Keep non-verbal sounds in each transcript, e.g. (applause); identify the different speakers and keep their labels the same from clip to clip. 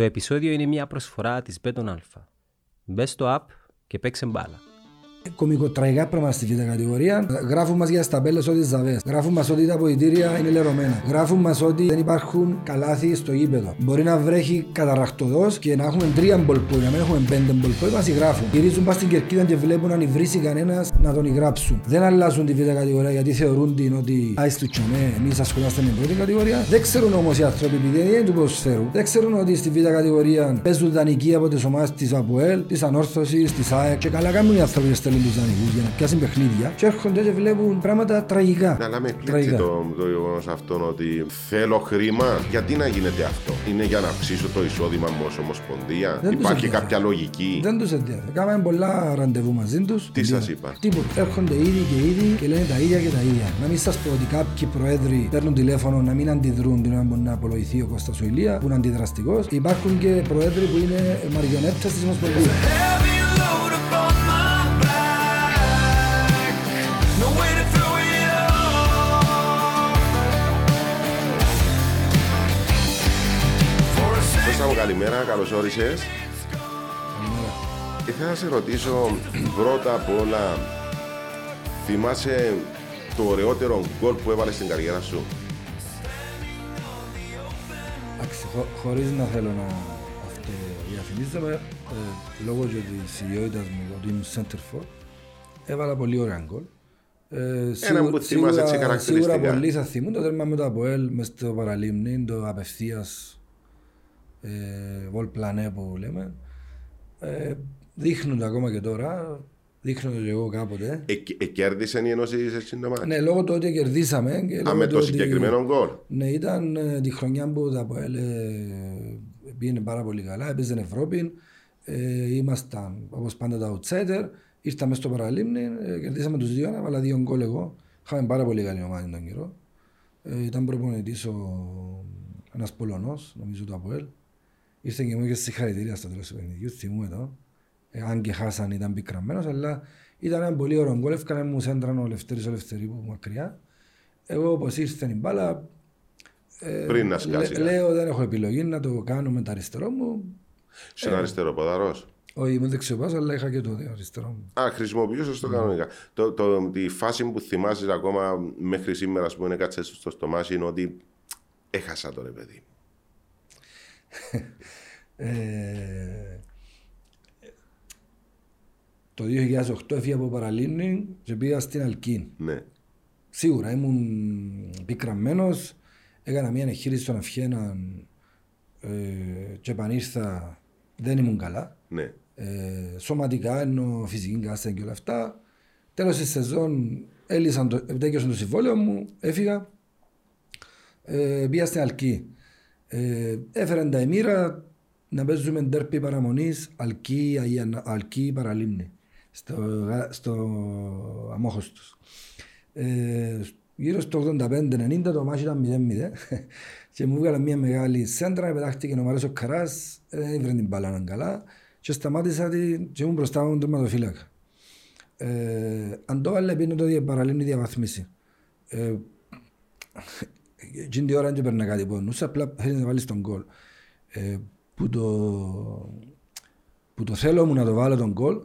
Speaker 1: Το επεισόδιο είναι μια προσφορά της Beton Alpha. Μπες στο app και παίξε μπάλα.
Speaker 2: Κομικοτραγικά πράγματα στη β' κατηγορία. Γράφουν μας για σταμπέλες ότι ζαβές. Γράφουν μας ότι τα αποδητήρια είναι λερωμένα. Γράφουν μας ότι δεν υπάρχουν καλάθι στο γήπεδο. Μπορεί να βρέχει καταραχτοδό και να έχουμε τρία μπολπόι, να μην έχουμε πέντε μπολπόι. Μας γράφουν. Γυρίζουν πας στην κερκίδα και βλέπουν αν υβρίσει κανένας να τον γράψουν. Δεν αλλάζουν τη β' κατηγορία γιατί θεωρούν την ότι άι του τσομέ, εμείς ασχολούμαστε με την πρώτη κατηγορία. Δεν ξέρουν όμως οι άνθρωποι επειδή δεν είναι του ποδοσφαίρου. Δεν ξέρουν ότι στη β' κατηγορία παίζουν δανεικοί από τις ομάδες της ΑΠΟΕΛ, της Ανόρθωσης, της ΑΕΚ και καλά κάνουν οι άνθρωποι στέλνουν τους δανεικούς για να πιάσουν παιχνίδια και έρχονται και βλέπουν πράγματα τραγικά.
Speaker 3: Ναι, αλλά με εκπλήξει το, το γεγονός αυτό ότι θέλω χρήμα. Γιατί να γίνεται αυτό, Είναι για να αυξήσω το εισόδημα μου ως Ομοσπονδία,
Speaker 2: Δεν τους
Speaker 3: Υπάρχει
Speaker 2: ενδιαφέρει.
Speaker 3: κάποια λογική;
Speaker 2: Δεν τους ενδιαφέρει. Κάμαμε πολλά ραντεβού μαζί τους.
Speaker 3: Τι σας είπα;
Speaker 2: Τίποτα. Έρχονται ήδη και ήδη και λένε τα ίδια και τα ίδια. Να μην σας πω ότι κάποιοι προέδροι παίρνουν τηλέφωνο να μην αντιδρούν την ώρα που να απολογηθεί ο Κώστας ο Ηλίας, που είναι αντιδραστικός. Υπάρχουν και προέδροι που είναι μαριονέτες της Ομοσπονδίας.
Speaker 3: Κώστα μου καλημέρα, καλώς όρισες. Ήθελα να σε ρωτήσω πρώτα απ' όλα, θυμάσαι το ωραιότερο γκολ που έβαλες στην καριέρα σου;
Speaker 2: Εντάξει, χω, χωρίς να θέλω να αυτοδιαφημίζομαι, ε, λόγω και της ιδιότητας μου ότι είμαι center for, έβαλα πολύ ωραία γκολ. Ε, σίγου-
Speaker 3: που θυμάσαι έτσι χαρακτηριστικά.
Speaker 2: Σίγουρα πολλοί θα θυμούν το τέρμα με το ΑΠΟΕΛ μες στο παραλίμνη, το απευθείας ε, βολ πλανέ που λέμε. Ε, δείχνουν το ακόμα και τώρα, δείχνω το και εγώ κάποτε.
Speaker 3: Ε, ε, κέρδισε η Ένωση σε σύντομα;
Speaker 2: Ναι, λόγω του ότι κερδίσαμε. Και
Speaker 3: Α,
Speaker 2: λόγω
Speaker 3: με
Speaker 2: του
Speaker 3: το
Speaker 2: ότι-
Speaker 3: συγκεκριμένο γκολ.
Speaker 2: ναι, ήταν ε, τη χρονιά που τα ΑΠΟΕΛ ε, πήγαινε πάρα πολύ καλά, έπαιζε Ευρώπη. Ε, ήμασταν όπως πάντα τα outsider. Ήρθαμε στο παραλίμνη, ε, κερδίσαμε τους δύο, αλλά δύο γκολ εγώ. Είχαμε πάρα πολύ καλή ομάδα τον καιρό. Ε, ήταν προπονητής ο, ένας Πολωνός, νομίζω το ΑΠΟΕΛ. Ήρθε και μου είχες συγχαρητήρια στο τέλος του παιχνιδιού, θυμούμαι το. Ε, αν και χάσαν ήταν πικραμένος, αλλά ήταν ένα πολύ ωραίο γκολ. Έφκανε μου σέντραν ο Λευτέρης ο Λευτερίου μακριά. Εγώ όπως ήρθε η μπάλα, ε,
Speaker 3: Πριν να σκάσει.
Speaker 2: λέ- λέω δεν έχω επιλογή να το κάνω με το αριστερό μου.
Speaker 3: Είσαι αριστερό ποδαρός.
Speaker 2: Όχι, ήμουν δεξιοπάς, αλλά είχα και το αριστερό μου.
Speaker 3: Α, χρησιμοποιούσες το κανονικά. Το, το, τη φάση που θυμάσαι ακόμα μέχρι σήμερα, ας πούμε, κάτσε στο στομάχι, είναι ότι έχασα το ρε παιδί. (laughs)
Speaker 2: Ε, το 2008 έφυγα από Παραλίμνη και πήγα στην Αλκίν.
Speaker 3: Ναι.
Speaker 2: Σίγουρα ήμουν πικραμμένος, έκανα μια εγχείρηση στον Αυχέναν ε, και επανήρθα, δεν ήμουν καλά.
Speaker 3: Ναι.
Speaker 2: Ε, σωματικά, ενώ φυσική κάστα και όλα αυτά. Τέλος της σεζόν έλυσαν το, επτέκειωσαν το συμβόλαιο μου, έφυγα. Ε, πήγα στην Αλκή. Ε, έφεραν τα εμμύρα να παίζουμε ντέρπι παραμονής Αλκή, Αγία- Αλκή Παραλίμνη στο, γα- στο Αμόχωστος. Ε, γύρω στο 85-90 το μάτι ήταν 0-0 (laughs) και μου βγάλα μια μεγάλη σέντρα, πετάχτηκε ο Μαρές ο Καράς, ε, δεν ήβρε την μπάλα να καλά και σταμάτησα την και ήμουν μπροστά μου τερματοφύλακα. Ε, αν το βάλε πίνω το δια- παραλίμνη διαβαθμίσει. Ε, εκείνη τη ώρα δεν παίρνει κάτι από νους, απλά θέλει να βάλεις τον γκολ. Ε, που, το, που το θέλω μου να το βάλω τον γκολ,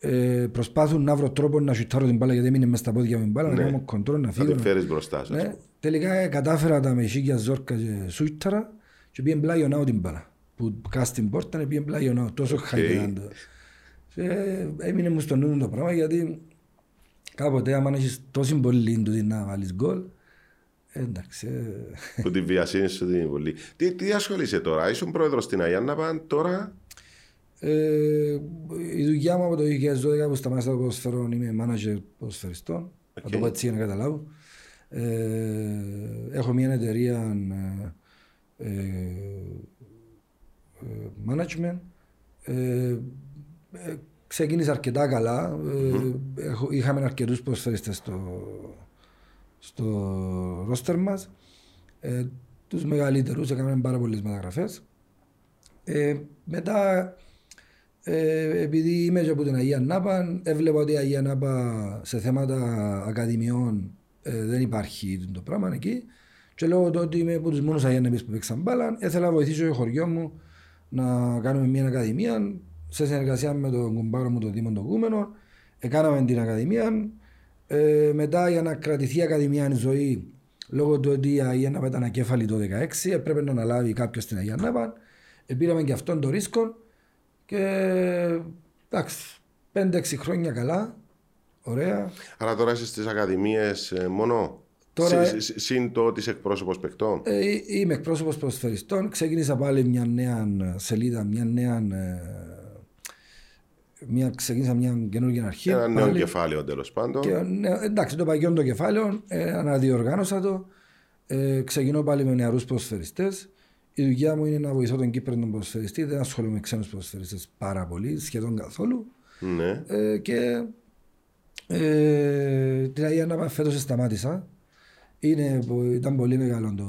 Speaker 2: ε, προσπάθουν να βρω τρόπο να σουτάρω την μπάλα γιατί έμεινε μέσα στα πόδια μου την μπάλα, να κάνω κοντρόλ, να
Speaker 3: Να
Speaker 2: φύγω.
Speaker 3: τη
Speaker 2: να-
Speaker 3: φέρεις μπροστά σου. ας
Speaker 2: ναι,
Speaker 3: πούμε.
Speaker 2: τελικά ε, κατάφερα τα με χίλια ζόρκα και σούταρα και πήγαινε πλάι ο την μπάλα. Που κάτω στην πόρτα πήγαινε πλάι ο τόσο χάρη ήταν το. Και ε, έμεινε μου στο νου μου το πράγμα γιατί κάποτε άμα έχεις τόση πολύ τούτη να βάλεις γκολ, ε, εντάξει, ε,
Speaker 3: Που τη βιασύνη σου την πολύ. Τι, τι ασχολείσαι τώρα, ήσουν πρόεδρος στην Αγιάννα Παν, τώρα;
Speaker 2: Ε, η δουλειά μου από το 2012 που σταμάτησα το ποδοσφαιρό είμαι manager ποδοσφαιριστών. Θα το πω έτσι για να καταλάβω. Ε, έχω μια εταιρεία ε, ε, ε, management. Ε, ε, ξεκίνησε αρκετά καλά. Ε, έχω, είχαμε αρκετούς ποδοσφαιριστές στο, στο ρόστερ μας. Ε, τους μεγαλύτερους έκαναμε πάρα πολλές μεταγραφές. Ε, μετά, ε, επειδή είμαι και από την Αγία Νάπα, έβλεπα ότι η Αγία Νάπα σε θέματα ακαδημιών ε, δεν υπάρχει το πράγμα εκεί. Και λόγω του ότι είμαι από τους μόνους Αγία Νάπες που παίξαν μπάλα, ήθελα να βοηθήσω το χωριό μου να κάνουμε μια ακαδημία σε συνεργασία με τον κουμπάρο μου τον Δήμο των Κούμενο. Έκαναμε την ακαδημία. Ε, μετά για να κρατηθεί η ακαδημία η ζωή λόγω του ότι η Αγία Νάπα ήταν ακέφαλη το 2016 έπρεπε να αναλάβει κάποιος την Αγία Νάπα. Ε, πήραμε και αυτόν τον ρίσκο και εντάξει, 5-6 χρόνια καλά, ωραία.
Speaker 3: Άρα τώρα είσαι στις ακαδημίες ε, μόνο.
Speaker 2: Τώρα-
Speaker 3: Συ- συ- Συν το ότι είσαι εκπρόσωπος παιχτών.
Speaker 2: Ε, είμαι εκπρόσωπος προσφεριστών. Ξεκίνησα πάλι μια νέα σελίδα, μια νέα. ε, Μια, ξεκίνησα μια καινούργια αρχή.
Speaker 3: Ένα νέο
Speaker 2: πάλι.
Speaker 3: κεφάλαιο τέλος πάντων.
Speaker 2: Και, ναι, εντάξει, το παγιόν το κεφάλαιο, ε, αναδιοργάνωσα το. Ε, ξεκινώ πάλι με νεαρούς προσφεριστέ. Η δουλειά μου είναι να βοηθώ τον Κύπρο τον προσφεριστή. Δεν ασχολούμαι με ξένους προσφεριστέ πάρα πολύ, σχεδόν καθόλου.
Speaker 3: Ναι.
Speaker 2: Ε, και ε, την Αγία Νάπα φέτος σταμάτησα. Είναι, ήταν πολύ μεγάλο το,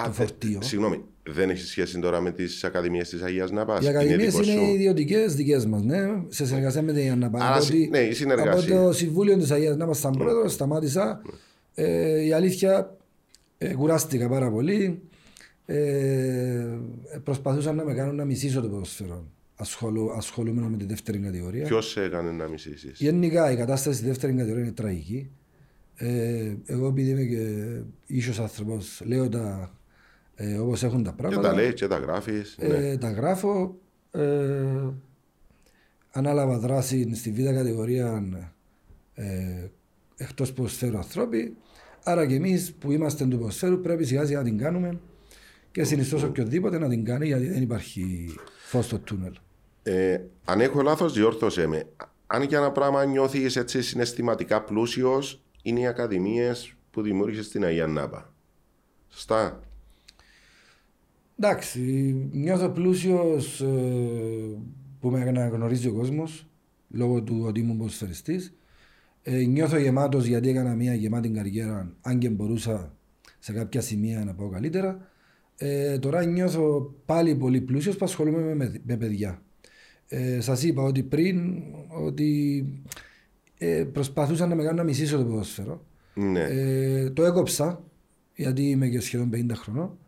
Speaker 3: Α,
Speaker 2: το
Speaker 3: δε-
Speaker 2: φορτίο.
Speaker 3: Συγγνώμη, δεν έχει σχέση τώρα με τις ακαδημίες της Αγίας Ναπά.
Speaker 2: Οι ακαδημίες είναι ιδιωτικές δικές μας, ναι, σε συνεργασία με την Αγία Νάπα.
Speaker 3: Άρα,
Speaker 2: Από
Speaker 3: συ-
Speaker 2: ότι-
Speaker 3: ναι, η συνεργασία.
Speaker 2: Από το Συμβούλιο της Αγίας Νάπα, σαν πρόεδρος, σταμάτησα. Ε, η αλήθεια, ε, κουράστηκα πάρα πολύ. Ε, προσπαθούσα να με κάνουν να μισήσω το ποδοσφαίρο. Ασχολού, ασχολούμενος με τη δεύτερη κατηγορία.
Speaker 3: Ποιος σε έκανε να μισήσεις;
Speaker 2: Γενικά η κατάσταση στη δεύτερη κατηγορία είναι τραγική. Ε, εγώ επειδή είμαι και ίσως άνθρωπος, λέω τα ε, όπως έχουν τα
Speaker 3: Και
Speaker 2: πράγματα.
Speaker 3: τα λέει και τα γράφεις.
Speaker 2: Ε, τα γράφω. Ε, ανάλαβα δράση στη β' κατηγορία ε, εκτός ποδοσφαίρου ανθρώποι. Άρα και εμείς που είμαστε του ποδοσφαίρου πρέπει σιγά σιγά να την κάνουμε και συνιστώ σε οποιοδήποτε να την κάνει γιατί δεν υπάρχει φως στο τούνελ.
Speaker 3: Ε, αν έχω λάθος, διόρθωσέ με. Αν για ένα πράγμα νιώθεις έτσι συναισθηματικά πλούσιος, είναι οι ακαδημίες που δημιούργησες στην Αγία Νάπα. Σωστά;
Speaker 2: Εντάξει, νιώθω πλούσιος που με αναγνωρίζει ο κόσμος λόγω του ότι ήμουν ποδοσφαιριστής. Ε, νιώθω γεμάτος γιατί έκανα μια γεμάτη καριέρα, αν και μπορούσα σε κάποια σημεία να πάω καλύτερα. Ε, τώρα νιώθω πάλι πολύ πλούσιος που ασχολούμαι με, με, με παιδιά. Ε, Σας είπα ότι πριν ότι ε, προσπαθούσα να με κάνουν να μισήσω το ποδόσφαιρο.
Speaker 3: Ναι.
Speaker 2: Ε, το έκοψα γιατί είμαι και σχεδόν 50 χρονών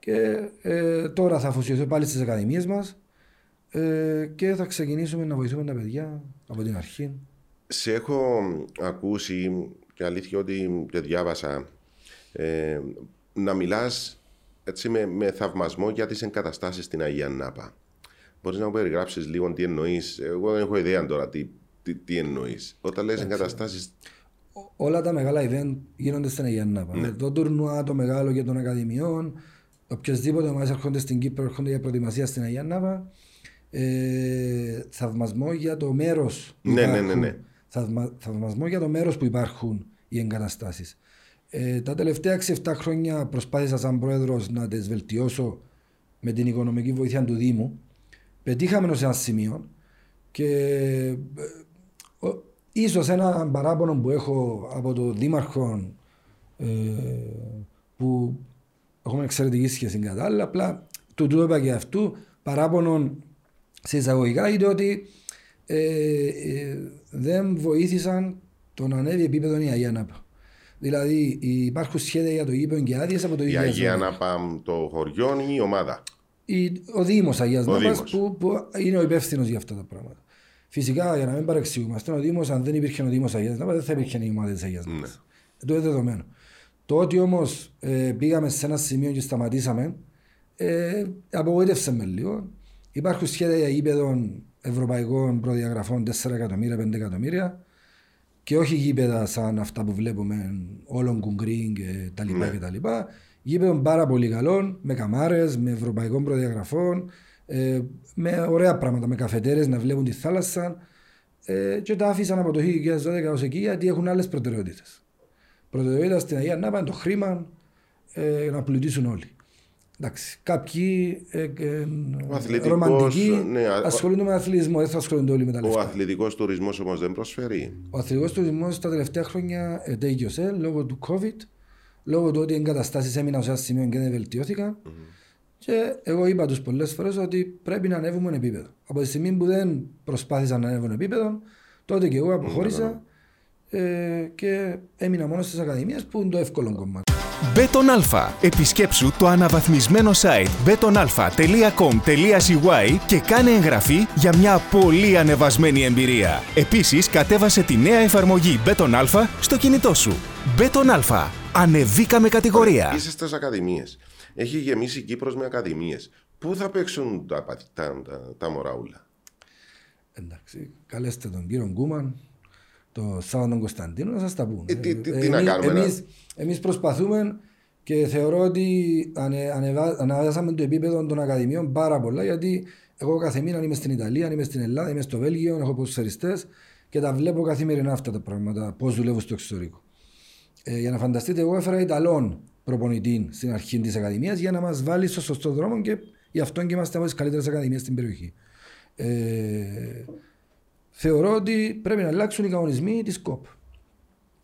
Speaker 2: και ε, τώρα θα αφοσιωθώ πάλι στις ακαδημίες μας ε, και θα ξεκινήσουμε να βοηθούμε τα παιδιά από την αρχή.
Speaker 3: Σε έχω ακούσει και αλήθεια ότι και διάβασα ε, να μιλάς έτσι με, με θαυμασμό για τις εγκαταστάσεις στην Αγία Νάπα. Μπορείς να μου περιγράψεις λίγο τι εννοείς; Εγώ δεν έχω ιδέα τώρα τι, τι, τι εννοείς. Όταν λες εγκαταστάσεις...
Speaker 2: Ό- Όλα τα μεγάλα event γίνονται στην Αγία Νάπα.
Speaker 3: Ναι.
Speaker 2: Το τουρνουά, το μεγάλο και των ακαδημιών, οποιοδήποτε ομάδες έρχονται στην Κύπρο, έρχονται για προετοιμασία στην Αγία Νάπα. Ε, θαυμασμό για το μέρος που
Speaker 3: Ναι, ναι,
Speaker 2: υπάρχουν.
Speaker 3: ναι, ναι.
Speaker 2: Θαυμα- θαυμασμό για το μέρος που υπάρχουν οι εγκαταστάσεις. Ε, τα τελευταία 6-7 χρόνια προσπάθησα σαν πρόεδρος να τις βελτιώσω με την οικονομική βοήθεια του Δήμου. Πετύχαμε σε ένα σημείο και ε, ο- ίσως ένα παράπονο που έχω από τον Δήμαρχο ε, που έχουμε εξαιρετική σχέση κατά άλλα, απλά του του είπα και αυτού παράπονο σε εισαγωγικά είναι ότι ε, ε, δεν βοήθησαν το να ανέβει επίπεδο η Αγία Νάπα. Δηλαδή υπάρχουν σχέδια για το γήπεδο και άδειες από το 2012.
Speaker 3: Η Αγία Νάπα το χωριό ή η ομάδα;
Speaker 2: Η- ο Δήμος Αγίας
Speaker 3: Ο
Speaker 2: Νάπας
Speaker 3: Δήμος.
Speaker 2: που, που είναι ο υπεύθυνος για αυτά τα πράγματα. Φυσικά για να μην παρεξηγούμαστε, ο Δήμος αν δεν υπήρχε ο Δήμος Αγίας Νάπας δεν θα υπήρχε η ομάδα της Αγίας Νάπας. Αυτό είναι δεδομένο. Το ότι όμως ε, πήγαμε σε ένα σημείο και σταματήσαμε ε, απογοήτευσε με λίγο. Υπάρχουν σχέδια για γήπεδων ευρωπαϊκών προδιαγραφών 4 εκατομμύρια, 5 εκατομμύρια και όχι γήπεδα σαν αυτά που βλέπουμε όλων κουγκρίν και τα λοιπά
Speaker 3: Ναι.
Speaker 2: και τα λοιπά. Γήπεδων πάρα πολύ καλών, με καμάρες, με ευρωπαϊκών προδιαγραφών, ε, με ωραία πράγματα, με καφετέρες να βλέπουν τη θάλασσα ε, και τα άφησαν από το 2012 ως εκεί γιατί έχουν άλλες προτεραιότητες. Προτεραιότητα στην Αγία Νάπα είναι το χρήμα ε, να πλουτίσουν όλοι. Εντάξει, κάποιοι ε, ε,
Speaker 3: Ο αθλητικός,
Speaker 2: ρομαντικοί
Speaker 3: ναι, α-
Speaker 2: ασχολούνται με αθλητισμό, δεν θα ασχολούνται όλοι με τα
Speaker 3: Ο
Speaker 2: λεφτά.
Speaker 3: αθλητικός τουρισμός όμως δεν προσφέρει.
Speaker 2: Ο αθλητικός τουρισμός τα τελευταία χρόνια ετέγιωσε λόγω του COVID, λόγω του ότι οι εγκαταστάσεις έμειναν σε ένα σημείο και δεν βελτιώθηκαν. Και εγώ είπα τους πολλές φορές ότι πρέπει να ανέβουμε επίπεδο. Από τη στιγμή που δεν προσπάθησαν να ανέβουν επίπεδο, τότε και εγώ αποχώρησα ε, και έμεινα μόνο στις ακαδημίες που είναι το εύκολο κομμάτι.
Speaker 4: Bet on Alpha. Επισκέψου το αναβαθμισμένο site betonalpha.com.cy και κάνε εγγραφή για μια πολύ ανεβασμένη εμπειρία. Επίσης, κατέβασε τη νέα εφαρμογή Bet on Alpha στο κινητό σου. Bet on Alpha. Ανεβήκαμε κατηγορία.
Speaker 3: Είσαι στις ακαδημίες. Έχει γεμίσει η Κύπρος με ακαδημίες. Πού θα παίξουν τα, τα, τα, τα, τα μωραούλα;
Speaker 2: Εντάξει, καλέστε τον κύριο Γκούμαν, τον Σάββατο Κωνσταντίνο να σας τα πούν.
Speaker 3: Ε, τι- τι- τι να κάνουμε, να-
Speaker 2: εμείς, εμείς προσπαθούμε και θεωρώ ότι ανε, ανεβα, ανεβάσαμε το επίπεδο των ακαδημιών πάρα πολλά γιατί εγώ κάθε μήνα είμαι στην Ιταλία, είμαι στην Ελλάδα, είμαι στο Βέλγιο, έχω ποδοσφαιριστές και τα βλέπω καθημερινά αυτά τα πράγματα, πώς δουλεύουν στο εξωτερικό. Ε, για να φανταστείτε, εγώ έφερα Ιταλών προπονητή στην αρχή της Ακαδημίας για να μας βάλει στο σωστό δρόμο και γι' αυτό και είμαστε από τις καλύτερες Ακαδημίες στην περιοχή. Ε, θεωρώ ότι πρέπει να αλλάξουν οι κανονισμοί της ΚΟΠ.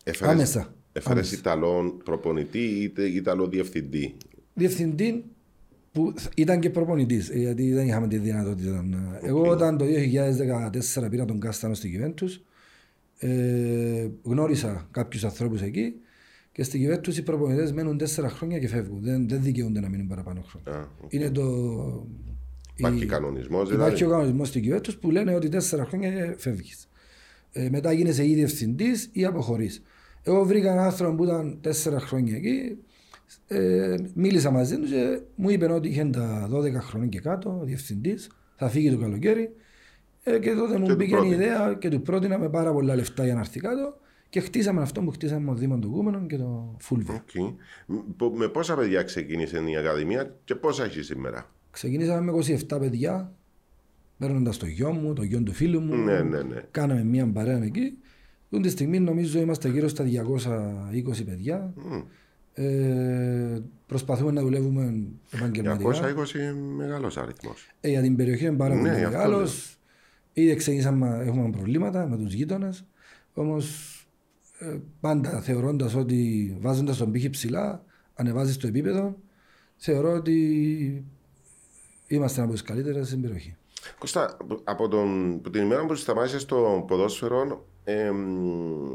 Speaker 3: Έφερες,
Speaker 2: Άμεσα.
Speaker 3: Έφερες
Speaker 2: Άμεσα.
Speaker 3: Ιταλόν προπονητή ή Ιταλό διευθυντή;
Speaker 2: Διευθυντή που ήταν και προπονητής, γιατί δεν είχαμε τη δυνατότητα. να- Εγώ όταν το 2014 πήρα τον Κάστανο στην Κυβέρνηση, ε, γνώρισα κάποιους ανθρώπους εκεί και στην Κυβέρνηση οι προπονητές μένουν τέσσερα χρόνια και φεύγουν. Δεν, δεν δικαιούνται να μείνουν παραπάνω χρόνια.
Speaker 3: Α,
Speaker 2: Είναι το.
Speaker 3: Υπάρχει
Speaker 2: η-
Speaker 3: κανονισμός,
Speaker 2: Υπάρχει
Speaker 3: δηλαδή.
Speaker 2: ο κανονισμός στην κυβέρνηση που λένε ότι τέσσερα χρόνια και φεύγεις. Ε, μετά γίνεσαι ή διευθυντή ή αποχωρείς. Εγώ βρήκα έναν άνθρωπο που ήταν τέσσερα χρόνια εκεί. Ε, μίλησα μαζί τους και μου είπε ότι είχε τα 12 χρόνια και κάτω, διευθυντής, θα φύγει το καλοκαίρι. Ε, και τότε
Speaker 3: Και
Speaker 2: μου
Speaker 3: του
Speaker 2: μπήκε η
Speaker 3: πρότεινες.
Speaker 2: ιδέα και του πρότεινα με πάρα πολλά λεφτά για να έρθει κάτω και χτίσαμε αυτό που χτίσαμε με το Δήμο του Κούμενων και το Φούλβιο.
Speaker 3: Οκ. Μ- Με πόσα παιδιά ξεκίνησε η Ακαδημία και πόσα έχει σήμερα;
Speaker 2: Ξεκινήσαμε με 27 παιδιά, παίρνοντας το γιο μου, το γιο του φίλου μου.
Speaker 3: Ναι, ναι, ναι.
Speaker 2: Κάναμε μια παρέα εκεί. Αυτή τη στιγμή νομίζω είμαστε γύρω στα 220 παιδιά. Ε, προσπαθούμε να δουλεύουμε επαγγελματικά.
Speaker 3: 220 μεγάλος αριθμός.
Speaker 2: Ε, για την περιοχή είναι πάρα
Speaker 3: Ναι,
Speaker 2: πολύ
Speaker 3: γι' αυτό
Speaker 2: μεγάλος.
Speaker 3: λέω.
Speaker 2: Ήδη ξεκινήσαμε, έχουμε προβλήματα με τους γείτονες. Όμως πάντα θεωρώντας ότι βάζοντας τον πύχη ψηλά, ανεβάζεις το επίπεδο, θεωρώ ότι είμαστε από τις καλύτερες στην περιοχή.
Speaker 3: Κώστα, από, τον, από την ημέρα που σταμάτησες στο ποδόσφαιρο, εμ,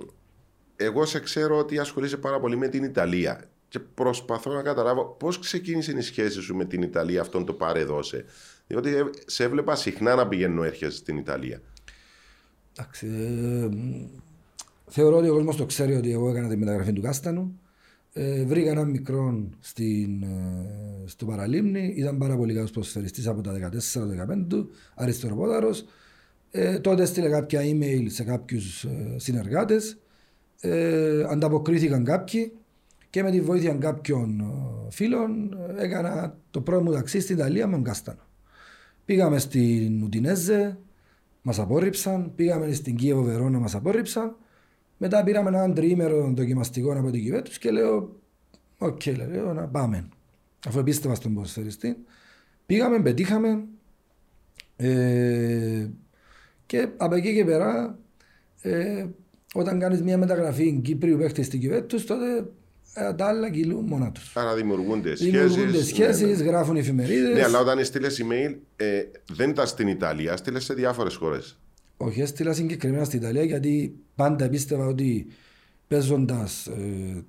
Speaker 3: εγώ σε ξέρω ότι ασχολείσαι πάρα πολύ με την Ιταλία και προσπαθώ να καταλάβω πώς ξεκίνησε η σχέση σου με την Ιταλία αυτόν το πάρε δώσε. Διότι ε, σε έβλεπα συχνά να πηγαίνω έρχεσαι στην Ιταλία.
Speaker 2: Εντάξει, ε, θεωρώ ότι ο κόσμος το ξέρει ότι εγώ έκανα τη μεταγραφή του Κάστανου. Ε, βρήκα έναν μικρό στην, ε, στο παραλίμνη. Ήταν πάρα πολύ καλός προσφερειστή από τα 14-15 του, αριστεροπόδαρος. Ε, τότε έστειλε κάποια email σε κάποιους ε, συνεργάτες. Ε, ανταποκρίθηκαν κάποιοι και με τη βοήθεια κάποιων ε, φίλων ε, έκανα το πρώτο μου ταξίδι στην Ιταλία με τον Κάστανο. Πήγαμε στην Ουντινέζε, μας απόρριψαν. Πήγαμε στην Κίεβο Βερόνα, μας απόρριψαν. Μετά πήραμε έναν τριήμερο δοκιμαστικό από την Γιουβέντους και λέω, οκ, λέω, να πάμε. Αφού πίστευα στον ποδοσφαιριστή. Πήγαμε, πετύχαμε. Ε, και από εκεί και πέρα, ε, όταν κάνεις μια μεταγραφή Κύπριου παίχτης στην Γιουβέντους, τότε ε, τα άλλα κυλούν μόνα τους.
Speaker 3: Άρα δημιουργούνται σχέσεις.
Speaker 2: Δημιουργούνται
Speaker 3: ναι,
Speaker 2: σχέσεις,
Speaker 3: ναι.
Speaker 2: γράφουν εφημερίδες.
Speaker 3: Ναι, αλλά όταν στείλε email, ε, δεν ήταν στην Ιταλία, στείλε σε διάφορες χώρες.
Speaker 2: Όχι, έστειλα συγκεκριμένα στην Ιταλία γιατί πάντα πίστευα ότι παίζοντας ε,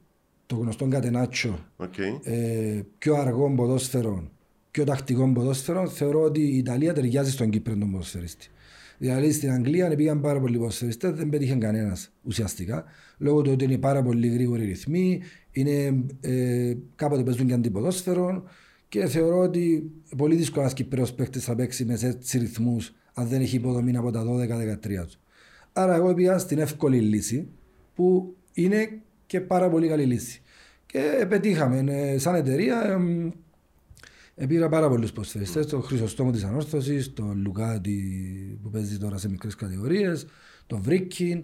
Speaker 2: το γνωστό κατενάτσο
Speaker 3: Okay.
Speaker 2: ε, πιο αργό ποδόσφαιρο, πιο τακτικό ποδόσφαιρο, θεωρώ ότι η Ιταλία ταιριάζει στον Κύπρο τον ποδοσφαιριστή. Δηλαδή στην Αγγλία πήγαν πάρα πολλοί ποδοσφαιριστές, δεν πέτυχε κανένας ουσιαστικά. Λόγω του ότι είναι πάρα πολύ γρήγοροι ρυθμοί, είναι, ε, κάποτε παίζουν και αντιποδόσφαιρο και θεωρώ ότι πολύ δύσκολο ένας Κυπρέος παίκτης θα παίξει με έτσι ρυθμούς αν δεν έχει υποδομή από τα 12-13 τους. Άρα εγώ πήγα στην εύκολη λύση που είναι και πάρα πολύ καλή λύση. Και πετύχαμε ε, σαν εταιρεία. εμ, ε, πήρα πάρα πολλούς προσφερειστέ, τον Χρυσοστόμο της Ανόρθωσης, τον Λουκάτι που παίζει τώρα σε μικρές κατηγορίες, τον Βρίκιν,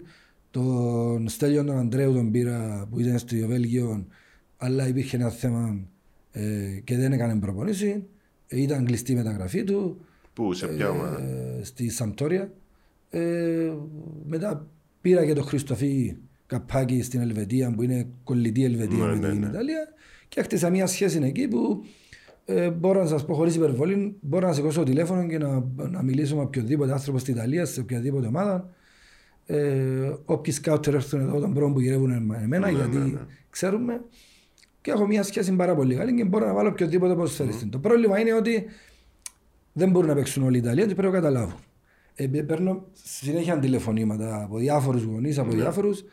Speaker 2: τον Στέλιο τον Αντρέου τον πήρα που ήταν στο Βέλγιο, αλλά υπήρχε ένα θέμα ε, και δεν έκανε προπονήση. Ε, ήταν κλειστή η μεταγραφή του
Speaker 3: Πού, σε ποια ομάδα;
Speaker 2: ε, στη Σαμπτόρια. Ε, μετά πήρα και τον Χριστοφή Καπάκη στην Ελβετία που είναι κολλητή Ελβετία
Speaker 3: Ναι,
Speaker 2: με
Speaker 3: ναι,
Speaker 2: την
Speaker 3: ναι.
Speaker 2: Ιταλία και χτίσα μια σχέση εκεί που ε, μπορώ να σας πω χωρίς υπερβολή, μπορώ να σηκώσω το τηλέφωνο και να, να μιλήσω με οποιοδήποτε άνθρωπο στην Ιταλία, σε οποιαδήποτε ομάδα. Ε, όποιοι σκάουτερ έρθουν εδώ, τον πρώτο που γυρεύουν εμένα,
Speaker 3: Ναι,
Speaker 2: γιατί
Speaker 3: ναι, ναι.
Speaker 2: ξέρουμε. και έχω μια σχέση πάρα πολύ καλή και μπορώ να βάλω οποιοδήποτε ποδοσφαιριστή. Το πρόβλημα είναι ότι δεν μπορούν να παίξουν όλοι οι Ιταλοί, ότι πρέπει να καταλάβουν. Ε, παίρνω συνέχεια τηλεφωνήματα από διάφορους γονείς, από διάφορους.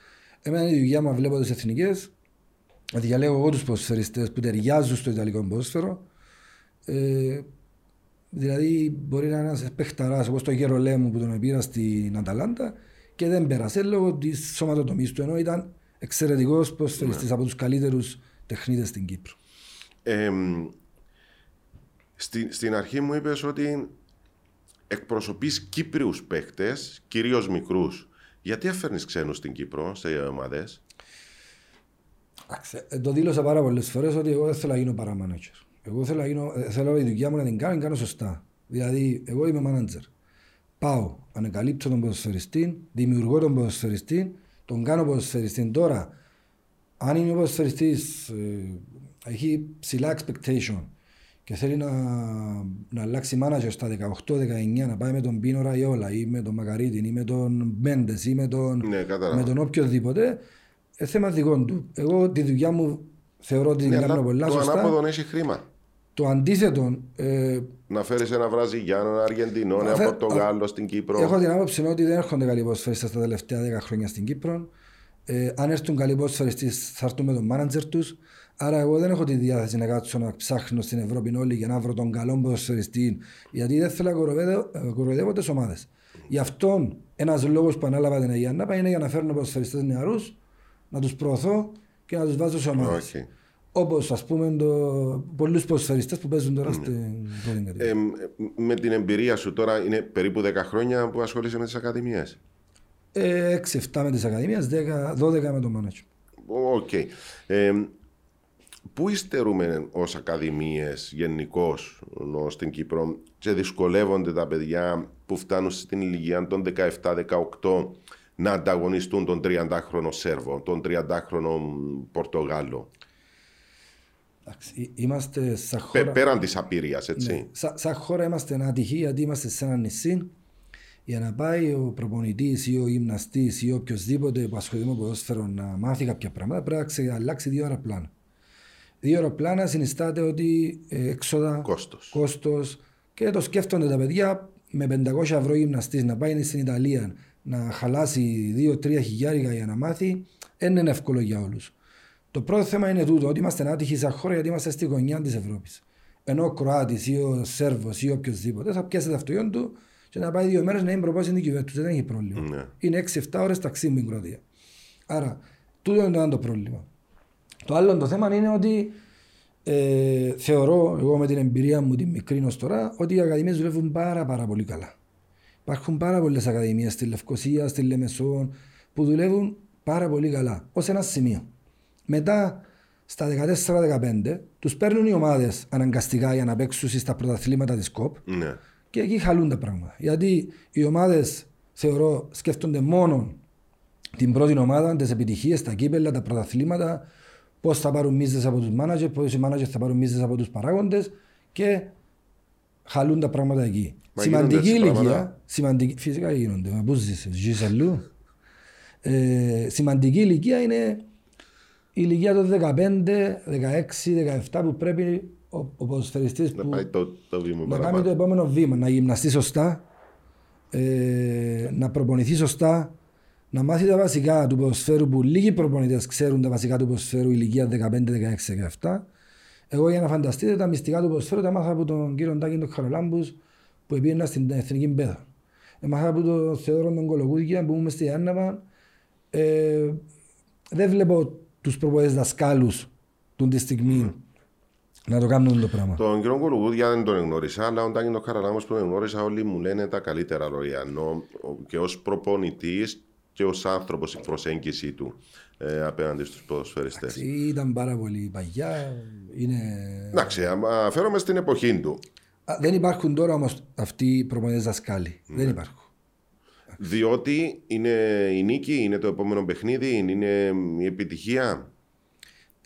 Speaker 2: Εμένα η δουλειά μου βλέπω τις εθνικές, ότι διαλέγω εγώ τους ποδοσφαιριστές που ταιριάζουν στο Ιταλικό ποδόσφαιρο. Ε, δηλαδή, μπορεί να είναι ένας παιχταρά όπως το Γερολέ μου που τον πήρα στην Αταλάντα και δεν πέρασε λόγω της σωματοτομής του, ενώ ήταν εξαιρετικός ποδοσφαιριστής από τους καλύτερους τεχνίτες στην Κύπρο.
Speaker 3: Ε, στη, στην αρχή μου είπες ότι εκπροσωπείς Κύπριους παίκτες, κυρίως μικρούς. Γιατί έφερνεις ξένους στην Κύπρο, σε ομάδες;
Speaker 2: Εντάξει, ε, Το δήλωσα πάρα πολλές φορές ότι εγώ δεν θέλω να γίνω παραμάνατζερ. Εγώ θέλω, να γίνω, ε, θέλω η δουλειά μου να την κάνω, να την κάνω σωστά. Δηλαδή, εγώ είμαι manager. Πάω, ανακαλύπτω τον ποδοσφαιριστή, δημιουργώ τον ποδοσφαιριστή, τον κάνω ποδοσφαιριστή. Τώρα, αν είναι ο ποδοσφαιριστής, ε, έχει ψηλά expectation και θέλει να, να αλλάξει manager στα 18-19, να πάει με τον Πίνο Ραϊόλα ή με τον Μακαρίτη ή με τον Μέντε ή με τον,
Speaker 3: Ναι, κατάλαβα.
Speaker 2: με τον οποιοδήποτε, ε, θέμα δικό του. Εγώ τη δουλειά μου θεωρώ ότι την
Speaker 3: Ναι,
Speaker 2: κάνω
Speaker 3: αλλά
Speaker 2: πολλά
Speaker 3: το
Speaker 2: σωστά.
Speaker 3: ανάποδο έχει χρήμα.
Speaker 2: Το αντίθετο, ε,
Speaker 3: Να φέρεις ένα Βραζιλιάνο, ένα Αργεντινό, ένα
Speaker 2: Αφέ-
Speaker 3: Πορτογάλο στην Κύπρο.
Speaker 2: έχω την άποψη ότι δεν έρχονται καλοί ποδοσφαιριστές τα τελευταία 10 χρόνια στην Κύπρο. Ε, αν έρθουν καλοί ποδοσφαιριστές θα έρθουν με τον μάνατζερ τους. Άρα εγώ δεν έχω τη διάθεση να κάτσω να ψάχνω στην Ευρώπη όλη για να βρω τον καλό ποδοσφαιριστή. Γιατί δεν θέλω να κοροϊδεύω- ε, κοροϊδεύω τις ομάδες. Γι' αυτό ένας λόγος που ανάλαβα την Αγία Νάπα είναι για να φέρνω ποδοσφαιριστές νεαρούς, να τους προωθώ και να τους βάζω σε ομάδες.
Speaker 3: Όχι.
Speaker 2: Όπως ας πούμε το, πολλούς ποδοσφαιριστές που παίζουν τώρα στην πρώτη κατηγορία.
Speaker 3: Ε, με την εμπειρία σου τώρα είναι περίπου 10 χρόνια που ασχολείσαι με τις ακαδημίες;
Speaker 2: Ε, 6-7 με τις ακαδημίες, 10, 12 με το manager.
Speaker 3: OK. Ε, πού υστερούμε ως ακαδημίες γενικώς στην Κύπρο και δυσκολεύονται τα παιδιά που φτάνουν στην ηλικία των 17-18 να ανταγωνιστούν τον 30χρονο Σέρβο, τον 30χρονο Πορτογάλο;
Speaker 2: Εντάξει, εί- Είμαστε σαν
Speaker 3: Πε-
Speaker 2: χώρα,
Speaker 3: πέραν της απειρίας, έτσι.
Speaker 2: ναι, σαν, σαν χώρα είμαστε άτυχοι γιατί είμαστε σε ένα νησί για να πάει ο προπονητής ή ο γυμναστής ή οποιοδήποτε που ασχολείται με ποδόσφαιρο να μάθει κάποια πράγματα πρέπει να ξε- αλλάξει δύο ώρα πλάνα. Δύο ώρα πλάνα συνιστάται ότι ε, έξοδα,
Speaker 3: Κόστος.
Speaker 2: κόστος και το σκέφτονται τα παιδιά με 500 ευρώ γυμναστής να πάει στην Ιταλία να χαλάσει 2-3 χιλιάρικα για να μάθει δεν είναι εύκολο για όλους. Το πρώτο θέμα είναι τούτο, ότι είμαστε άτυχοι σαν χώρα γιατί είμαστε στη γωνιά της Ευρώπης. Ενώ ο Κροάτης ή ο Σέρβος ή οποιοδήποτε θα πιάσει το αυτοκίνητο του και να πάει δύο μέρες να είναι προπόσει στην κυβέρνηση. Δεν έχει πρόβλημα.
Speaker 3: Ναι.
Speaker 2: Είναι 6-7 ώρες ταξί με την Κροατία. Άρα, τούτο είναι το ένα το πρόβλημα. Το άλλο το θέμα είναι ότι ε, θεωρώ, εγώ με την εμπειρία μου την μικρή ως τώρα, ότι οι ακαδημίες δουλεύουν πάρα πάρα πολύ καλά. Υπάρχουν πάρα πολλές ακαδημίες στη Λευκοσία, στη Λεμεσό, που δουλεύουν πάρα πολύ καλά, ως ένα σημείο. Μετά, στα 14-15, τους παίρνουν οι ομάδες αναγκαστικά για να παίξουν στα πρωταθλήματα της ΚΟΠ
Speaker 3: Ναι.
Speaker 2: και εκεί χαλούν τα πράγματα. Γιατί οι ομάδες, θεωρώ, σκέφτονται μόνο την πρώτη ομάδα, τις επιτυχίες, τα κύπελα, τα πρωταθλήματα, πώς θα πάρουν μίζες από τους μάνατζερ, πώς οι μάνατζερ θα πάρουν μίζες από τους παράγοντες και χαλούν τα πράγματα εκεί.
Speaker 3: Μα
Speaker 2: σημαντική
Speaker 3: γίνονται έτσι
Speaker 2: ηλικία,
Speaker 3: πράγματα;
Speaker 2: σημαντική, φυσικά γίνονται, μα πού ζεις, ζεις αλλού. Ε, σημαντική ηλικία είναι η ηλικία των 15, 16, 17 που πρέπει ο, ο ποδοσφαιριστής
Speaker 3: Να
Speaker 2: που
Speaker 3: πάει το, το βήμα
Speaker 2: να κάνει
Speaker 3: παραπάνω.
Speaker 2: το επόμενο βήμα, να γυμναστεί σωστά, ε, να προπονηθεί σωστά, να μάθει τα βασικά του ποδοσφαίρου που λίγοι προπονητές ξέρουν τα βασικά του ποδοσφαίρου ηλικία 15, 16, 17. Εγώ για να φανταστείτε τα μυστικά του ποδοσφαίρου τα μάθα από τον κύριο Ντάκη τον Χαρολάμπους που πήγαινα στην Εθνική Μπέδα. Έμαθα από τον Θεόδωρο τον Κολοκούδια που ήμουν στη Άνναβα. Ε, δεν βλέπω τους προπονητές δασκάλους του τη στιγμή να το κάνουν το πράγμα.
Speaker 3: Τον κύριο Κολουγούδια δεν τον γνώρισα, αλλά όταν είναι ο Χαραλάμος που τον γνώρισα, όλοι μου λένε τα καλύτερα λόγια. Ενώ ο- και ως προπονητής και ως άνθρωπος η προσέγγιση του ε, απέναντι στους ποδοσφαιριστές.
Speaker 2: Ήταν πάρα πολύ παγιά. Είναι...
Speaker 3: Εντάξει, άμα φέρομαι στην εποχή του.
Speaker 2: Α, δεν υπάρχουν τώρα όμως αυτοί οι προπονητές δασκάλοι.
Speaker 3: Ναι.
Speaker 2: Δεν υπάρχουν.
Speaker 3: Διότι είναι η νίκη, είναι το επόμενο παιχνίδι, είναι η επιτυχία.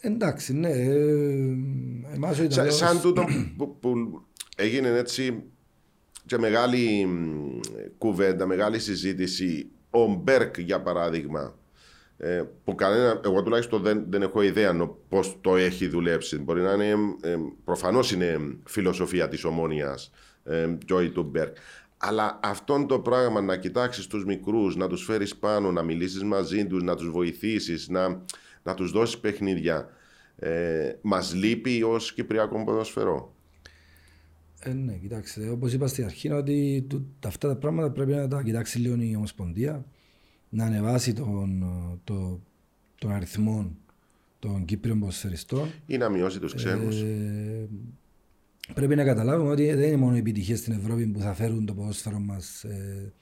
Speaker 2: Εντάξει, ναι. Ε, εμάς ο
Speaker 3: Σα-
Speaker 2: Ιταλός...
Speaker 3: σαν τούτο που, που έγινε έτσι και μεγάλη μ, κουβέντα, μεγάλη συζήτηση. Ο Μπέρκ, για παράδειγμα, ε, που κανένα, εγώ τουλάχιστον δεν, δεν έχω ιδέα πώς το έχει δουλέψει. Μπορεί να είναι, ε, προφανώς είναι φιλοσοφία της ομόνοια ε, Joy του Μπέρκ. Αλλά αυτό το πράγμα να κοιτάξεις τους μικρούς, να τους φέρεις πάνω, να μιλήσεις μαζί τους, να τους βοηθήσεις, να, να τους δώσεις παιχνίδια. Ε, Μας λείπει ως Κυπριακό ποδοσφαιρό.
Speaker 2: Ε, ναι, κοιτάξτε, όπως είπα στην αρχή, είναι ότι το- αυτά τα πράγματα πρέπει να τα κοιτάξει λίγο η Ομοσπονδία, να ανεβάσει τον, το, τον αριθμό των Κύπριων ποδοσφαιριστών.
Speaker 3: Ή να μειώσει τους ξένους.
Speaker 2: Ε, πρέπει να καταλάβουμε ότι δεν είναι μόνο οι επιτυχίες στην Ευρώπη που θα φέρουν το ποδόσφαιρο μας ε,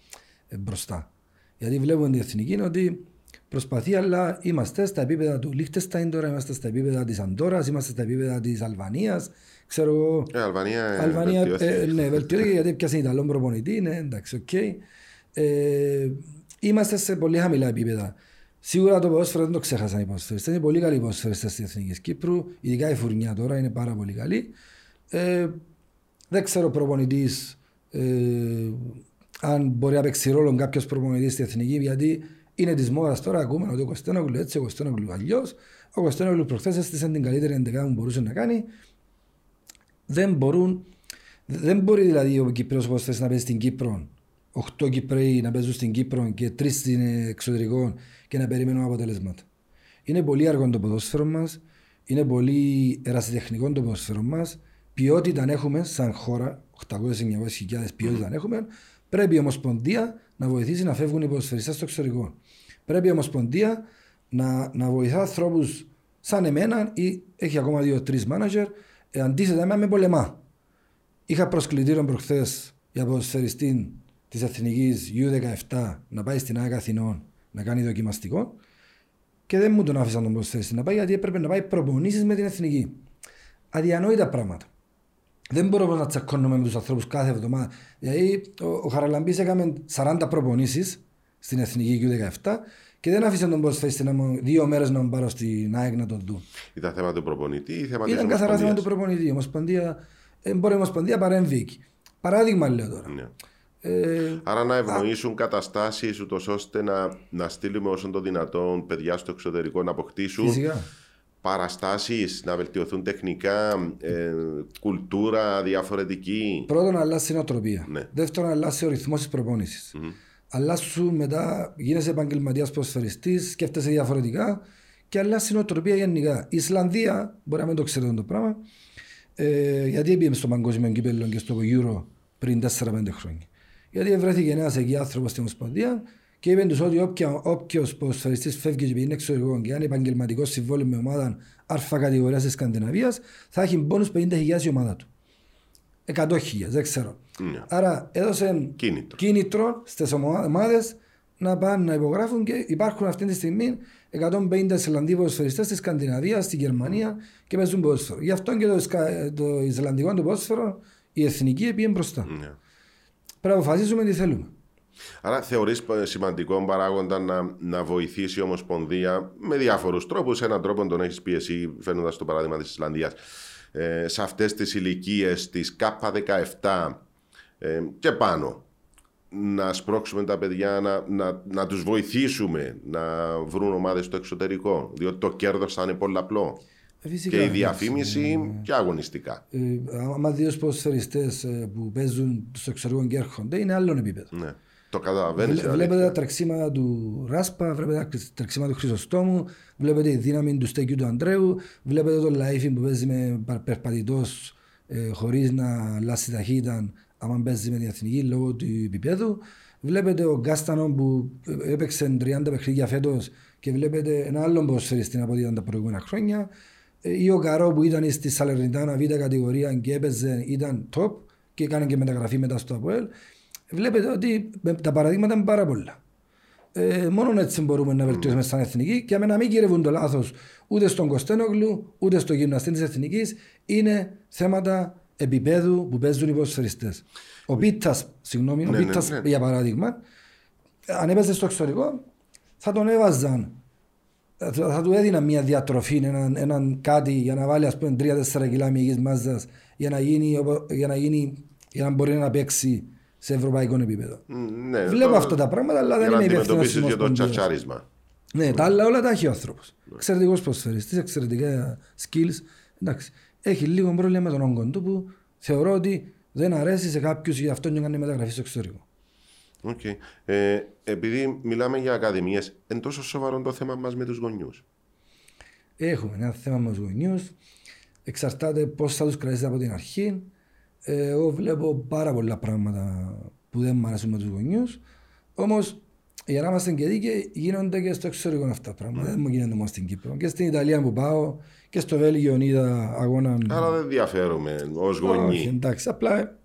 Speaker 2: ε, μπροστά. Γιατί βλέπουμε την εθνική είναι ότι προσπαθεί, αλλά είμαστε στα επίπεδα του Λίχτεστάιν τώρα, είμαστε στα επίπεδα της Ανδόρας, είμαστε στα επίπεδα της Αλβανίας. Ξέρω εγώ.
Speaker 3: Ε, Αλβανία, ε,
Speaker 2: Αλβανία,
Speaker 3: βελτιώθηκε.
Speaker 2: ε, ναι, βελτιώθηκε γιατί πιάσε Ιταλόν προπονητή, ναι, εντάξει, οκ. Ε, είμαστε σε πολύ χαμηλά επίπεδα. Σίγουρα το ποδόσφαιρο δεν το ξέχασαν οι ποδοσφαιριστές. Είναι πολύ καλοί οι ποδοσφαιριστές της Εθνικής Κύπρου, ειδικά η φουρνιά τώρα είναι πάρα πολύ καλή. Ε, δεν ξέρω προπονητής ε, αν μπορεί να παίξει ρόλο κάποιος προπονητής στη Εθνική, γιατί είναι της μόδας τώρα, ακούμε ότι ο Κωστένογλου έτσι, ο Κωστένογλου αλλιώς. Ο Κωστένογλου προχθές έστησε την καλύτερη εντεκάδα που μπορούσε να κάνει δεν μπορούν, δεν μπορεί δηλαδή ο Κυπρέος ποδοσφαιριστής να παίζει στην Κύπρο, 8 Κυπρέοι να παίζουν στην Κύπρο και 3 στην εξωτερικό και να περιμένουν αποτελέσματα. Είναι πολύ αργό το ποδόσφαιρο μας, είναι πολύ ερασιτεχνικό το ποδόσφαιρο μας. Ποιότητα αν έχουμε σαν χώρα, 800-900 χιλιάδες ποιότητα αν έχουμε, πρέπει η Ομοσπονδία να βοηθήσει να φεύγουν οι ποδοσφαιριστές στο εξωτερικό. Πρέπει η Ομοσπονδία να, να βοηθά ανθρώπους σαν εμένα ή έχει ακόμα δύο-τρει μάνατζερ, ε, αντίθετα με, με πολεμά. Είχα προσκλητήριο προχθές για ποδοσφαιριστή της Εθνικής U17 να πάει στην ΑΕΚ Αθηνών να κάνει δοκιμαστικό και δεν μου τον άφησαν τον ποδοσφαιριστή να πάει γιατί έπρεπε να πάει προπονήσεις με την Εθνική. Αδιανόητα πράγματα. Δεν μπορώ να τσακώνομαι με τους ανθρώπους κάθε εβδομάδα. Δηλαδή, ο, ο Χαραλαμπής έκαμε 40 προπονήσεις στην Εθνική U17 και δεν άφησε τον ποδοσφαιριστή να μου, δύο μέρες να μου πάρω στην ΑΕΚ να τον δουν.
Speaker 3: Ήταν θέμα του προπονητή ή θέμα
Speaker 2: Ήταν
Speaker 3: της
Speaker 2: καθαρά θέμα του
Speaker 3: Ομοσπονδίας.
Speaker 2: προπονητή. Η Ομοσπονδία, ε, μπορεί η Ομοσπονδία παρέμβει εκεί. Παράδειγμα λέω τώρα.
Speaker 3: Ναι.
Speaker 2: Ε,
Speaker 3: Άρα να ευνοήσουν καταστάσεις ούτως ώστε να, να στείλουμε όσο το δυνατόν παιδιά στο εξωτερικό να αποκτήσουν
Speaker 2: φυσικά.
Speaker 3: παραστάσεις, να βελτιωθούν τεχνικά, ε, κουλτούρα διαφορετική.
Speaker 2: Πρώτον, αλλάζει η νοοτροπία.
Speaker 3: Ναι.
Speaker 2: Δεύτερον, αλλάζει ο ρυθμός της προπόνησης. Αλλάσου μετά, γίνεσαι επαγγελματίας ποδοσφαιριστή, σκέφτεσαι διαφορετικά και αλλάζει η νοοτροπία γενικά. Η Ισλανδία, μπορεί να μην το ξέρετε το πράγμα, ε, γιατί πήγαμε στο παγκόσμιο κύπελο και στο Euro πριν 4-5 χρόνια. Γιατί βρέθηκε ένας εκεί άνθρωπος στην Ομοσπονδία και είπε τους ότι όποιος ποδοσφαιριστής φεύγει και πηγαίνει εξωτερικό και αν είναι επαγγελματικός συμβόλαιος με ομάδα Α κατηγορίας της Σκανδιναβίας, θα έχει μπόνους 50.000 η ομάδα του. 100.000, δεν ξέρω.
Speaker 3: Ναι.
Speaker 2: Άρα έδωσε
Speaker 3: Κίνητρο.
Speaker 2: κίνητρο στις ομάδες να πάνε να υπογράφουν και υπάρχουν αυτή τη στιγμή 150 Ισλανδοί ποδοσφαιριστές στη Σκανδιναβία, στη Γερμανία και παίζουν ποδόσφαιρο. Γι' αυτό και το, Ισκα- το Ισλανδικό το ποδόσφαιρο η εθνική πήγε μπροστά.
Speaker 3: Ναι.
Speaker 2: Πρέπει να αποφασίσουμε τι θέλουμε.
Speaker 3: Άρα θεωρείς π- σημαντικό παράγοντα να, να βοηθήσει η Ομοσπονδία με διάφορους τρόπους. Έναν τρόπο τον έχεις πει εσύ φαίνοντας το παράδειγμα της Ισλανδίας. Ε, σε αυτές τις ηλικίες της K17 ε, και πάνω να σπρώξουμε τα παιδιά να, να, να τους βοηθήσουμε να βρουν ομάδες στο εξωτερικό διότι το κέρδος θα είναι πολλαπλό
Speaker 2: Ε, φυσικά,
Speaker 3: και η
Speaker 2: εντάξει.
Speaker 3: διαφήμιση και αγωνιστικά
Speaker 2: Ε, άμα δύο ποδοσφαιριστές ε, που παίζουν στο εξωτερικό και έρχονται είναι άλλον επίπεδο.
Speaker 3: ναι. το καταλαβαίνεις
Speaker 2: Βλέ- Βλέπετε τα τρεξίματα του Ράσπα, βλέπετε τα τρεξίματα του Χρυσοστόμου, βλέπετε η δύναμη του Στέκιου του Αντρέου, βλέπετε τον Λαΐφη που παίζει με περπατητός ε, χωρίς να αλλάξει ταχύτητα, άμα παίζει με την εθνική λόγω του επίπεδου. Βλέπετε ο Γκάστανο που ε, έπαιξε 30 παιχνίδια φέτος και βλέπετε ένα άλλο ποδοσφαιριστή από ό,τι ήταν τα προηγούμενα χρόνια. Ε, Ή ο Καρό που ήταν στη Σαλερνιτάνα β' κατηγορία και έπαιζε, ήταν top και έκανε και μεταγραφή μετά στο ΑΠΟΕΛ. Βλέπετε ότι με- τα παραδείγματα είναι πάρα πολλά. Ε, μόνο έτσι μπορούμε να βελτιώσουμε σαν εθνική και να μην κυρεύουν το λάθος ούτε στον Κωστένογλου ούτε στο γυμναστή της εθνικής. Είναι θέματα επίπεδου που παίζουν οι ποδοσφαιριστές. Ο Πίτας, συγγνώμη, ο
Speaker 3: Ναι, ναι,
Speaker 2: Πίτας,
Speaker 3: ναι.
Speaker 2: για παράδειγμα, αν έπαιζε στο εξωτερικό, θα τον έβαζαν. Θα θα του έδιναν μια διατροφή, έναν, έναν κάτι για να βάλει ας πούμε 3-4 κιλά μυϊκής μάζας για να, γίνει, οπο- για, να γίνει, για να μπορεί να παίξει σε ευρωπαϊκό επίπεδο.
Speaker 3: Μ, ναι,
Speaker 2: Βλέπω
Speaker 3: το-
Speaker 2: αυτά τα πράγματα, αλλά
Speaker 3: για
Speaker 2: δεν
Speaker 3: να
Speaker 2: είμαι υπεύθυνος
Speaker 3: αντιμετωπίσεις
Speaker 2: της
Speaker 3: για το
Speaker 2: Ομοσπονδίας.
Speaker 3: τσατσάρισμα
Speaker 2: Ναι, τα άλλα όλα τα έχει ο άνθρωπος. Εξαιρετικός προσφερειστή, εξαιρετικά skills. Εντάξει. Έχει λίγο πρόβλημα με τον όγκο του που θεωρώ ότι δεν αρέσει σε κάποιους γι' αυτό και κάνει μεταγραφή στο εξωτερικό.
Speaker 3: Οκ. Ε, επειδή μιλάμε για ακαδημίες, είναι τόσο σοβαρό το θέμα μας με τους γονιούς.
Speaker 2: Έχουμε ένα θέμα με τους γονιούς. Εξαρτάται πώς θα τους κρατήσετε από την αρχή. Ε, εγώ βλέπω πάρα πολλά πράγματα που δεν μου αρέσουν με τους γονιούς. Όμως, για να είμαστε και δίκαιοι, γίνονται και στο εξωτερικό αυτά τα πράγματα. Δεν μου γίνονται μόνο στην Κύπρο. Και στην Ιταλία που πάω και στο Βέλγιο είδα αγώνα.
Speaker 3: Άρα δεν διαφέρουμε ως
Speaker 2: Όχι,
Speaker 3: γονείς.
Speaker 2: εντάξει, απλά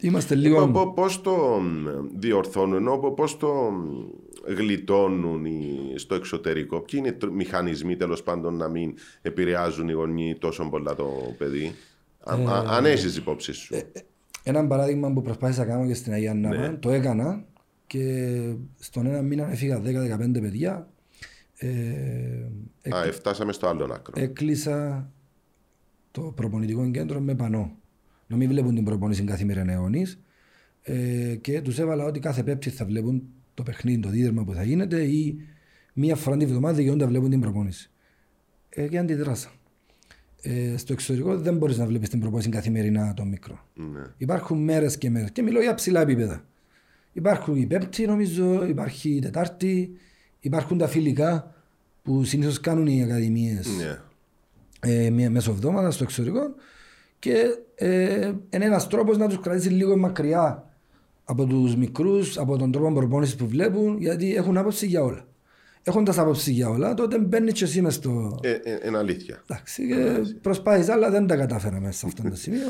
Speaker 2: είμαστε
Speaker 3: Λοιπόν,
Speaker 2: λίγο.
Speaker 3: πο- πώς το μ, διορθώνουν, ενώ πο- πώς το μ, γλιτώνουν οι- στο εξωτερικό, ποιοι είναι οι τρο- μηχανισμοί τέλος πάντων να μην επηρεάζουν οι γονείς τόσο πολλά το παιδί; Α-
Speaker 2: Ε,
Speaker 3: α- αν έχεις υπόψη σου.
Speaker 2: Ένα παράδειγμα που προσπάθησα να κάνω και στην Αγία Νάπα, το έκανα και στον ένα μήνα έφυγα 10-15 παιδιά. Ε,
Speaker 3: Α, φτάσαμε στο άλλο άκρο.
Speaker 2: έκλεισα το προπονητικό κέντρο με πανό. Να μην βλέπουν την προπόνηση καθημερινά αιώνης. Ε, και τους έβαλα ότι κάθε πέπτη θα βλέπουν το παιχνίδι, το δίδερμα που θα γίνεται ή μία φορά την εβδομάδα δικαιούνται να βλέπουν την προπόνηση. Ε, και αντιδράσα. Ε, στο εξωτερικό δεν μπορείς να βλέπεις την προπόνηση καθημερινά το μικρό.
Speaker 3: Ναι.
Speaker 2: Υπάρχουν μέρες και μέρες. Και μιλώ για ψηλά επίπεδα. Υπάρχουν η Πέμπτη, νομίζω, υπάρχει η Τετάρτη, υπάρχουν τα φιλικά που συνήθως κάνουν οι ακαδημίες
Speaker 3: Ναι.
Speaker 2: ε, μία μεσοβδόμαδα στο εξωτερικό και ε, είναι ένας τρόπος να τους κρατήσει λίγο μακριά από τους μικρούς, από τον τρόπο προπόνησης που βλέπουν, γιατί έχουν άποψη για όλα. Έχοντας άποψης για όλα, τότε μπαίνεις και εσύ μες στο...
Speaker 3: Ε, ε, είναι αλήθεια.
Speaker 2: Εντάξει, και προσπάθησα, αλλά δεν τα κατάφερα μέσα σε αυτό το σημείο.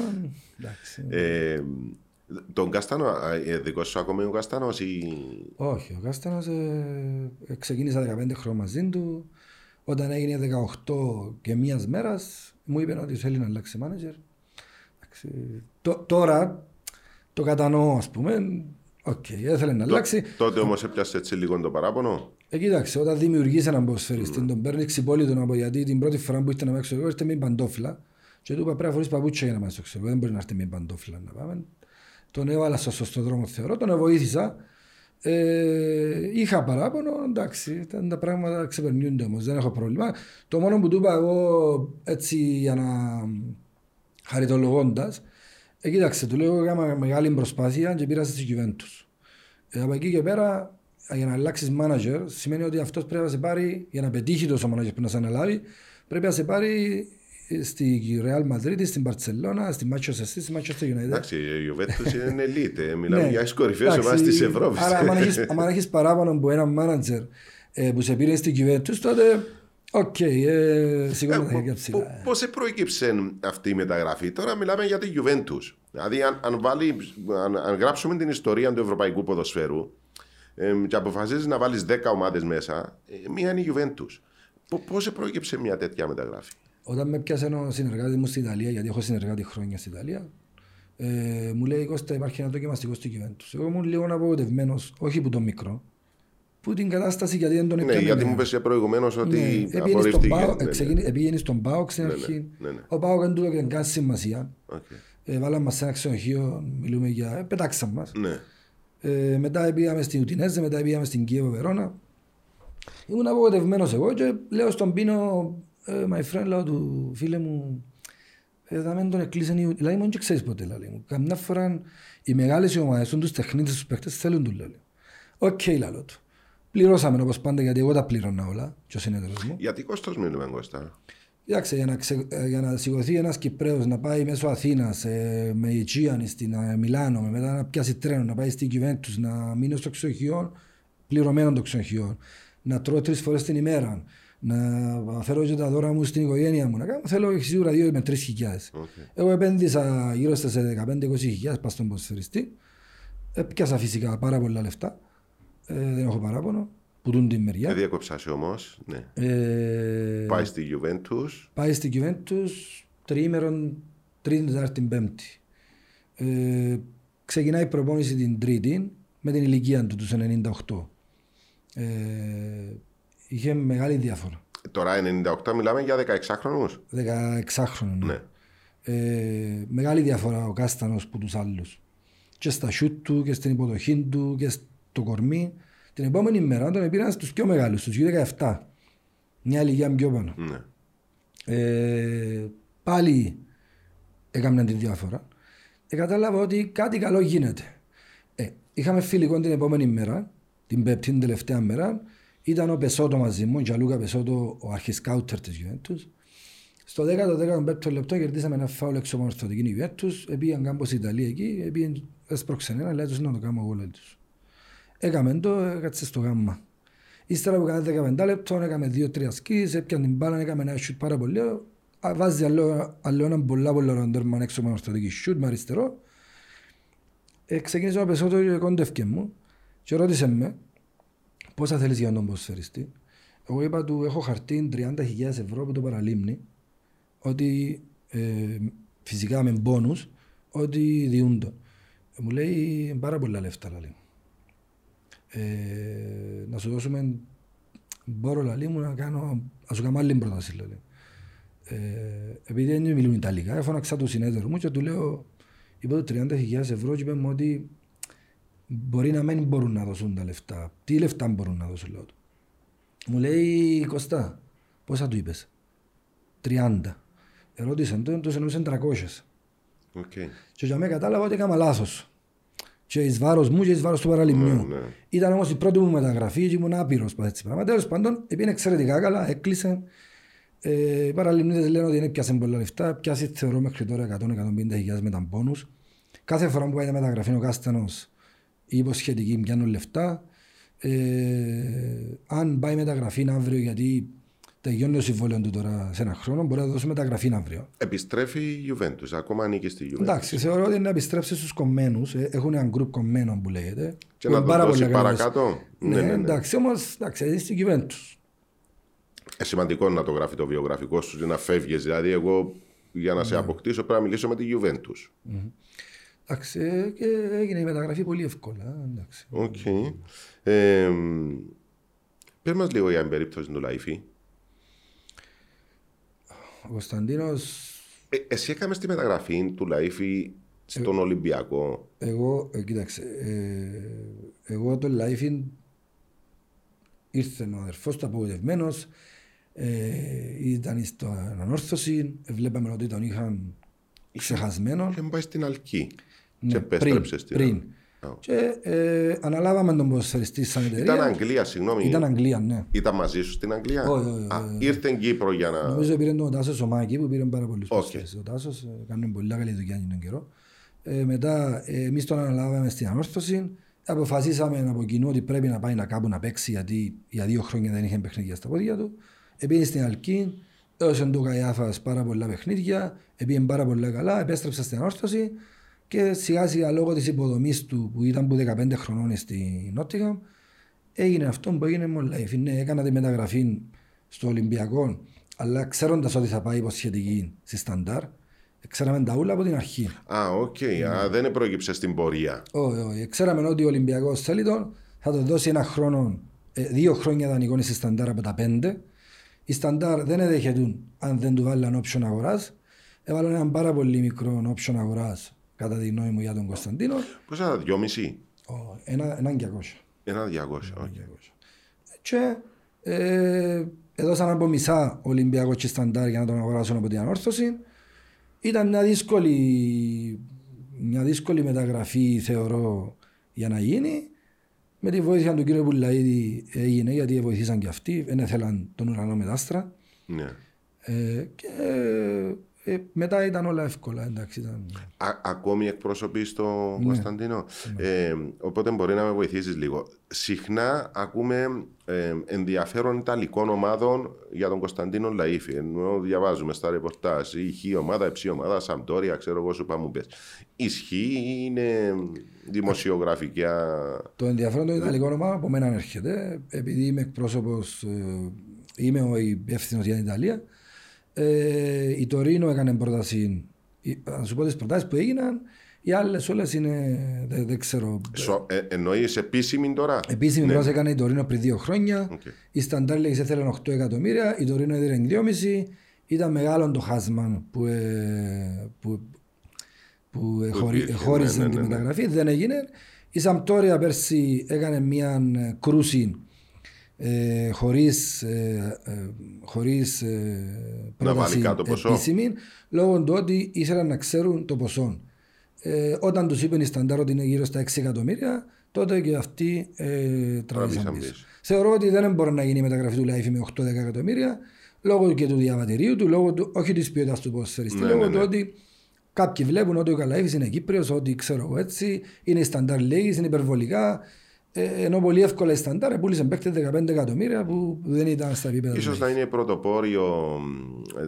Speaker 2: Εντάξει.
Speaker 3: Ε, τον Καστάνο, α, ε, δικός σου ακόμη ο Καστάνος ή...
Speaker 2: Όχι, ο Κάστανος ε, ε, ξεκίνησα 15 χρόνια μαζί του. Όταν έγινε 18 και μίας μέρας, μου είπε ότι θέλει να αλλάξει manager. Εντάξει, τω- τώρα το κατανοώ, ας πούμε. Οκ, έθελε να αλλάξει.
Speaker 3: Τότε όμως έπιασε έτσι λίγο το παράπονο.
Speaker 2: Ε, κοίταξε, όταν δημιουργεί έναν ποδοσφαιριστή, τον παίρνει ξυπόλυτον από γιατί την πρώτη φορά που ήρθε να παίξει, εγώ ήρθε με παντόφλα. Και του είπα πρέπει να φορείς παπούτσια για να πάει στο εξωτερικό. Δεν μπορεί να έρθει με παντόφλα να πάμε. Τον έβαλα στο σωστό δρόμο, θεωρώ, τον βοήθησα. Ε, είχα παράπονο, εντάξει, ήταν τα πράγματα ξεπερνιούνται όμως, δεν έχω πρόβλημα. Το μόνο που του είπα εγώ έτσι για να χαριτολογώντας, ε, κοίταξε, του λέω έκανα μεγάλη προσπάθεια και πήρα στη Juventus. Ε, από εκεί και πέρα, για να αλλάξεις manager, σημαίνει ότι αυτός πρέπει να σε πάρει, για να πετύχει τόσο manager που να σε αναλάβει, πρέπει να σε πάρει ε, στη Real Madrid, στην Barcelona, στη Manchester City, στη Manchester United.
Speaker 3: Εντάξει, η Juventus (laughs) είναι elite. ε, Μιλάμε
Speaker 2: Ναι.
Speaker 3: για τις κορυφαίες
Speaker 2: Εντάξει,
Speaker 3: ομάδες της Ευρώπης.
Speaker 2: Άρα, αν έχεις, (laughs) αν έχεις παράπονο από έναν manager ε, που σε πήρε στην Juventus, τότε οκ, ε, σηκώνω τα χέρια ψηλά.
Speaker 3: Πο- Πώς προέκυψε αυτή η μεταγραφή; Τώρα μιλάμε για τη Juventus. Δηλαδή αν, αν, βάλει, αν, αν γράψουμε την ιστορία του ευρωπαϊκού ποδοσφαίρου ε, και αποφασίζεις να βάλεις 10 ομάδες μέσα, ε, μία είναι η Juventus. Πο- Πώς προέκυψε μια τέτοια μεταγραφή;
Speaker 2: Όταν με πιάσε ένα συνεργάτη μου στην Ιταλία, γιατί έχω συνεργάτη χρόνια στην Ιταλία, ε, μου λέει Κώστα υπάρχει ένα δοκιμαστικό στη Juventus. Εγώ ήμουν λίγο απογοητευμένος, όχι που τον μικρό, που την κατάσταση γιατί δεν τον
Speaker 3: Ναι,
Speaker 2: έπιανε.
Speaker 3: γιατί μου είπες προηγουμένως ότι
Speaker 2: Ναι, επήγαινε στον
Speaker 3: απορρίφθηκε.
Speaker 2: Πάο-
Speaker 3: Ναι, ναι.
Speaker 2: ξεκίνη- Επήγαινε στον ΠΑΟΚ στην αρχή.
Speaker 3: ναι, ναι.
Speaker 2: Ο ΠΑΟΚ δεν του έκανε καν σημασία.
Speaker 3: Οκ.
Speaker 2: Ε, βάλαμε μας σε ένα ξενοδοχείο, μιλούμε για... Ε, πετάξαμε μας.
Speaker 3: Ναι.
Speaker 2: Ε, μετά πήγαμε στην Ουντινέζε, μετά πήγαμε στην Κίεβο Βερόνα. Ήμουν απογοητευμένος εγώ και λέω στον Πίνο, ε, my friend, λέω του φίλε μου, ε, θα μην τον εκλείσαν οι Λέει μου, δεν ξέρεις ποτέ, λέει μου. Καμιά φορά οι μεγάλες ομάδες, τους τεχνίτες, τους παίχτες θέλουν του, λέει. Οκ, λέω του. Πληρώσαμε όπως πάντα, γιατί εγώ τα πλήρωνα όλα, και ο συνέταιρος μου.
Speaker 3: Γιατί κόστος μιλούμε Κώστα;
Speaker 2: Κοιτάξτε, για να, ξε, ε, για να σηκωθεί ένας Κυπραίος να πάει μέσω Αθήνας ε, με Αιτζίαν στην ε, Μιλάνο, με μετά να πιάσει τρένο, να πάει στην Juventus, να μείνει στο ξενοδοχείο, πληρωμένο το ξενοδοχείο, να τρώω τρεις φορές την ημέρα, να φέρω και τα δώρα μου στην οικογένεια μου, να κάνω, θέλω σίγουρα δύο με τρεις χιλιάδες. Εγώ επένδυσα γύρω στα 15-20 χιλιάδες πας στον ποδοσφαιριστή. Έπιασα φυσικά πάρα πολλά λεφτά. Ε, δεν έχω παράπονο. Που τούν την μεριά.
Speaker 3: Δεν διέκοψα όμως. Ναι.
Speaker 2: Ε,
Speaker 3: Πάει στη Juventus.
Speaker 2: Πάει στην Juventus τριήμερον, τρίτη, τετάρτη, πέμπτη. Ε, ξεκινάει η προπόνηση την τρίτη με την ηλικία του, τους 98. Ε, είχε μεγάλη διαφορά.
Speaker 3: Τώρα 98 μιλάμε για 16χρονους.
Speaker 2: 16χρονο.
Speaker 3: Ναι.
Speaker 2: Ε, μεγάλη διαφορά ο Κάστανος που τους άλλους. Και στα σιούτ του και στην υποδοχή του και στο κορμί. Την επόμενη μέρα τον πήραν στους πιο μεγάλους, στους U17. Μια ηλικία πιο πάνω.
Speaker 3: Ναι.
Speaker 2: Ε, πάλι έκαναν τη διαφορά. Και κατάλαβα ότι κάτι καλό γίνεται. Ε, είχαμε φιλικό την επόμενη μέρα, την πέμπτη, την τελευταία μέρα. Ήταν ο Πεσότο μαζί μου, ο Τζαλούκα Πεσότο, ο αρχισκάουτερ της Juventus. Στο 10ο-15ο λεπτό κερδίσαμε ένα φάουλ έξω από ορθωτική η Juventus. Επήγαν κάμπος η Ιταλία εκεί, επήγαν έσπρωξαν ένα, λέει τους να το κάνουμε εγώ, λέει τους. Έκαμε το, έκατσε στο γάμμα. Ύστερα από κάθε 15 λεπτό έκαμε δύο-τρία σκis, έπιαν την μπάλα, έκαμε ένα σιούτ πάρα πολύ. Α, Βάζει άλλο, άλλο έναν πολλά πολύ ωραίο ντέρμαν έξω από ορθωτική σιούτ με αριστερό. Ε, ξεκίνησε να πεσώ το και κόντευκε μου και ρώτησε με πόσα θέλεις για τον ποσφαιριστή. Εγώ είπα του έχω χαρτί 30.000 ευρώ που το παραλίμνει ότι ε, φυσικά με μπόνους ότι διούν το. Ε, μου λέει πάρα πολλά λεφτά λέει. Ε, να σου δώσουμε μπορώ λαλή μου να κάνω να σου κάνω άλλη πρόταση λέει. Ε, επειδή δεν μιλούν Ιταλικά, έφωναξα το συνέταιρο μου και του λέω είπα του 30.000 ευρώ και είπε μου ότι μπορεί να μην μπορούν να δώσουν τα λεφτά. Τι λεφτά μπορούν να δώσουν λέω του. Μου λέει Κωστά, πόσα του είπες; 30. Ερώτησε τον, τους εννοούσε 300.
Speaker 3: Οκ.
Speaker 2: Και για μένα κατάλαβα ότι έκανα λάθος. Και εις βάρος μου και εις βάρος του παραλιμνιού.
Speaker 3: Ναι, ναι.
Speaker 2: Ήταν όμως η πρώτη μου μεταγραφή και ήμουν άπειρος πάνω έτσι πράγματα. Τέλος πάντων, πήγαινε εξαιρετικά καλά, έκλεισε. Ε, οι παραλιμνίτες λένε ότι δεν πιάσε πολλά λεφτά, πιάσει θεωρώ μέχρι τώρα 100-150 με τα πόνους. Κάθε φορά που πάει να μεταγραφή ο Κάστανος η υποσχετική πιάνουν λεφτά. Ε, αν πάει μεταγραφή αύριο γιατί τελειώνει το συμβόλαιο του τώρα σε ένα χρόνο, μπορεί να δώσει μεταγραφή αύριο.
Speaker 3: Επιστρέφει η Juventus, ακόμα ανήκει στη Juventus.
Speaker 2: Εντάξει, θεωρώ ότι είναι να επιστρέψει στους κομμένους. έχουν ένα γκρουπ κομμένων που λέγεται.
Speaker 3: Και
Speaker 2: που
Speaker 3: να
Speaker 2: είναι
Speaker 3: το
Speaker 2: πάρα
Speaker 3: δώσει
Speaker 2: πολύ καλός.
Speaker 3: παρακάτω.
Speaker 2: Ναι,
Speaker 3: Ναι, ναι, ναι.
Speaker 2: εντάξει, όμως εντάξει, είναι στην Juventus.
Speaker 3: Ε, σημαντικό να το γράφει το βιογραφικό σου και να φεύγεις. Δηλαδή, εγώ για να
Speaker 2: Ναι.
Speaker 3: σε αποκτήσω πρέπει να μιλήσω με τη Juventus.
Speaker 2: Εντάξει, ε, και έγινε η μεταγραφή πολύ εύκολα. Εντάξει.
Speaker 3: Οκ. Ε, Πες μας λίγο για την περίπτωση του Λαϊφή.
Speaker 2: Ο Κωνσταντίνο,
Speaker 3: Ε, εσύ έκαμες τη μεταγραφή του Λαϊφή στον Ολυμπιακό.
Speaker 2: εγώ, ε, κοίταξε, ε, εγώ τον Λαϊφή ήρθε ο αδερφός του απογοητευμένος. Ε, ήταν στην Ανόρθωση, ε, βλέπαμε ότι τον είχαν ξεχασμένο.
Speaker 3: Είχε πάει στην Αλκή.
Speaker 2: Ναι,
Speaker 3: και επέστρεψε στην
Speaker 2: πριν.
Speaker 3: Αλκή. Α.
Speaker 2: Και ε, αναλάβαμε τον ποδοσφαιριστή σαν εταιρεία.
Speaker 3: Ήταν Αγγλία, συγγνώμη.
Speaker 2: Ήταν Αγγλία, ναι.
Speaker 3: Ήταν μαζί σου στην Αγγλία;
Speaker 2: Όχι, όχι,
Speaker 3: Α,
Speaker 2: όχι.
Speaker 3: ήρθε στην Κύπρο για να.
Speaker 2: Νομίζω πήρε τον Τάσος Σομάκη που πήρε πάρα πολλούς
Speaker 3: Οκ.
Speaker 2: ποδοσφαιριστές. Ο Τάσος ε, έκανε πολύ καλή δουλειά για τον καιρό. Ε, μετά ε, εμείς τον αναλάβαμε στην ανόρθωση. Αποφασίσαμε από κοινού ότι πρέπει να πάει να κάπου να παίξει γιατί για δύο χρόνια δεν είχε παιχνίδια στα πόδια του. Επήγε στην Αλκή, έδωσε του Καϊάφας πάρα πολλά παιχνίδια, επήγε πάρα πολλά καλά, επέστρεψε στην ανόρθωση και σιγά σιγά λόγω της υποδομής του που ήταν που 15 χρονών στη Νότιγα έγινε αυτό που έγινε με ο Λαϊφ. Ναι, έκανα τη μεταγραφή στο Ολυμπιακό, αλλά ξέροντας ότι θα πάει υποσχετική στη Σταντάρ, ξέραμε τα ούλα από την αρχή.
Speaker 3: Α, οκ.
Speaker 2: Ναι.
Speaker 3: Α, δεν προέκυψε στην πορεία.
Speaker 2: Όχι, όχι. Ξέραμε ότι ο Ολυμπιακός θέλει τον, θα το δώσει ένα χρόνο, ε, δύο χρόνια δανεικών στη Σταντάρ από τα πέντε. Η Σταντάρ δεν εδέχεται αν δεν του βάλει ένα option αγοράς. Έβαλε έναν πάρα πολύ μικρό option αγοράς κατά τη γνώμη μου για τον Κωνσταντίνο.
Speaker 3: Πόσα ήταν, δυόμιση;
Speaker 2: Ο, ένα, έναν 200.
Speaker 3: Ένα 200. οκ.
Speaker 2: Και ε, έδωσαν από μισά Ολυμπιακό και Σταντάρ για να τον αγοράσουν από την ανόρθωση. Ήταν μια δύσκολη, μια δύσκολη μεταγραφή θεωρώ για να γίνει. Με τη βοήθεια του κύριου Πουλαίδη έγινε γιατί βοηθήσαν και αυτοί. Δεν ήθελαν τον ουρανό με τα άστρα.
Speaker 3: Ναι.
Speaker 2: Ε, και ε, μετά ήταν όλα εύκολα. Εντάξει, ήταν...
Speaker 3: Α, ακόμη εκπροσωπεί το
Speaker 2: Ναι.
Speaker 3: Κωνσταντίνο. Ε, οπότε μπορεί να με βοηθήσεις λίγο. Συχνά ακούμε ε, ενδιαφέρον Ιταλικών ομάδων για τον Κωνσταντίνο Λαΐφη. Ενώ διαβάζουμε στα ρεπορτάζ η Χ ομάδα, η Ψ ομάδα, Σαμπτόρια, ξέρω εγώ σου πάμε πες. Ισχύει ή είναι δημοσιογραφικά.
Speaker 2: Το ενδιαφέρον των Ιταλικών ομάδων από μένα έρχεται, επειδή είμαι εκπρόσωπος, είμαι ο υπεύθυνο για την Ιταλία. Ε, η Τωρίνο έκανε πρόταση. η- Να σου πω τις προτάσεις που έγιναν. Οι άλλες όλες είναι. Δεν, δεν ξέρω.
Speaker 3: Σο, ε, εννοείς επίσημη τώρα;
Speaker 2: Επίσημη
Speaker 3: Ναι.
Speaker 2: πρόταση έκανε η Τωρίνο πριν δύο χρόνια.
Speaker 3: Οκ.
Speaker 2: Η Σταντάρ λέγε ήθελε 8 εκατομμύρια. Η Τωρίνο έδινε 2,5. Ήταν μεγάλο το χάσμα που, ε, που, που, εχωρι-
Speaker 3: υπήρχε,
Speaker 2: εχώριζε
Speaker 3: ναι, ναι,
Speaker 2: τη
Speaker 3: ναι, ναι.
Speaker 2: μεταγραφή. Δεν έγινε. Η Σαμπντόρια πέρσι έκανε μια ε, κρούση ε, χωρίς, ε, ε, χωρίς ε,
Speaker 3: Να βάλει
Speaker 2: πρόταση
Speaker 3: κάτω ποσό.
Speaker 2: επίσημη λόγω του ότι ήθελαν να ξέρουν το ποσό. Ε, όταν τους είπε η Σταντάρ ότι είναι γύρω στα 6 εκατομμύρια τότε και αυτοί ε, τραβήσαν
Speaker 3: Τραβήσαν
Speaker 2: πίσω.
Speaker 3: πίσω.
Speaker 2: Θεωρώ ότι δεν μπορεί να γίνει η μεταγραφή του Λάιφη με 8-10 εκατομμύρια λόγω και του διαβατηρίου του, λόγω του, όχι της ποιότητας του ποδοσφαιριστή,
Speaker 3: Ναι,
Speaker 2: λόγω
Speaker 3: ναι,
Speaker 2: του
Speaker 3: ναι.
Speaker 2: ότι κάποιοι βλέπουν ότι ο Καλάιφη είναι Κύπριος, ότι ξέρω εγώ έτσι, είναι η σταντάρ λέγει, είναι υπερβολικά. Ε, ενώ πολύ εύκολα η σταντάρ πούλησε παίκτες 15 εκατομμύρια που δεν ήταν στα επίπεδα. του
Speaker 3: Ίσως
Speaker 2: Λάιφη.
Speaker 3: να είναι πρωτοπόριο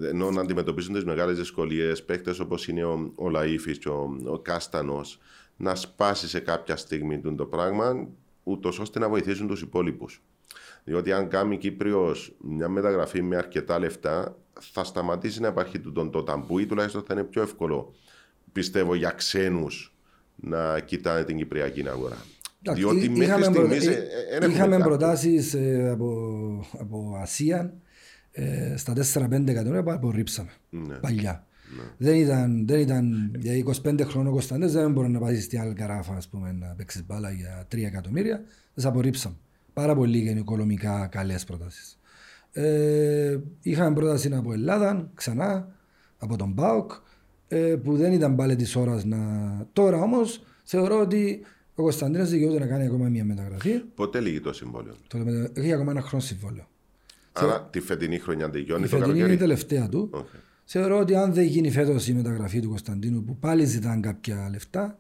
Speaker 3: ε, ενώ να αντιμετωπίζουν τις μεγάλες δυσκολίες παίκτες όπως είναι ο, ο Λαΐφης και ο, ο Κάστανος να σπάσει σε κάποια στιγμή τούτο το πράγμα ούτως ώστε να βοηθήσουν τους υπόλοιπους. Διότι αν κάνει Κύπριος μια μεταγραφή με αρκετά λεφτά θα σταματήσει να υπάρχει τούτο το ταμπού ή τουλάχιστον θα είναι πιο εύκολο πιστεύω για ξένους να κοιτάνε την Κυπριακή αγορά.
Speaker 2: Εντάξει,
Speaker 3: Διότι
Speaker 2: εί-
Speaker 3: μέχρι
Speaker 2: είχαμε
Speaker 3: στιγμής
Speaker 2: προτα-
Speaker 3: ε, ε, δεν
Speaker 2: Είχαμε
Speaker 3: έχουμε
Speaker 2: προτάσεις ε, από, από Ασία ε, στα 4-5 εκατομμύρια που απορρίψαμε
Speaker 3: Ναι.
Speaker 2: παλιά. Δεν ήταν, δεν ήταν για 25 χρόνων ο Κωνσταντές δεν μπορεί να πάει στην Αλκαράφα ας πούμε, να παίξεις μπάλα για 3 εκατομμύρια. Δεν απορρίψαμε. Πάρα πολύ γενικολομικά καλές προτάσεις. Ε, είχαμε πρόταση από Ελλάδα ξανά, από τον ΠΑΟΚ, ε, που δεν ήταν πάλι της ώρας να. Τώρα όμως θεωρώ ότι ο Κωνσταντίνος δικαιούται να κάνει ακόμα μια μεταγραφή.
Speaker 3: Πότε λήγει το συμβόλαιο;
Speaker 2: Το μετα- Έχει ακόμα ένα χρόνο συμβόλαιο.
Speaker 3: Άρα τη φετινή χρονιά τελειώνει
Speaker 2: Η
Speaker 3: το
Speaker 2: φετινή είναι η
Speaker 3: καλοκαίρι.
Speaker 2: τελευταία του.
Speaker 3: Οκ.
Speaker 2: Θεωρώ ότι αν δεν γίνει φέτος η μεταγραφή του Κωνσταντίνου που πάλι ζητάνε κάποια λεφτά,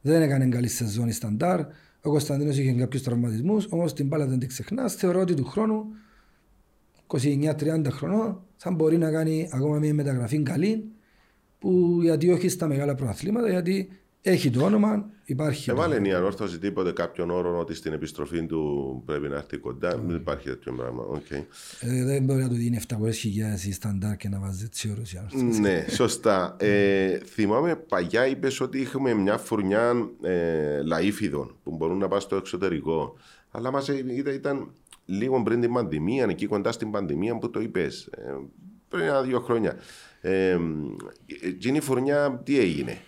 Speaker 2: δεν έκανε καλή σεζόν η Σταντάρ. Ο Κωνσταντίνος είχε κάποιους τραυματισμούς, όμως την μπάλα δεν την ξεχνάς. Θεωρώ ότι του χρόνου, 29-30 χρονών, θα μπορεί να κάνει ακόμα μια μεταγραφή καλή. Που γιατί όχι στα μεγάλα πρωταθλήματα, γιατί έχει το όνομα, υπάρχει. το
Speaker 3: Έβαλε η ανόρθωση τίποτε κάποιον όρο ότι στην επιστροφή του πρέπει να έρθει κοντά. Δεν υπάρχει τέτοιο πράγμα. Οκ.
Speaker 2: Ε, δεν μπορεί να του δίνει 700.000 η Σταντάρ και να βάζει έτσι όρους.
Speaker 3: Ναι, σωστά. Ε, θυμάμαι παλιά είπες ότι είχαμε μια φουρνιά ε, Λαΐφηδων που μπορούν να πάνε στο εξωτερικό. Αλλά μας ε, ήταν, ήταν λίγο πριν την πανδημία, εκεί κοντά στην πανδημία που το είπες. Ε, πριν ένα-δύο χρόνια. Ε, εκείνη η φουρνιά τι έγινε;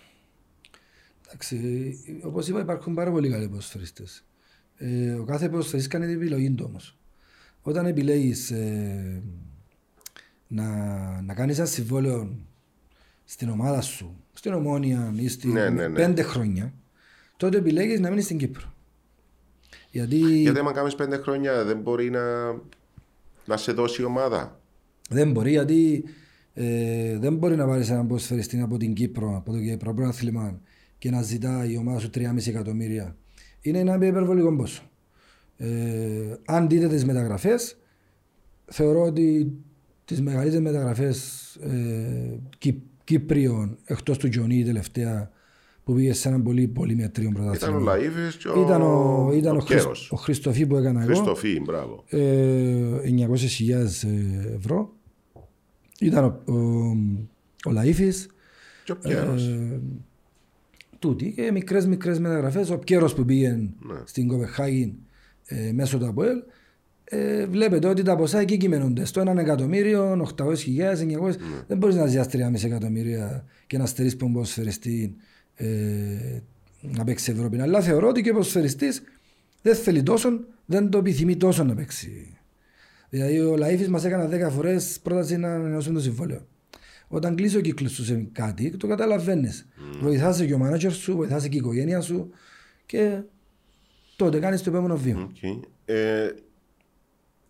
Speaker 2: Εντάξει, όπως είπα, υπάρχουν πάρα πολύ καλοί ποδοσφαιριστές. Ε, ο κάθε ποδοσφαιριστής κάνει την επιλογή του όμως. Όταν επιλέγεις ε, να, να κάνεις ένα συμβόλαιο στην ομάδα σου, στην ομόνια ή στην
Speaker 3: Ναι, ναι, ναι.
Speaker 2: πέντε χρόνια, τότε επιλέγεις να μείνεις στην Κύπρο. Γιατί,
Speaker 3: Γιατί άμα κάνεις πέντε χρόνια δεν μπορεί να, να σε δώσει η ομάδα;
Speaker 2: δεν μπορεί, γιατί ε, δεν μπορεί να πάρεις έναν ποδοσφαιριστή από την Κύπρο, από το Κύπρο πρωτάθλημα και να ζητά η ομάδα σου 3,5 εκατομμύρια. Είναι ένα υπερβολικό ποσό. Ε, αν δείτε τις μεταγραφές, θεωρώ ότι τις μεγαλύτερες μεταγραφές ε, Κύ, Κύπριων εκτός του Τζονί η τελευταία που πήγε σε έναν πολύ, πολύ μετρίο
Speaker 3: Ήταν ο
Speaker 2: πρωτάθλημα.
Speaker 3: Λαΐβης και ο,
Speaker 2: Ήταν ο, ήταν ο,
Speaker 3: ο
Speaker 2: Χρυσ-
Speaker 3: Κέρος.
Speaker 2: ο Χριστοφή που έκανα εγώ.
Speaker 3: Χριστοφή, μπράβο.
Speaker 2: Ε, 900.000 ευρώ. Ήταν ο, ο, ο Λαΐφης,
Speaker 3: Και ο Κέρος.
Speaker 2: ε, τούτοι και μικρές μικρές μεταγραφές. Ο Πιέρος που πήγε
Speaker 3: Ναι.
Speaker 2: στην Κοπεχάγη ε, μέσω του ΑΠΟΕΛ ε, βλέπετε ότι τα ποσά εκεί κειμενούνται. Στο 1 εκατομμύριο, 800.000, 900.
Speaker 3: Ναι.
Speaker 2: Δεν μπορείς να ζήσει 3,5 εκατομμύρια και να στερείς τον ποδοσφαιριστή ε, να παίξει Ευρώπη. Αλλά θεωρώ ότι και ο ποδοσφαιριστής δεν θέλει τόσο, δεν το επιθυμεί τόσο να παίξει. Δηλαδή ο Λαΐφης μας έκανε 10 φορές πρόταση να ανανεώσουμε το συμβόλαιο. Όταν κλείσει ο κύκλος σου σε κάτι, το καταλαβαίνεις. Mm. Βοηθάσαι και ο μάνατζερ σου, βοηθάσαι και η οικογένεια σου και τότε κάνεις το επόμενο βήμα.
Speaker 3: Οκ. Ε,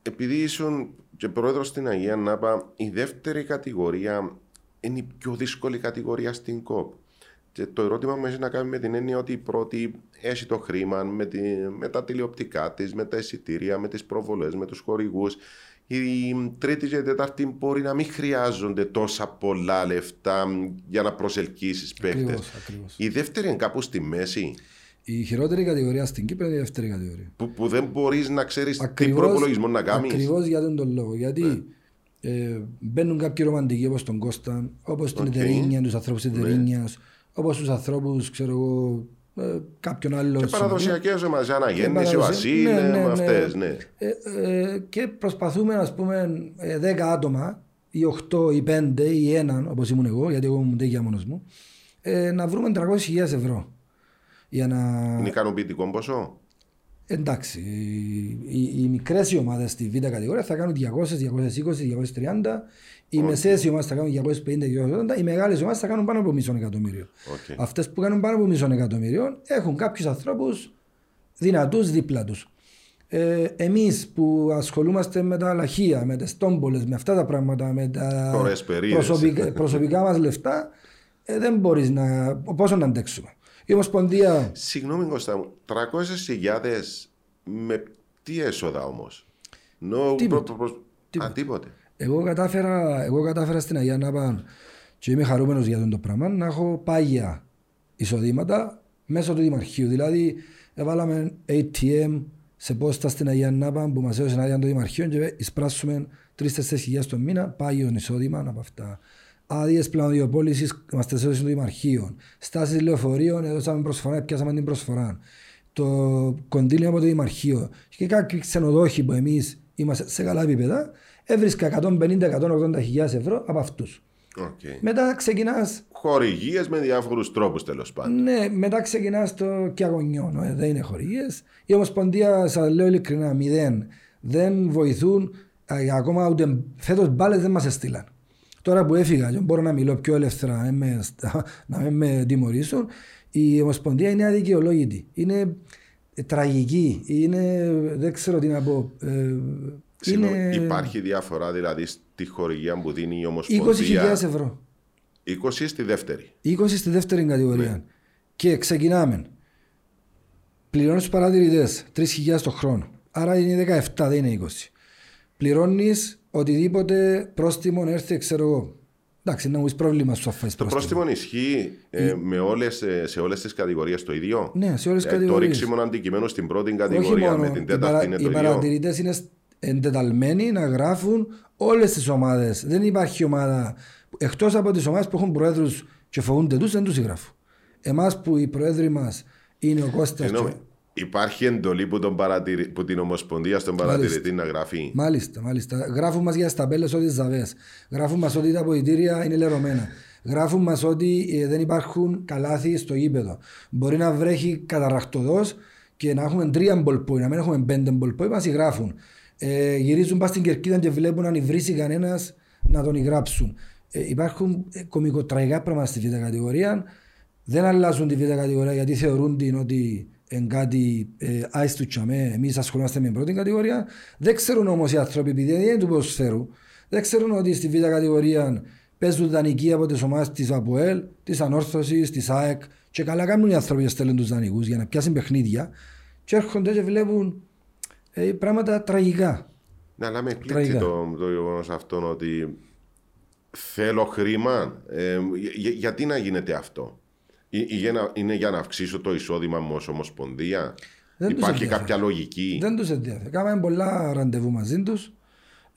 Speaker 3: επειδή ήσουν και πρόεδρος στην Αγία Νάπα, η δεύτερη κατηγορία είναι η πιο δύσκολη κατηγορία στην ΚΟΠ. Και το ερώτημα μου έχει να κάνει με την έννοια ότι η πρώτη έχει το χρήμα με, τη, με τα τηλεοπτικά της, με τα εισιτήρια, με τις προβολές, με τους χορηγούς. Η τρίτη και η τέταρτη μπορεί να μην χρειάζονται τόσα πολλά λεφτά για να προσελκύσεις παίκτες.
Speaker 2: Ακριβώς, ακριβώς.
Speaker 3: Η δεύτερη είναι κάπου στη μέση,
Speaker 2: Η χειρότερη κατηγορία στην Κύπρο είναι η δεύτερη κατηγορία.
Speaker 3: που, που δεν μπορείς να ξέρεις τι προπολογισμό να κάνεις.
Speaker 2: Ακριβώς για τον, τον λόγο. Γιατί ε, μπαίνουν κάποιοι ρομαντικοί όπως τον Κώστα, όπως την
Speaker 3: Οκ.
Speaker 2: Ετερίνια, τους ανθρώπους της Ετερίνιας, όπως τους ανθρώπους, ξέρω εγώ, ε, κάποιον άλλο.
Speaker 3: Και παραδοσιακές ομάδες,
Speaker 2: Και
Speaker 3: αναγέννηση, ο
Speaker 2: παραδοσια-
Speaker 3: Βασίλη,
Speaker 2: ναι, ναι, ναι.
Speaker 3: αυτές, ναι.
Speaker 2: Ε, ε, και προσπαθούμε, ας πούμε, ε, 10 άτομα, ή 8, ή 5, ή 1, όπως ήμουν εγώ, γιατί εγώ ήμουν τέτοια μόνος μου, ε, να βρούμε 300.000 ευρώ. Για να...
Speaker 3: Είναι ικανοποιητικό ποσό;
Speaker 2: Εντάξει, οι, οι, οι μικρές ομάδες στη β' κατηγορία θα κάνουν 200, 220, 230. Οι okay. μεσαίες ομάδες θα κάνουν 250, 280. Οι μεγάλες ομάδες θα κάνουν πάνω από μισό εκατομμύριο.
Speaker 3: Okay.
Speaker 2: Αυτές που κάνουν πάνω από μισό εκατομμύριο έχουν κάποιους ανθρώπους δυνατούς δίπλα τους. Ε, Εμείς που ασχολούμαστε με τα λαχεία, με τις τόμπολες, με αυτά τα πράγματα, με τα
Speaker 3: Ωραίες περίοδες.
Speaker 2: προσωπικά, (laughs) προσωπικά μας λεφτά, ε, δεν μπορείς να. Πόσο να αντέξουμε. Η Ομοσπονδία
Speaker 3: Συγγνώμη Κώστα μου, 300.000 με τι έσοδα όμως; No,
Speaker 2: Τίποτε.
Speaker 3: προ- προ-
Speaker 2: Τίποτε.
Speaker 3: Α, τίποτε.
Speaker 2: Εγώ κατάφερα, εγώ κατάφερα στην Αγία Νάπα και είμαι χαρούμενος για αυτό το πράγμα να έχω πάγια εισοδήματα μέσω του Δημαρχείου. Δηλαδή, έβαλαμε ATM σε πόστα στην Αγία Νάπα που μας έδωσε άδεια το Δημαρχείο και εισπράσσουμε 3-4 χιλιάδες το μήνα πάγιο εισόδημα από αυτά. Άδειες πλανοδιοπόλησης μας τις έδωσε το Δημαρχείο. Στάσεις λεωφορείων έδωσαμε προσφορά, πιάσαμε την προσφορά. Το κονδύλιο από το Δημαρχείο. Και κάποιοι ξενοδόχοι που εμείς είμαστε σε καλά επίπεδα, έβρισκα 150-180 χιλιάδες ευρώ από αυτούς.
Speaker 3: Okay.
Speaker 2: Μετά ξεκινάς
Speaker 3: Χορηγίες με διάφορους τρόπους τέλος πάντων.
Speaker 2: ναι, μετά ξεκινάς το κιαγωνιό. Ε, δεν είναι χορηγίες. Η Ομοσπονδία, σας λέω ειλικρινά, μηδέν. Δεν βοηθούν. ε, ακόμα ούτε φέτος μπάλες δεν μας έστειλαν. Τώρα που έφυγα και μπορώ να μιλώ πιο ελεύθερα, ε, με, να μην με τιμωρήσουν, η Ομοσπονδία είναι αδικαιολόγητη. Είναι ε, τραγική. Είναι, δεν ξέρω τι να πω. Ε,
Speaker 3: Συγγνώμη,
Speaker 2: είναι
Speaker 3: Υπάρχει διαφορά δηλαδή στη χορηγία που δίνει η
Speaker 2: 20.000
Speaker 3: Ομοσπονδία.
Speaker 2: ευρώ.
Speaker 3: 20 στη δεύτερη.
Speaker 2: 20 στη δεύτερη κατηγορία.
Speaker 3: Ναι.
Speaker 2: Και ξεκινάμε. Πληρώνεις τους παρατηρητές 3.000 το χρόνο. Άρα είναι 17, δεν είναι 20. Πληρώνεις οτιδήποτε πρόστιμο έρθει, ξέρω εγώ. Εντάξει, να μου πει πρόβλημα σου αφήσει
Speaker 3: Το πρόστιμο ισχύει ε, με όλες, ε, σε όλες τις κατηγορίες το ίδιο;
Speaker 2: Ναι, σε όλες τις
Speaker 3: Ε, Το
Speaker 2: κατηγορίες.
Speaker 3: ρίξιμο αντικειμένο στην πρώτη
Speaker 2: Όχι
Speaker 3: κατηγορία
Speaker 2: μόνο.
Speaker 3: με την
Speaker 2: οι,
Speaker 3: τέταρτη
Speaker 2: παρα,
Speaker 3: είναι
Speaker 2: οι
Speaker 3: το ίδιο;
Speaker 2: παρατηρητές είναι εντεταλμένοι να γράφουν όλες τις ομάδες. Δεν υπάρχει ομάδα. Εκτός από τις ομάδες που έχουν προέδρους και φοβούνται τους, δεν τους γράφουν. Εμάς που οι προέδροι μας είναι ο Κώστας
Speaker 3: Συγγνώμη,
Speaker 2: και...
Speaker 3: Υπάρχει εντολή που, τον παρατηρη... που την Ομοσπονδία στον παρατηρητή να γράφει.
Speaker 2: Μάλιστα, μάλιστα. Γράφουν μας για τις ταμπέλες ότι ζαβές. Γράφουν μας ότι τα αποδητήρια είναι λερωμένα. Γράφουν μας ότι ε, δεν υπάρχουν καλάθι στο γήπεδο. Μπορεί να βρέχει καταρακτοδό και να έχουμε τρία μπολπόι, να μην έχουμε πέντε μπολπόι, μας γράφουν. Ε, γυρίζουν πας στην κερκίδα και βλέπουν αν υβρίσει κανένας να τον γράψουν. Ε, υπάρχουν ε, κομικοτραγικά πράγματα στη β' κατηγορία. Δεν αλλάζουν τη β' κατηγορία γιατί θεωρούν την ότι εν κάτι ε, άιστου τσαμέ, εμείς ασχολούμαστε με την πρώτη κατηγορία. Δεν ξέρουν όμως οι άνθρωποι, επειδή δεν είναι του ποδοσφαίρου, δεν ξέρουν ότι στη β' κατηγορία παίζουν δανεικοί από τις ομάδες της ΑΠΟΕΛ, της Ανόρθωσης, της ΑΕΚ και καλά κάνουν οι άνθρωποι και στέλνουν τους δανεικούς για να πιάσουν παιχνίδια και έρχονται και βλέπουν ε, πράγματα τραγικά.
Speaker 3: Ναι, αλλά με εκπλήξει
Speaker 2: Τραγικά.
Speaker 3: το, το γεγονός αυτό ότι θέλω χρήμα. Ε, για- γιατί να γίνεται αυτό; Ή- ή για να- είναι για να αυξήσω το εισόδημα μου ως Ομοσπονδία;
Speaker 2: Δεν τους
Speaker 3: Υπάρχει
Speaker 2: ενδιαφέρει.
Speaker 3: κάποια λογική;
Speaker 2: Δεν τους ενδιαφέρει. Κάναμε πολλά ραντεβού μαζί τους.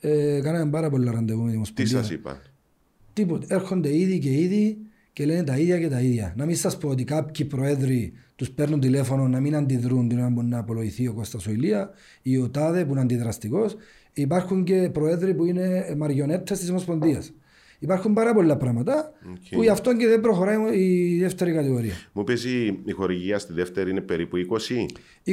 Speaker 2: Ε, κάναμε πάρα πολλά ραντεβού με τη
Speaker 3: Τι
Speaker 2: Ομοσπονδία.
Speaker 3: σας είπαν.
Speaker 2: Τίποτε. Έρχονται ήδη και ήδη και λένε τα ίδια και τα ίδια. Να μην σας πω ότι κάποιοι προέδροι τους παίρνουν τηλέφωνο να μην αντιδρούν την ώρα που να απολογηθεί ο Κώστας ο Ηλία ή ο Τάδε που είναι αντιδραστικός. Υπάρχουν και προέδροι που είναι μαριονέτες της Ομοσπονδίας. Υπάρχουν πάρα πολλά πράγματα
Speaker 3: Οκ.
Speaker 2: που γι' αυτό και δεν προχωράει η δεύτερη κατηγορία.
Speaker 3: Μου 'πες η, η χορηγία στη δεύτερη είναι περίπου 20.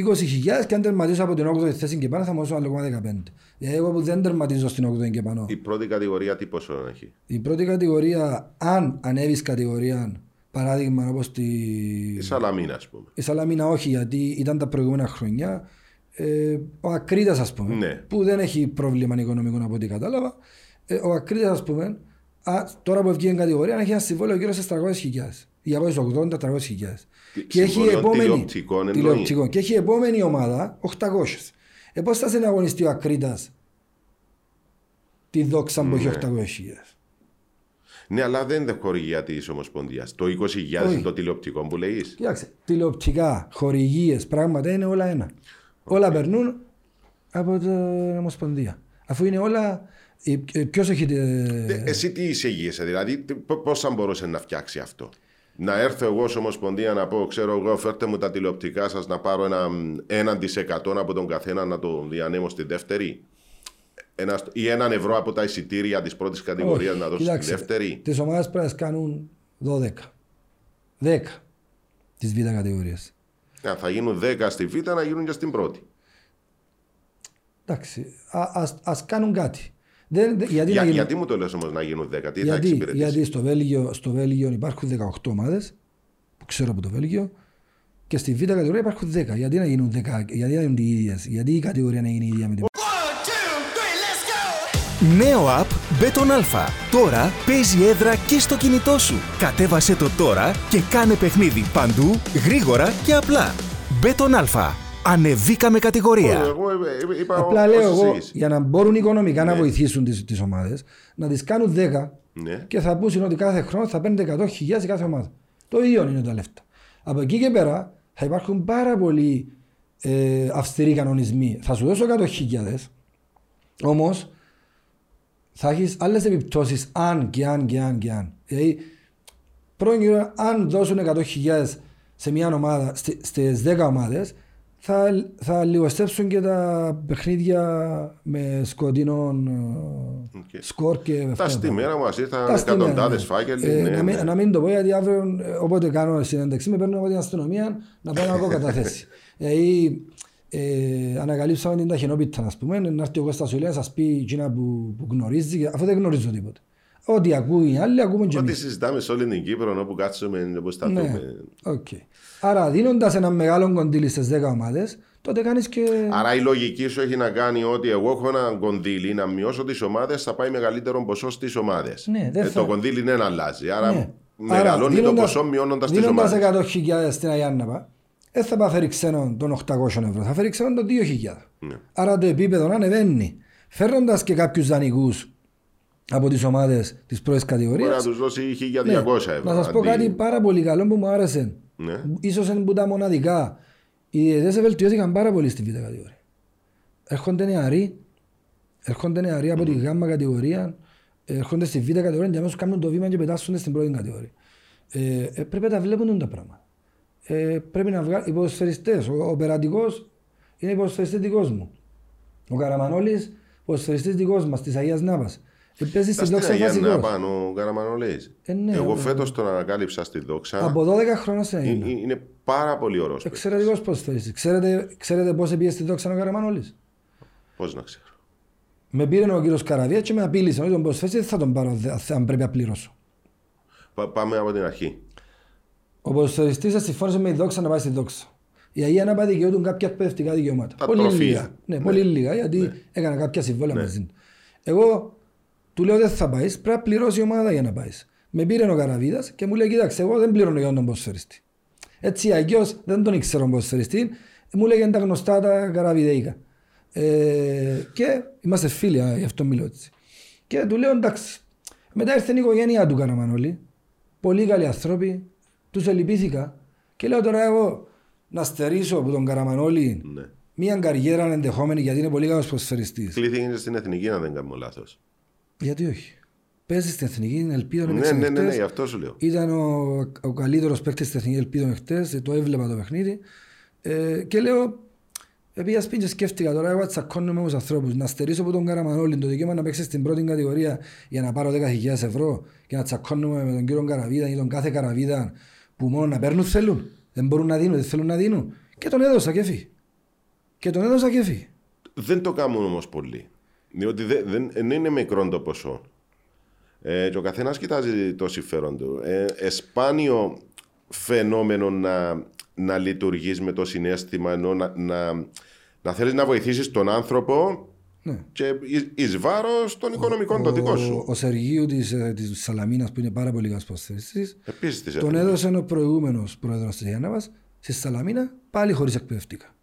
Speaker 2: 20.000 και αν τερματίσω από την 8η θέση και πάνω θα μου δώσουν άλλο 15. Δηλαδή εγώ που δεν τερματίζω στην 8η και πάνω.
Speaker 3: Η πρώτη κατηγορία τι ποσό έχει;
Speaker 2: Η πρώτη κατηγορία, αν ανέβεις κατηγορία, παράδειγμα όπως τη.
Speaker 3: Η Σαλαμίνα, ας πούμε.
Speaker 2: Η Σαλαμίνα όχι, γιατί ήταν τα προηγούμενα χρόνια. Ε, ο Ακρίτας, ας πούμε,
Speaker 3: Ναι.
Speaker 2: που δεν έχει πρόβλημα οικονομικό από ό,τι κατάλαβα. Ε, ο Ακρίτας, ας πούμε, α, τώρα που βγήκε η κατηγορία, έχει ένα συμβόλαιο γύρω στι 300.000. Για από 80-300.000. Και έχει
Speaker 3: συμβόλαιο
Speaker 2: επόμενη.
Speaker 3: τηλεοπτικών εννοείς;
Speaker 2: τηλεοπτικών. Και έχει επόμενη ομάδα 800. Ε, πώς θα συναγωνιστεί ο Ακρίτας τη δόξα που έχει 800.000.
Speaker 3: Ναι, αλλά δεν είναι χορηγία της Ομοσπονδίας. Το 20.000
Speaker 2: Όχι.
Speaker 3: είναι το τηλεοπτικό που λέει.
Speaker 2: Κοιτάξτε, τηλεοπτικά, χορηγίες, πράγματα είναι όλα ένα. Όλα περνούν από την Ομοσπονδία. Αφού είναι όλα. Ποιος έχει.
Speaker 3: Ε, Εσύ τι εισηγείσαι, δηλαδή πώς θα μπορούσε να φτιάξει αυτό; Να έρθω εγώ ως Ομοσπονδία να πω, ξέρω εγώ, φέρτε μου τα τηλεοπτικά σας να πάρω ένα, έναν της εκατόν από τον καθένα να το διανέμω στη δεύτερη; Ένας, ή έναν ευρώ από τα εισιτήρια της πρώτης κατηγορίας να δώσω στη δεύτερη;
Speaker 2: Τις ομάδες πρέπει να τις κάνουν 12. 10 της β' κατηγορίας.
Speaker 3: Αν θα γίνουν 10 στη Β, να γίνουν και στην πρώτη.
Speaker 2: Εντάξει, α, ας, ας κάνουν κάτι. Δεν, δεν- γιατί,
Speaker 3: Για,
Speaker 2: να γίνουν-
Speaker 3: γιατί μου το λες όμως να γίνουν 10, τι θα
Speaker 2: γιατί,
Speaker 3: εξυπηρετήσεις;
Speaker 2: γιατί στο, Βέλγιο, στο Βέλγιο υπάρχουν 18 ομάδες που ξέρω από το Βέλγιο και στη Β' κατηγορία υπάρχουν 10. Γιατί να γίνουν 10, γιατί να γίνουν οι ίδιες, γιατί η κατηγορία να γίνει η ίδια με την
Speaker 4: Νέο app Beton Alpha. Τώρα παίζει έδρα και στο κινητό σου. Κατέβασε το τώρα και κάνε παιχνίδι παντού, γρήγορα και απλά. Beton Alpha. Ανεβήκαμε κατηγορία.
Speaker 3: Εγώ ε, ε, είπα
Speaker 2: Απλά
Speaker 3: ως
Speaker 2: λέω εγώ
Speaker 3: εισήγηση.
Speaker 2: για να μπορούν οικονομικά να
Speaker 3: Ναι.
Speaker 2: βοηθήσουν τις, τις ομάδες να τις κάνουν 10
Speaker 3: Ναι.
Speaker 2: και θα πούσουν ότι κάθε χρόνο θα παίρνετε 100.000 σε κάθε ομάδα. Το ίδιο είναι τα λεφτά. Από εκεί και πέρα θα υπάρχουν πάρα πολλοί ε, αυστηροί κανονισμοί. Θα σου δώσω 100.000 όμως θα έχεις άλλες επιπτώσεις αν και αν και αν και αν. Δηλαδή, πρώην κύριο, αν δώσουν 100.000 σε μια ομάδα, στις 10 ομάδες, θα, θα λιγοστέψουν και τα παιχνίδια με σκοτεινό ε,
Speaker 3: Οκ.
Speaker 2: σκορ και αυτά
Speaker 3: Τα
Speaker 2: πράγματα.
Speaker 3: στημένα μας
Speaker 2: Τα
Speaker 3: ήρθαν
Speaker 2: στημένα,
Speaker 3: εκατοντάδες
Speaker 2: ναι.
Speaker 3: φάκελοι.
Speaker 2: Ε,
Speaker 3: ναι,
Speaker 2: να, μην,
Speaker 3: ναι.
Speaker 2: να μην το πω γιατί αύριο ε, όποτε κάνω συνέντευξη με παίρνουν από την αστυνομία να πάω να (laughs) έχω καταθέσεις. Δηλαδή ε, ανακαλύψαμε την ταχινόπιτα να πούμε, να έρθει ο Κώστας ο Ηλίας να σας πει εκείνα που, που γνωρίζει, και- αφού δεν γνωρίζω τίποτα. Ό,τι ακούει οι άλλοι ακούμε και
Speaker 3: Ό,τι
Speaker 2: εμείς.
Speaker 3: συζητάμε σε όλη την Κύπρο όπου κάτσουμε όπου
Speaker 2: Ναι,
Speaker 3: σταθούμε.
Speaker 2: οκ. Άρα δίνοντας ένα μεγάλο κοντήλι στις 10 ομάδες, τότε κάνεις και...
Speaker 3: Άρα η λογική σου έχει να κάνει ότι εγώ έχω ένα κονδύλι να μειώσω τις ομάδες, θα πάει μεγαλύτερο ποσό στις ομάδες.
Speaker 2: Ναι, δεν θα-
Speaker 3: Το κονδύλι δεν αλλάζει. Άρα
Speaker 2: Ναι.
Speaker 3: μεγαλώνει
Speaker 2: Άρα,
Speaker 3: το
Speaker 2: δίνοντας-
Speaker 3: ποσό μειώνοντας τις
Speaker 2: Δίνοντας
Speaker 3: ομάδες.
Speaker 2: 100.000 στην Αγιάνναπα, δεν θα πάει φέρει ξένον των 800 ευρώ, θα φέρει ξένον των 2.000.
Speaker 3: Ναι.
Speaker 2: Άρα το επίπεδο ανεβαίνει. Φέρνοντας και κάποιους δανεικούς από τις ομάδες της πρώτης
Speaker 3: Μπορεί να
Speaker 2: κατηγορίας.
Speaker 3: τους δώσει 1200
Speaker 2: ναι,
Speaker 3: ευρώ.
Speaker 2: να σας πω
Speaker 3: αντί-
Speaker 2: κάτι πάρα πολύ καλό που μου άρεσε.
Speaker 3: Ναι.
Speaker 2: Ίσως είναι που τα μοναδικά. Οι διαιτητές βελτιώθηκαν πάρα πολύ στη β' κατηγορία. Έρχονται νεαροί, έρχονται νεαροί από τη γάμμα κατηγορία, έρχονται στη β' κατηγορία και αμέσως κάνουν το βήμα και πετάσσονται στην πρώτη κατηγορία. Ε, ε, πρέπει να τα βλέπουν τα πράγματα. Ε, πρέπει να βγάλουν οι ποδοσφαιριστές. Ο, ο Περατικός είναι οι ποδοσφαιριστές δικός μου. Ο Καραμανόλης, ποδοσφαιριστής δικός μας, της Αγίας Νάβας. Ε, παίζεις
Speaker 3: Στα
Speaker 2: στην
Speaker 3: στην
Speaker 2: δόξα
Speaker 3: Αγία να
Speaker 2: βασικός.
Speaker 3: πάνω ο Καραμανολέης.
Speaker 2: Ε, ναι,
Speaker 3: Εγώ
Speaker 2: ε,
Speaker 3: φέτος τον ανακάλυψα στη δόξα.
Speaker 2: Από 12 χρόνια στην Αγία
Speaker 3: Ε,
Speaker 2: Νάβα.
Speaker 3: Είναι πάρα πολύ ωραίος.
Speaker 2: Εξαιρετικός ποδοσφαιριστής. Ξέρετε, ξέρετε πώς πήγε στη δόξα ο Καραμανόλης.
Speaker 3: Πώς να ξέρω.
Speaker 2: Με πήρε ο κύριος Καραβία και με απείλησε ότι τον ποδοσφαιριστή δεν θα τον πάρω δε- αν πρέπει να πληρώσω.
Speaker 3: Πα- Πάμε από την αρχή.
Speaker 2: Ο ποδοσφαιριστής συμφώνησε με τη δόξα να πάει στη δόξα. Η Αγία να πάει δικαιούτουν κάποια εκπαιδευτικά δικαιώματα.
Speaker 3: Τα
Speaker 2: πολύ
Speaker 3: τροφεία.
Speaker 2: λίγα. Ναι,
Speaker 3: Ναι.
Speaker 2: πολύ λίγα γιατί έκανα κάποια συμβόλαια μαζί του. Εγώ του λέω δεν θα πάεις, πρέπει να πληρώσει η ομάδα για να πάεις. Με πήρε ο Καραβίδας και μου λέει κοίταξε εγώ δεν πληρώνω για τον ποδοσφαιριστή. Έτσι αγιώς δεν τον ήξερα τον ποδοσφαιριστή, μου λέγανε τα γνωστά τα καραβιδέικα. Ε, και είμαστε φίλοι, α, γι' αυτό μιλώ έτσι. Και του λέω εντάξει. Μετά ήρθε η οικογένειά του Καραμανόλη. Πολύ καλοί άνθρωποι. Τους ελυπήθηκα. Και λέω τώρα εγώ να στερήσω από τον Καραμανόλη
Speaker 3: Ναι.
Speaker 2: μια καριέρα ενδεχόμενη γιατί είναι πολύ καλός προσφαιριστή.
Speaker 3: Κλείθηκε στην εθνική, αν δεν κάνω λάθος.
Speaker 2: Γιατί όχι; Παίζεις στην εθνική, είναι ελπίδα να
Speaker 3: Ναι,
Speaker 2: παίξει
Speaker 3: ναι, ναι, ναι,
Speaker 2: χτες.
Speaker 3: γι' αυτό σου λέω.
Speaker 2: Ήταν ο, ο καλύτερος παίκτης στην εθνική ελπίδα χτε. Το έβλεπα το παιχνίδι. Ε, και λέω, επειδή σπίτι και σκέφτηκα τώρα, εγώ τσακώνομαι με τους ανθρώπους να στερήσω από τον Καραμανόλη το δικαίωμα να παίξει στην πρώτη κατηγορία για να πάρω 10.000 ευρώ και να τσακώνομαι με τον κύριο Καραβίδα ή τον κάθε Καραβίδα που μόνο να παίρνουν θέλουν. Δεν μπορούν να δίνουν, δεν θέλουν να δίνουν. Και τον έδωσα και φύγει. Και τον έδωσα και φύγει.
Speaker 3: Δεν το κάνουν όμως πολύ. Διότι δεν, δεν, δεν είναι μικρό το ποσό. Ε, και ο καθένας κοιτάζει το συμφέρον του. Ε, εσπάνιο φαινόμενο να, να λειτουργείς με το συνέστημα ενώ να, να, να θέλεις να βοηθήσεις τον άνθρωπο
Speaker 2: Ναι.
Speaker 3: και εις βάρος των οικονομικών το δικό
Speaker 2: Ο,
Speaker 3: σου.
Speaker 2: ο Σεργίου της, ε, της Σαλαμίνας που είναι πάρα πολύ καλός προσθέστης
Speaker 3: Επίσης της
Speaker 2: τον έδωσε ο προηγούμενος πρόεδρος της Γιάνναβας στη Σαλαμίνα πάλι χωρίς εκπαιδευτικά.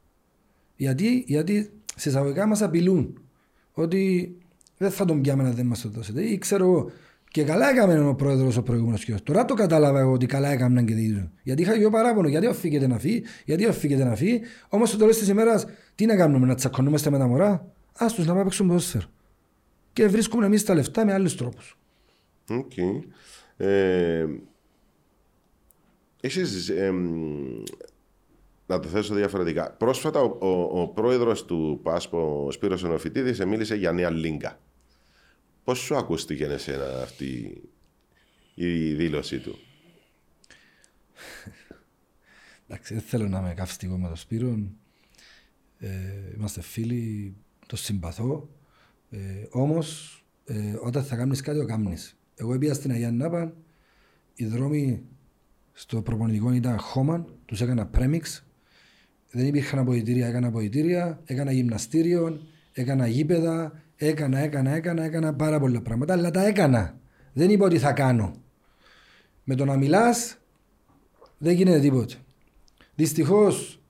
Speaker 2: Γιατί, γιατί σε εισαγωγικά μας απειλούν ότι δεν θα τον πιάμε να δεν μας το δώσετε. Ή ξέρω εγώ, και καλά έκαμε ο πρόεδρος ο προηγούμενος κύριος. Τώρα το κατάλαβα εγώ ότι καλά έκαναν και δίδουν. Γιατί είχα και εγώ παράπονο, γιατί οφείλεται να φύγει, γιατί οφείλεται να φύγει. Όμως στο τέλος της ημέρας τι να κάνουμε, να τσακωνόμαστε με τα μωρά; Ας τους να πάμε παίξουν ποδόσφαιρο. Και βρίσκουμε εμείς τα λεφτά με άλλους τρόπους.
Speaker 3: Οκ. Ε, εσείς, εμ, να το θέσω διαφορετικά. Πρόσφατα ο, ο, ο πρόεδρος του ΠΑΣΠ, ο Σπύρος Νεοφυτίδης, μίλησε για νέα λίγκα. Πώς σου ακούστηκε εσένα αυτή η δήλωση του; (laughs)
Speaker 2: Εντάξει, δεν θέλω να είμαι καυστικό με τον Σπύρο. Ε, είμαστε φίλοι, το συμπαθώ. Ε, Όμως, ε, όταν θα κάνεις κάτι, το κάνεις. Εγώ πήγα στην Αγία Νάπα, οι δρόμοι στο προπονητικό ήταν χώμα, τους έκανα πρέμιξ. Δεν υπήρχαν αποδητήρια, έκανα αποδητήρια, έκανα γυμναστήριο, έκανα γήπεδα, έκανα, έκανα, έκανα, έκανα πάρα πολλά πράγματα, αλλά τα έκανα. Δεν είπα ότι θα κάνω. Με το να μιλάς, δεν γίνεται τίποτα. Δυστυχώς,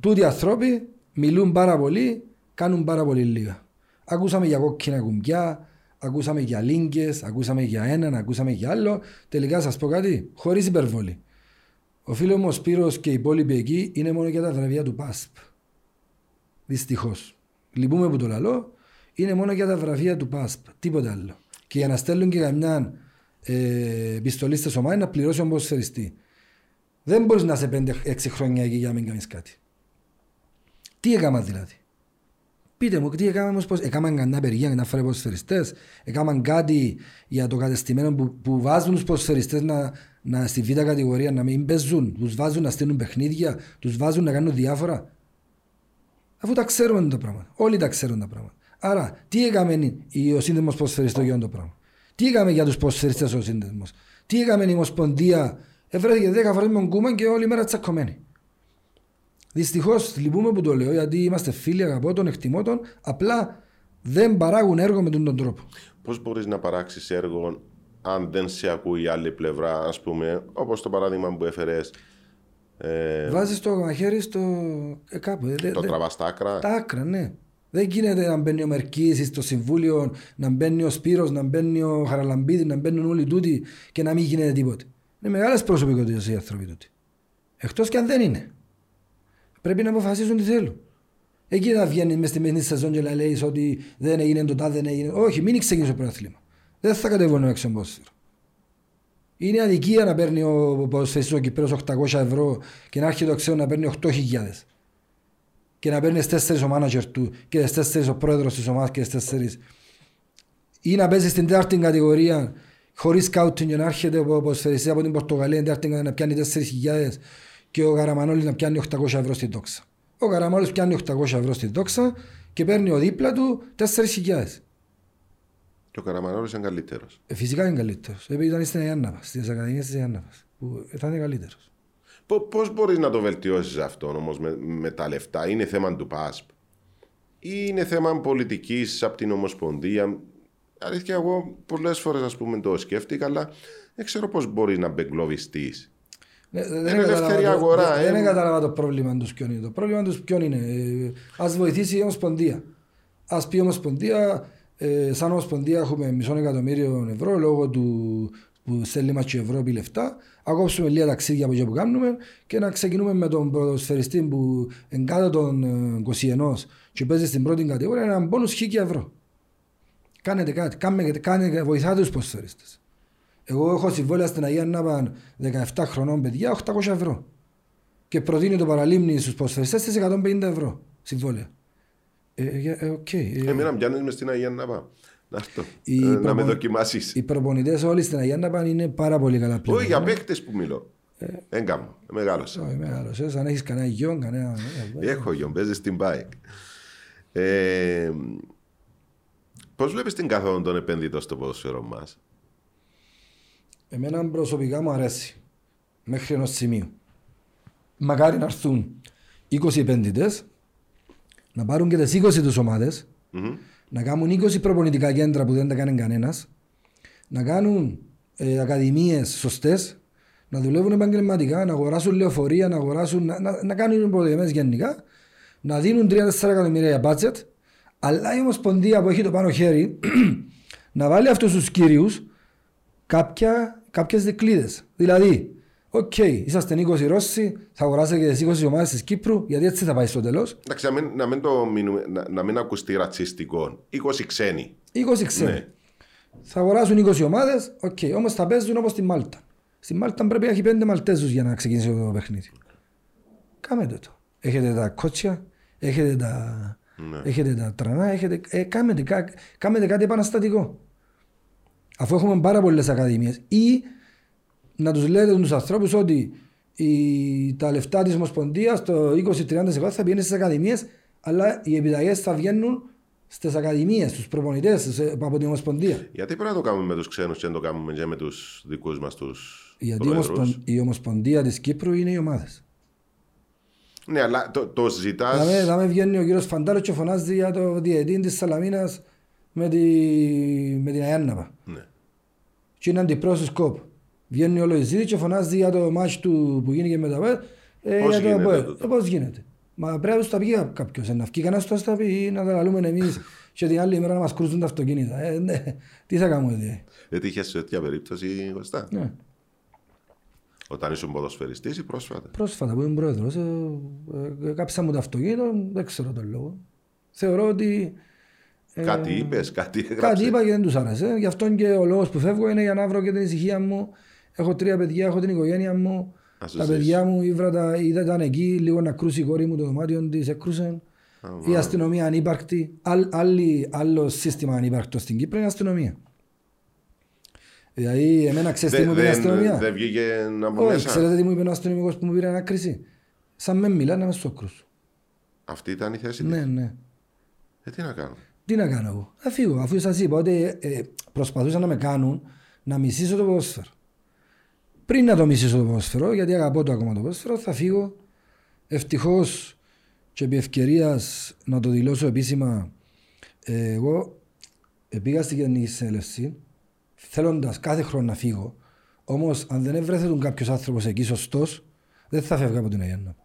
Speaker 2: τούτοι οι άνθρωποι μιλούν πάρα πολύ, κάνουν πάρα πολύ λίγα. Ακούσαμε για κόκκινα κουμπιά, ακούσαμε για λίγκε, ακούσαμε για έναν, ακούσαμε για άλλο. Τελικά σας πω κάτι, χωρίς υπερβολή. Ο φίλος μου ο Σπύρος και οι υπόλοιποι εκεί είναι μόνο για τα βραβεία του ΠΑΣΠ. Δυστυχώς. Λυπούμε που το λαλώ, είναι μόνο για τα βραβεία του ΠΑΣΠ. Τίποτα άλλο. Και για να στέλνουν και καμιά ε, επιστολή στι ομάδε να πληρώσει ο ποδοσφαιριστή. Δεν μπορείς να είσαι 5-6 χρόνια εκεί για να μην κάνεις κάτι. Τι έκανα δηλαδή; Πείτε μου, τι έκαναν όμως, πώς, έκαναν κανένα απεργία για να φέρουν ποδοσφαιριστές, έκαναν κάτι για το κατεστημένο που, που βάζουν τους ποδοσφαιριστές να, να, στη β' κατηγορία να μην παίζουν, τους βάζουν να στείλουν παιχνίδια, τους βάζουν να κάνουν διάφορα. Αφού τα ξέρουμε τα πράγματα. Όλοι τα ξέρουν τα πράγματα. Άρα, τι έκαμε η- ο σύνδεσμος ποδοσφαιριστών για αυτό το πράγμα; Τι έκαμε για τους ποδοσφαιριστές ο σύνδεσμος; Τι έκαμε η Ομοσπονδία; Ευρέθηκε 10 φορές με τον Κούμαν και όλη μέρα τσακωμένοι. Δυστυχώς λυπούμε που το λέω γιατί είμαστε φίλοι, αγαπώ τον, εκτιμώ τον. Απλά δεν παράγουν έργο με τον, τον τρόπο.
Speaker 3: Πώς μπορείς να παράξεις έργο αν δεν σε ακούει η άλλη πλευρά, ας πούμε, όπως το παράδειγμα που έφερες. Ε,
Speaker 2: Βάζεις το μαχαίρι στο. Ε, κάπου. ε, δε-
Speaker 3: το
Speaker 2: δε-
Speaker 3: τραβάς στα άκρα.
Speaker 2: Τα άκρα, ναι. Δεν γίνεται να μπαίνει ο Μερκής στο συμβούλιο, να μπαίνει ο Σπύρος, να μπαίνει ο Χαραλαμπίδης, να μπαίνουν όλοι τούτοι και να μην γίνεται τίποτε. Είναι μεγάλες προσωπικότητες οι άνθρωποι τούτοι. Εκτός και αν δεν είναι. Πρέπει να αποφασίσουν τι θέλουν. Εκεί να βγαίνει μες στη μέση σεζόν και να λέει ότι δεν έγινε το τάδε, δεν έγινε. Όχι, μην ξεκινήσει το πρωτάθλημα. Δεν θα κατεβούν έξω ποδόσφαιρο. Είναι αδικία να παίρνει ο ποδοσφαιριστής ο Κυπρέος 800 ευρώ και να έρχεται ο ξένο να παίρνει 8.000 και να παίρνεις τέσσερις ο μάνατζερ του και τις τέσσερις ο πρόεδρος της ομάδας και τις τέσσερις ή να παίζεις στην τέταρτη κατηγορία χωρίς σκάουτινγκ και να έρχεται ο ποδοσφαιριστής από την Πορτογαλία στην τέταρτη κατηγορία να πιάνει 4.000 και ο Καραμανόλης να πιάνει 800 ευρώ στην δόξα. Ο Καραμανόλης πιάνει 800 ευρώ στην δόξα και παίρνει ο δίπλα του 4.000.
Speaker 3: Και ο Καραμανόλη είναι καλύτερος.
Speaker 2: Ε, φυσικά είναι καλύτερος. Επειδή ήταν στην Αγιάνναβας, στις Ακαδημίες της Αγιάνναβας, που θα είναι καλύτερος.
Speaker 3: Πώς μπορείς να το βελτιώσεις αυτό όμως με, με τα λεφτά, Είναι θέμα του ΠΑΣΠ ή είναι θέμα πολιτικής από την Ομοσπονδία. Αλήθεια, εγώ πολλές φορές το σκέφτηκα, αλλά δεν ξέρω πώς μπορείς να μπεγκλωβιστείς.
Speaker 2: Ναι, δεν
Speaker 3: Είναι
Speaker 2: κατάλαβα
Speaker 3: ελεύθερη
Speaker 2: το-
Speaker 3: αγορά,
Speaker 2: Δεν
Speaker 3: ε.
Speaker 2: δεν κατάλαβα το πρόβλημα τους ποιον είναι. Το πρόβλημα τους ποιον είναι; Α βοηθήσει η Ομοσπονδία. Α πει η Ομοσπονδία, ε, σαν Ομοσπονδία έχουμε μισό εκατομμύριο ευρώ λόγω του που στέλνει μας και η Ευρώπη λεφτά. Α κόψουμε λίγα ταξίδια από εκεί που κάνουμε και να ξεκινούμε με τον ποδοσφαιριστή που εν κάτω των ε, 21 και παίζει στην πρώτη κατηγορία έναν πόνους χίλια ευρώ. Κάνετε κάτι, κάνετε, κάνετε, βοηθάτε τους ποδοσφαιριστές. Εγώ έχω συμβόλαια στην Αγία Νάπαν 17 χρονών παιδιά 800 ευρώ. Και προτείνει το παραλίμνη στους ποδοσφαιριστές στις 150 ευρώ συμβόλαια. Ε, για- ε, οκ, ε,
Speaker 3: Εμένα πιάνεις μες στην Αγία να πάω. Να έρθω.
Speaker 2: Οι
Speaker 3: Ε, να με
Speaker 2: προπο-
Speaker 3: δοκιμάσεις.
Speaker 2: Οι προπονητές όλοι στην Αγία Νάπαν είναι πάρα πολύ καλά πλέον.
Speaker 3: Όχι για παίκτες που μιλώ. Δεν κάνω. Μεγάλωσα.
Speaker 2: Όχι, μεγάλος. Ε, Αν έχεις κανένα γιο, κανένα... ε,
Speaker 3: Έχω γιο, παίζεις στην bike. Ε, Πώς βλέπεις την καθόδο των επενδυτών στο ποδοσφαίρο μας,
Speaker 2: Εμένα προσωπικά μου αρέσει. Μέχρι ενός σημείου. Μακάρι να έρθουν 20 επενδυτές, να πάρουν και τις 20 τους ομάδες, να κάνουν 20 προπονητικά κέντρα που δεν τα κάνει κανένας, να κάνουν ε, ακαδημίες σωστές, να δουλεύουν επαγγελματικά, να αγοράσουν λεωφορεία, να, αγοράσουν, να, να, να κάνουν υποδομές γενικά, να δίνουν 3-4 εκατομμύρια για budget, αλλά η Ομοσπονδία που έχει το πάνω χέρι (clears throat) να βάλει αυτούς τους κύριους κάποια, κάποιες δικλείδες. Δηλαδή, οκ, είσαστε 20 Ρώσοι, θα αγοράσετε και τις 20 ομάδες της Κύπρου, γιατί έτσι θα πάει στο τέλος.
Speaker 3: Εντάξει, να μην, να μην, το μείνουμε- να, να μην ακουστεί ρατσιστικό. 20 ξένοι.
Speaker 2: 20 ξένοι.
Speaker 3: Ναι.
Speaker 2: Θα αγοράσουν 20 ομάδες, οκ, όμως θα παίζουν όπως στη Μάλτα. Στη Μάλτα πρέπει να έχει 5 Μαλτέζους για να ξεκινήσει το παιχνίδι. Κάμετε το. Έχετε τα κότσια, έχετε τα, έχετε τα τρανά, έχετε, ε, κάμετε, κα, κάμετε κάτι επαναστατικό. Αφού έχουμε πάρα πολλές ακαδημίες ή να τους λέτε τους ανθρώπους ότι η, τα λεφτά της Ομοσπονδίας, το 20-30% θα πηγαίνει στις ακαδημίες, αλλά οι επιταγές θα βγαίνουν στις ακαδημίες, στους προπονητές στις- από την Ομοσπονδία.
Speaker 3: Γιατί πρέπει να το κάνουμε με τους ξένους και να το κάνουμε και με τους δικούς μας τους
Speaker 2: Γιατί η, Ομοσπον- η Ομοσπονδία της Κύπρου είναι οι ομάδες.
Speaker 3: Ναι, αλλά το, το ζητά.
Speaker 2: Δάμε, δάμε βγαίνει ο κύριος Φαντάρος και φωνάζει για το διαιτή της Σαλαμίνας με, τη, με την Αιάνναπα.
Speaker 3: Ναι.
Speaker 2: Και είναι αντιπρόσωπος σκόπ. Βγαίνει όλο η ζήτη και φωνάζει για το μάτς του που γίνηκε με τα ΠΑΕ. Ε,
Speaker 3: Πώς
Speaker 2: για το
Speaker 3: γίνεται
Speaker 2: ΠΑΕ.
Speaker 3: τούτο;
Speaker 2: Ε, πώς γίνεται. Μα πρέπει να τους τα πει κα- κάποιος. Ε, Να βγει κανένας τους τα πει ή να τα λαλούμε εμείς (laughs) και την άλλη μέρα να μας κρούσουν τα αυτοκίνητα. Ε, ναι. Τι θα κάνουμε δηλαδή.
Speaker 3: Έτυχε σε τέτοια περίπτωση, Κωστά;
Speaker 2: Ναι.
Speaker 3: Όταν ήσουν ποδοσφαιριστής ή πρόσφατα;
Speaker 2: Πρόσφατα που ήμουν πρόεδρος, ε, ε, κάψα μου το αυτοκίνητο, δεν ξέρω τον λόγο. Θεωρώ ότι ε,
Speaker 3: Κάτι είπες, κάτι έγραψες.
Speaker 2: Κάτι είπα και δεν τους άρεσε. Γι' αυτό και ο λόγος που φεύγω είναι για να βρω και την ησυχία μου. Έχω τρία παιδιά, έχω την οικογένεια μου.
Speaker 3: Να σου
Speaker 2: Τα
Speaker 3: ζήσεις.
Speaker 2: παιδιά μου ήβρα τα, είδα, ήταν εκεί, λίγο να κρούσει η κόρη μου το δωμάτιο της, έκρουσε. Η αστυνομία ανύπαρκτη. Άλλ, άλλη, άλλο σύστημα ανύπαρκτο στην Κύπρο είναι η αστυνομία. Δηλαδή, εμένα ξέρεις τι
Speaker 3: Δεν
Speaker 2: μου είπε η
Speaker 3: δεν-
Speaker 2: αστυνομία;
Speaker 3: δεν βγήκε από
Speaker 2: Όχι,
Speaker 3: μέσα.
Speaker 2: ξέρετε τι μου είπε ο αστυνομικός που μου πήρε ανάκριση. Σαν με μιλά να με σόκρους.
Speaker 3: Αυτή ήταν η θέση
Speaker 2: Ναι,
Speaker 3: της.
Speaker 2: ναι.
Speaker 3: Ε, τι να κάνω;
Speaker 2: Τι να κάνω εγώ; Θα φύγω. Αφού σας είπα ότι ε, προσπαθούσαν να με κάνουν να μισήσω το ποδόσφαιρο. Πριν να το μισήσω το ποδόσφαιρο, γιατί αγαπώ το ακόμα το ποδόσφαιρο, θα φύγω. Ευτυχώς και επί ευκαιρίας να το δηλώσω επίσημα, ε, εγώ ε, πήγα στην Γενική Συνέλευση θέλοντας κάθε χρόνο να φύγω. Όμως, αν δεν έβρεθε κάποιος άνθρωπος εκεί σωστός, δεν θα φεύγα από την Αγία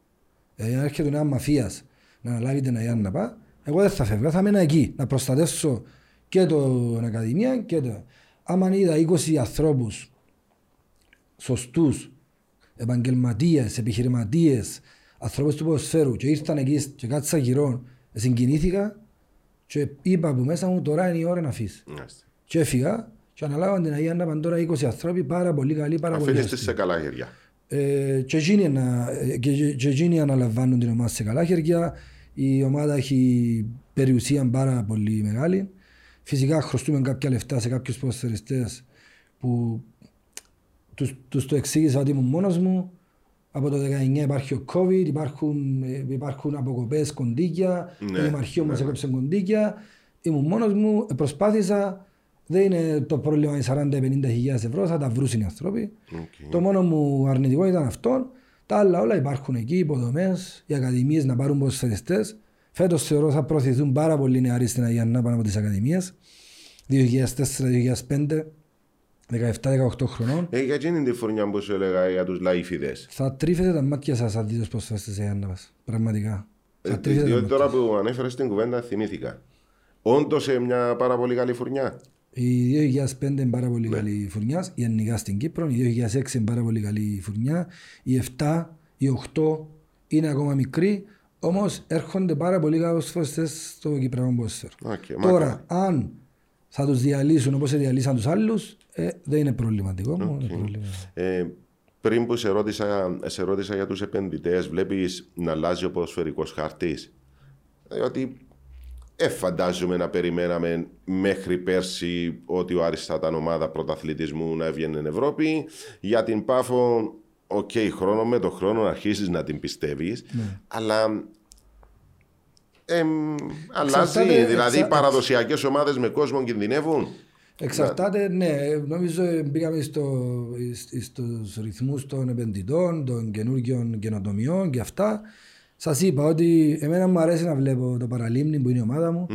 Speaker 2: Δηλαδή, αν έρχεται ένα μαφίας να αναλάβει την Αγία να πάει, εγώ δεν θα φεύγα, θα μείνω εκεί. Να προστατεύσω και την Ακαδημία και το. Άμα είδα 20 ανθρώπους σωστούς, επαγγελματίες, επιχειρηματίες, ανθρώπους του ποδοσφαίρου και ήρθαν εκεί και κάτσα γύρω, συγκινήθηκα και είπα από μέσα μου τώρα είναι η ώρα να αφήσει.
Speaker 3: Μάλιστα.
Speaker 2: Και έφυγα και αναλάβαν την Αγία Νάπαν τώρα 20 άνθρωποι πάρα πολύ καλοί, πάρα πολύ
Speaker 3: Αφήνεις
Speaker 2: σωστοί.
Speaker 3: τις σε καλά χέρια.
Speaker 2: Ε, και, εκείνοι, να- ε, και, και εκείνοι αναλαμβάνουν την ομάδα σε καλά χέρια. Η ομάδα έχει περιουσία πάρα πολύ μεγάλη. Φυσικά χρωστούμε κάποια λεφτά σε κάποιους ποδοσφαιριστές που τους, τους το εξήγησα ότι ήμουν μόνος μου. Από το 19 υπάρχει ο COVID, υπάρχουν, ε, υπάρχουν αποκοπές κονδύλια,
Speaker 3: Ναι,
Speaker 2: το Δημαρχείο
Speaker 3: ναι,
Speaker 2: μας
Speaker 3: ναι.
Speaker 2: έκοψε κονδύλια. Ήμουν μόνος μου, ε, προσπάθησα. Δεν είναι το πρόβλημα οι 40-50 χιλιάδες ευρώ, θα τα βρουν οι άνθρωποι.
Speaker 3: Οκ.
Speaker 2: Το μόνο μου αρνητικό ήταν αυτό. Τα άλλα όλα υπάρχουν εκεί, οι υποδομές, οι ακαδημίες να πάρουν ποδοσφαιριστές. Φέτος θεωρώ θα προωθηθούν πάρα πολλοί νεαροί στην Αγία Νάπα από τις ακαδημίες. 2004-2005, 17-18 χρονών.
Speaker 3: Ε, για εκείνη τη φουρνιά που σου έλεγα για τους λαϊφίδες.
Speaker 2: Θα τρίβετε τα μάτια σας αν δείτε τους ποδοσφαιριστές της Αγίας Νάπας. Πραγματικά.
Speaker 3: Ε,
Speaker 2: Θα τρίβετε τα
Speaker 3: Διότι
Speaker 2: μάτια.
Speaker 3: τώρα που ανέφερες την κουβέντα θυμήθηκα. Όντως σε μια πάρα πολύ καλή φουρνιά.
Speaker 2: Η 2005 είναι πάρα
Speaker 3: Ναι.
Speaker 2: πολύ καλή φουρνιά, γενικά στην Κύπρο. Η 2006 είναι πάρα πολύ καλή φουρνιά. Η 7, η 8 είναι ακόμα μικρή. Όμως έρχονται πάρα πολύ καλοί ποδοσφαιριστές στο Κυπριακό ποδόσφαιρο.
Speaker 3: Οκ,
Speaker 2: Τώρα,
Speaker 3: μακάρι.
Speaker 2: αν θα τους διαλύσουν όπως διαλύσαν τους άλλους, ε, δεν είναι προβληματικό μου. είναι πρόβλημα.
Speaker 3: Ε, πριν που σε ρώτησα, σε ρώτησα για τους επενδυτές, βλέπεις να αλλάζει ο ποδοσφαιρικός χάρτης; Διότι ε, φαντάζομαι να περιμέναμε μέχρι πέρσι ότι ο Άρης θα ήταν ομάδα πρωταθλητισμού να έβγαινε Ευρώπη. Για την Πάφο, οκ, χρόνο με το χρόνο αρχίζεις να την πιστεύεις,
Speaker 2: Ναι.
Speaker 3: αλλά εμ, αλλάζει.
Speaker 2: Εξαρτάται-
Speaker 3: δηλαδή οι
Speaker 2: εξα-
Speaker 3: παραδοσιακές ομάδες με κόσμο κινδυνεύουν.
Speaker 2: Εξαρτάται, ναι, νομίζω ε, μπήκαμε στο, εις- στους ρυθμούς των επενδυτών, των καινούργιων καινοτομιών και αυτά. Σας είπα ότι εμένα μου αρέσει να βλέπω το παραλίμνη που είναι η ομάδα μου,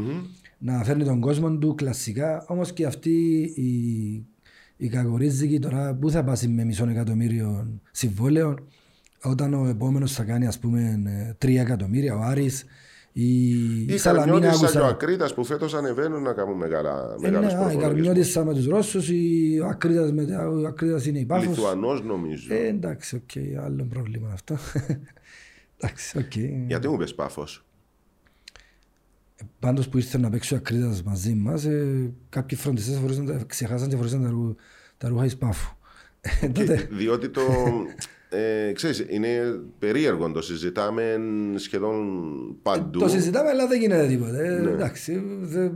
Speaker 2: να φέρνει τον κόσμο του κλασικά, όμως και αυτή η, η κακορίζικη τώρα που θα πάσει με μισό εκατομμύριο συμβόλαιο όταν ο επόμενος θα κάνει ας πούμε ε, τρία εκατομμύρια, ο Άρης, η,
Speaker 3: Οι
Speaker 2: Σαλαμίνα
Speaker 3: Καρμιώτησα και ο
Speaker 2: άκουσα.
Speaker 3: Ακρίτας που φέτος ανεβαίνουν να κάνουν μεγάλα,
Speaker 2: Ε,
Speaker 3: μεγάλους
Speaker 2: ναι, α, η
Speaker 3: προπολογισμούς.
Speaker 2: Καρμιώτησα με τους Ρώσους, η, ο Ακρίτας, με, ο Ακρίτας είναι η Πάφος.
Speaker 3: Λιθουανός νομίζω.
Speaker 2: Ε, εντάξει, οκ, άλλο πρόβλημα αυτό. (laughs) εντάξει, οκ.
Speaker 3: Γιατί μου πες Πάφος;
Speaker 2: Πάντως που ήρθε να παίξει ο Ακρίτας μαζί μας, ε, κάποιοι φροντιστές φορούσαν τα- ξεχάσαν και φορούσαν τα, ρου, τα ρούχα εις Πάφου. Ε, τότε,
Speaker 3: Διότι το. (laughs) Ε, ξέρεις, είναι περίεργο, το συζητάμε σχεδόν παντού.
Speaker 2: το συζητάμε, αλλά δεν γίνεται τίποτα. Ε, εντάξει, δε,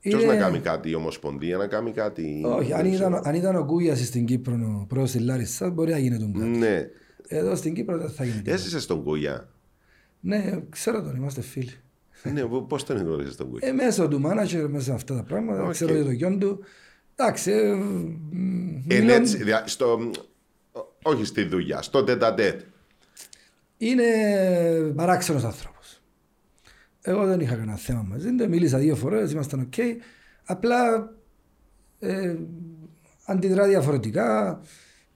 Speaker 3: Ποιος
Speaker 2: είναι-
Speaker 3: να κάνει κάτι, η Ομοσπονδία να κάνει κάτι.
Speaker 2: Όχι, αν
Speaker 3: δεν
Speaker 2: ήταν,
Speaker 3: ξέρω.
Speaker 2: αν ήταν ο Κούγιας στην Κύπρο, ο πρόεδρος της Λάρισσας, μπορεί να γίνεται κάτι.
Speaker 3: Ναι.
Speaker 2: Εδώ στην Κύπρο δεν θα γίνει τίποτα.
Speaker 3: Έζησε στον Κούγια;
Speaker 2: Ναι, ξέρω τον, είμαστε φίλοι.
Speaker 3: ναι, πώς τον γνώρισε τον Κούγια;
Speaker 2: Ε, μέσω του μάνατζερ, μέσα σε αυτά τα πράγματα,
Speaker 3: Οκ.
Speaker 2: ξέρω για το γιον του. Εντάξει, ε, μ,
Speaker 3: Είναι
Speaker 2: μιλώ-
Speaker 3: έτσι, δια- στο, όχι στη δουλειά, στο τετατέτ.
Speaker 2: είναι παράξενος άνθρωπος. Εγώ δεν είχα κανένα θέμα μαζί του, μίλησα δύο φορές, ήμασταν οκ. Απλά ε, αντιδρά διαφορετικά.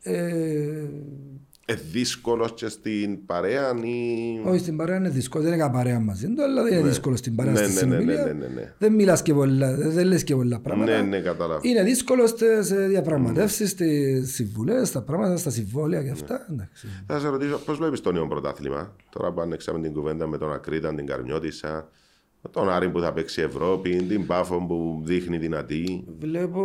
Speaker 2: Ε,
Speaker 3: Ε, δύσκολος και στην παρέα ή.
Speaker 2: όχι στην παρέα είναι δύσκολο, δεν έκανα παρέα μαζί του, αλλά δεν είναι δύσκολο στην παρέα
Speaker 3: Ναι,
Speaker 2: στη
Speaker 3: ναι, ναι,
Speaker 2: συνομιλία.
Speaker 3: ναι, ναι, ναι.
Speaker 2: Δεν μιλάς και πολλά, δεν λες και πολλά πράγματα.
Speaker 3: Ναι, ναι, κατάλαβα.
Speaker 2: Είναι δύσκολο στις ε, διαπραγματεύσεις, στις συμβουλές, στα πράγματα, στα συμβόλαια και αυτά. εντάξει.
Speaker 3: Θα σε ρωτήσω, πώς βλέπεις το νέο πρωτάθλημα; Τώρα που ανοίξαμε την κουβέντα με τον Ακρίτα, την Καρμιώτησα, τον Άρη που θα παίξει Ευρώπη, την Πάφο που δείχνει δυνατή.
Speaker 2: Βλέπω,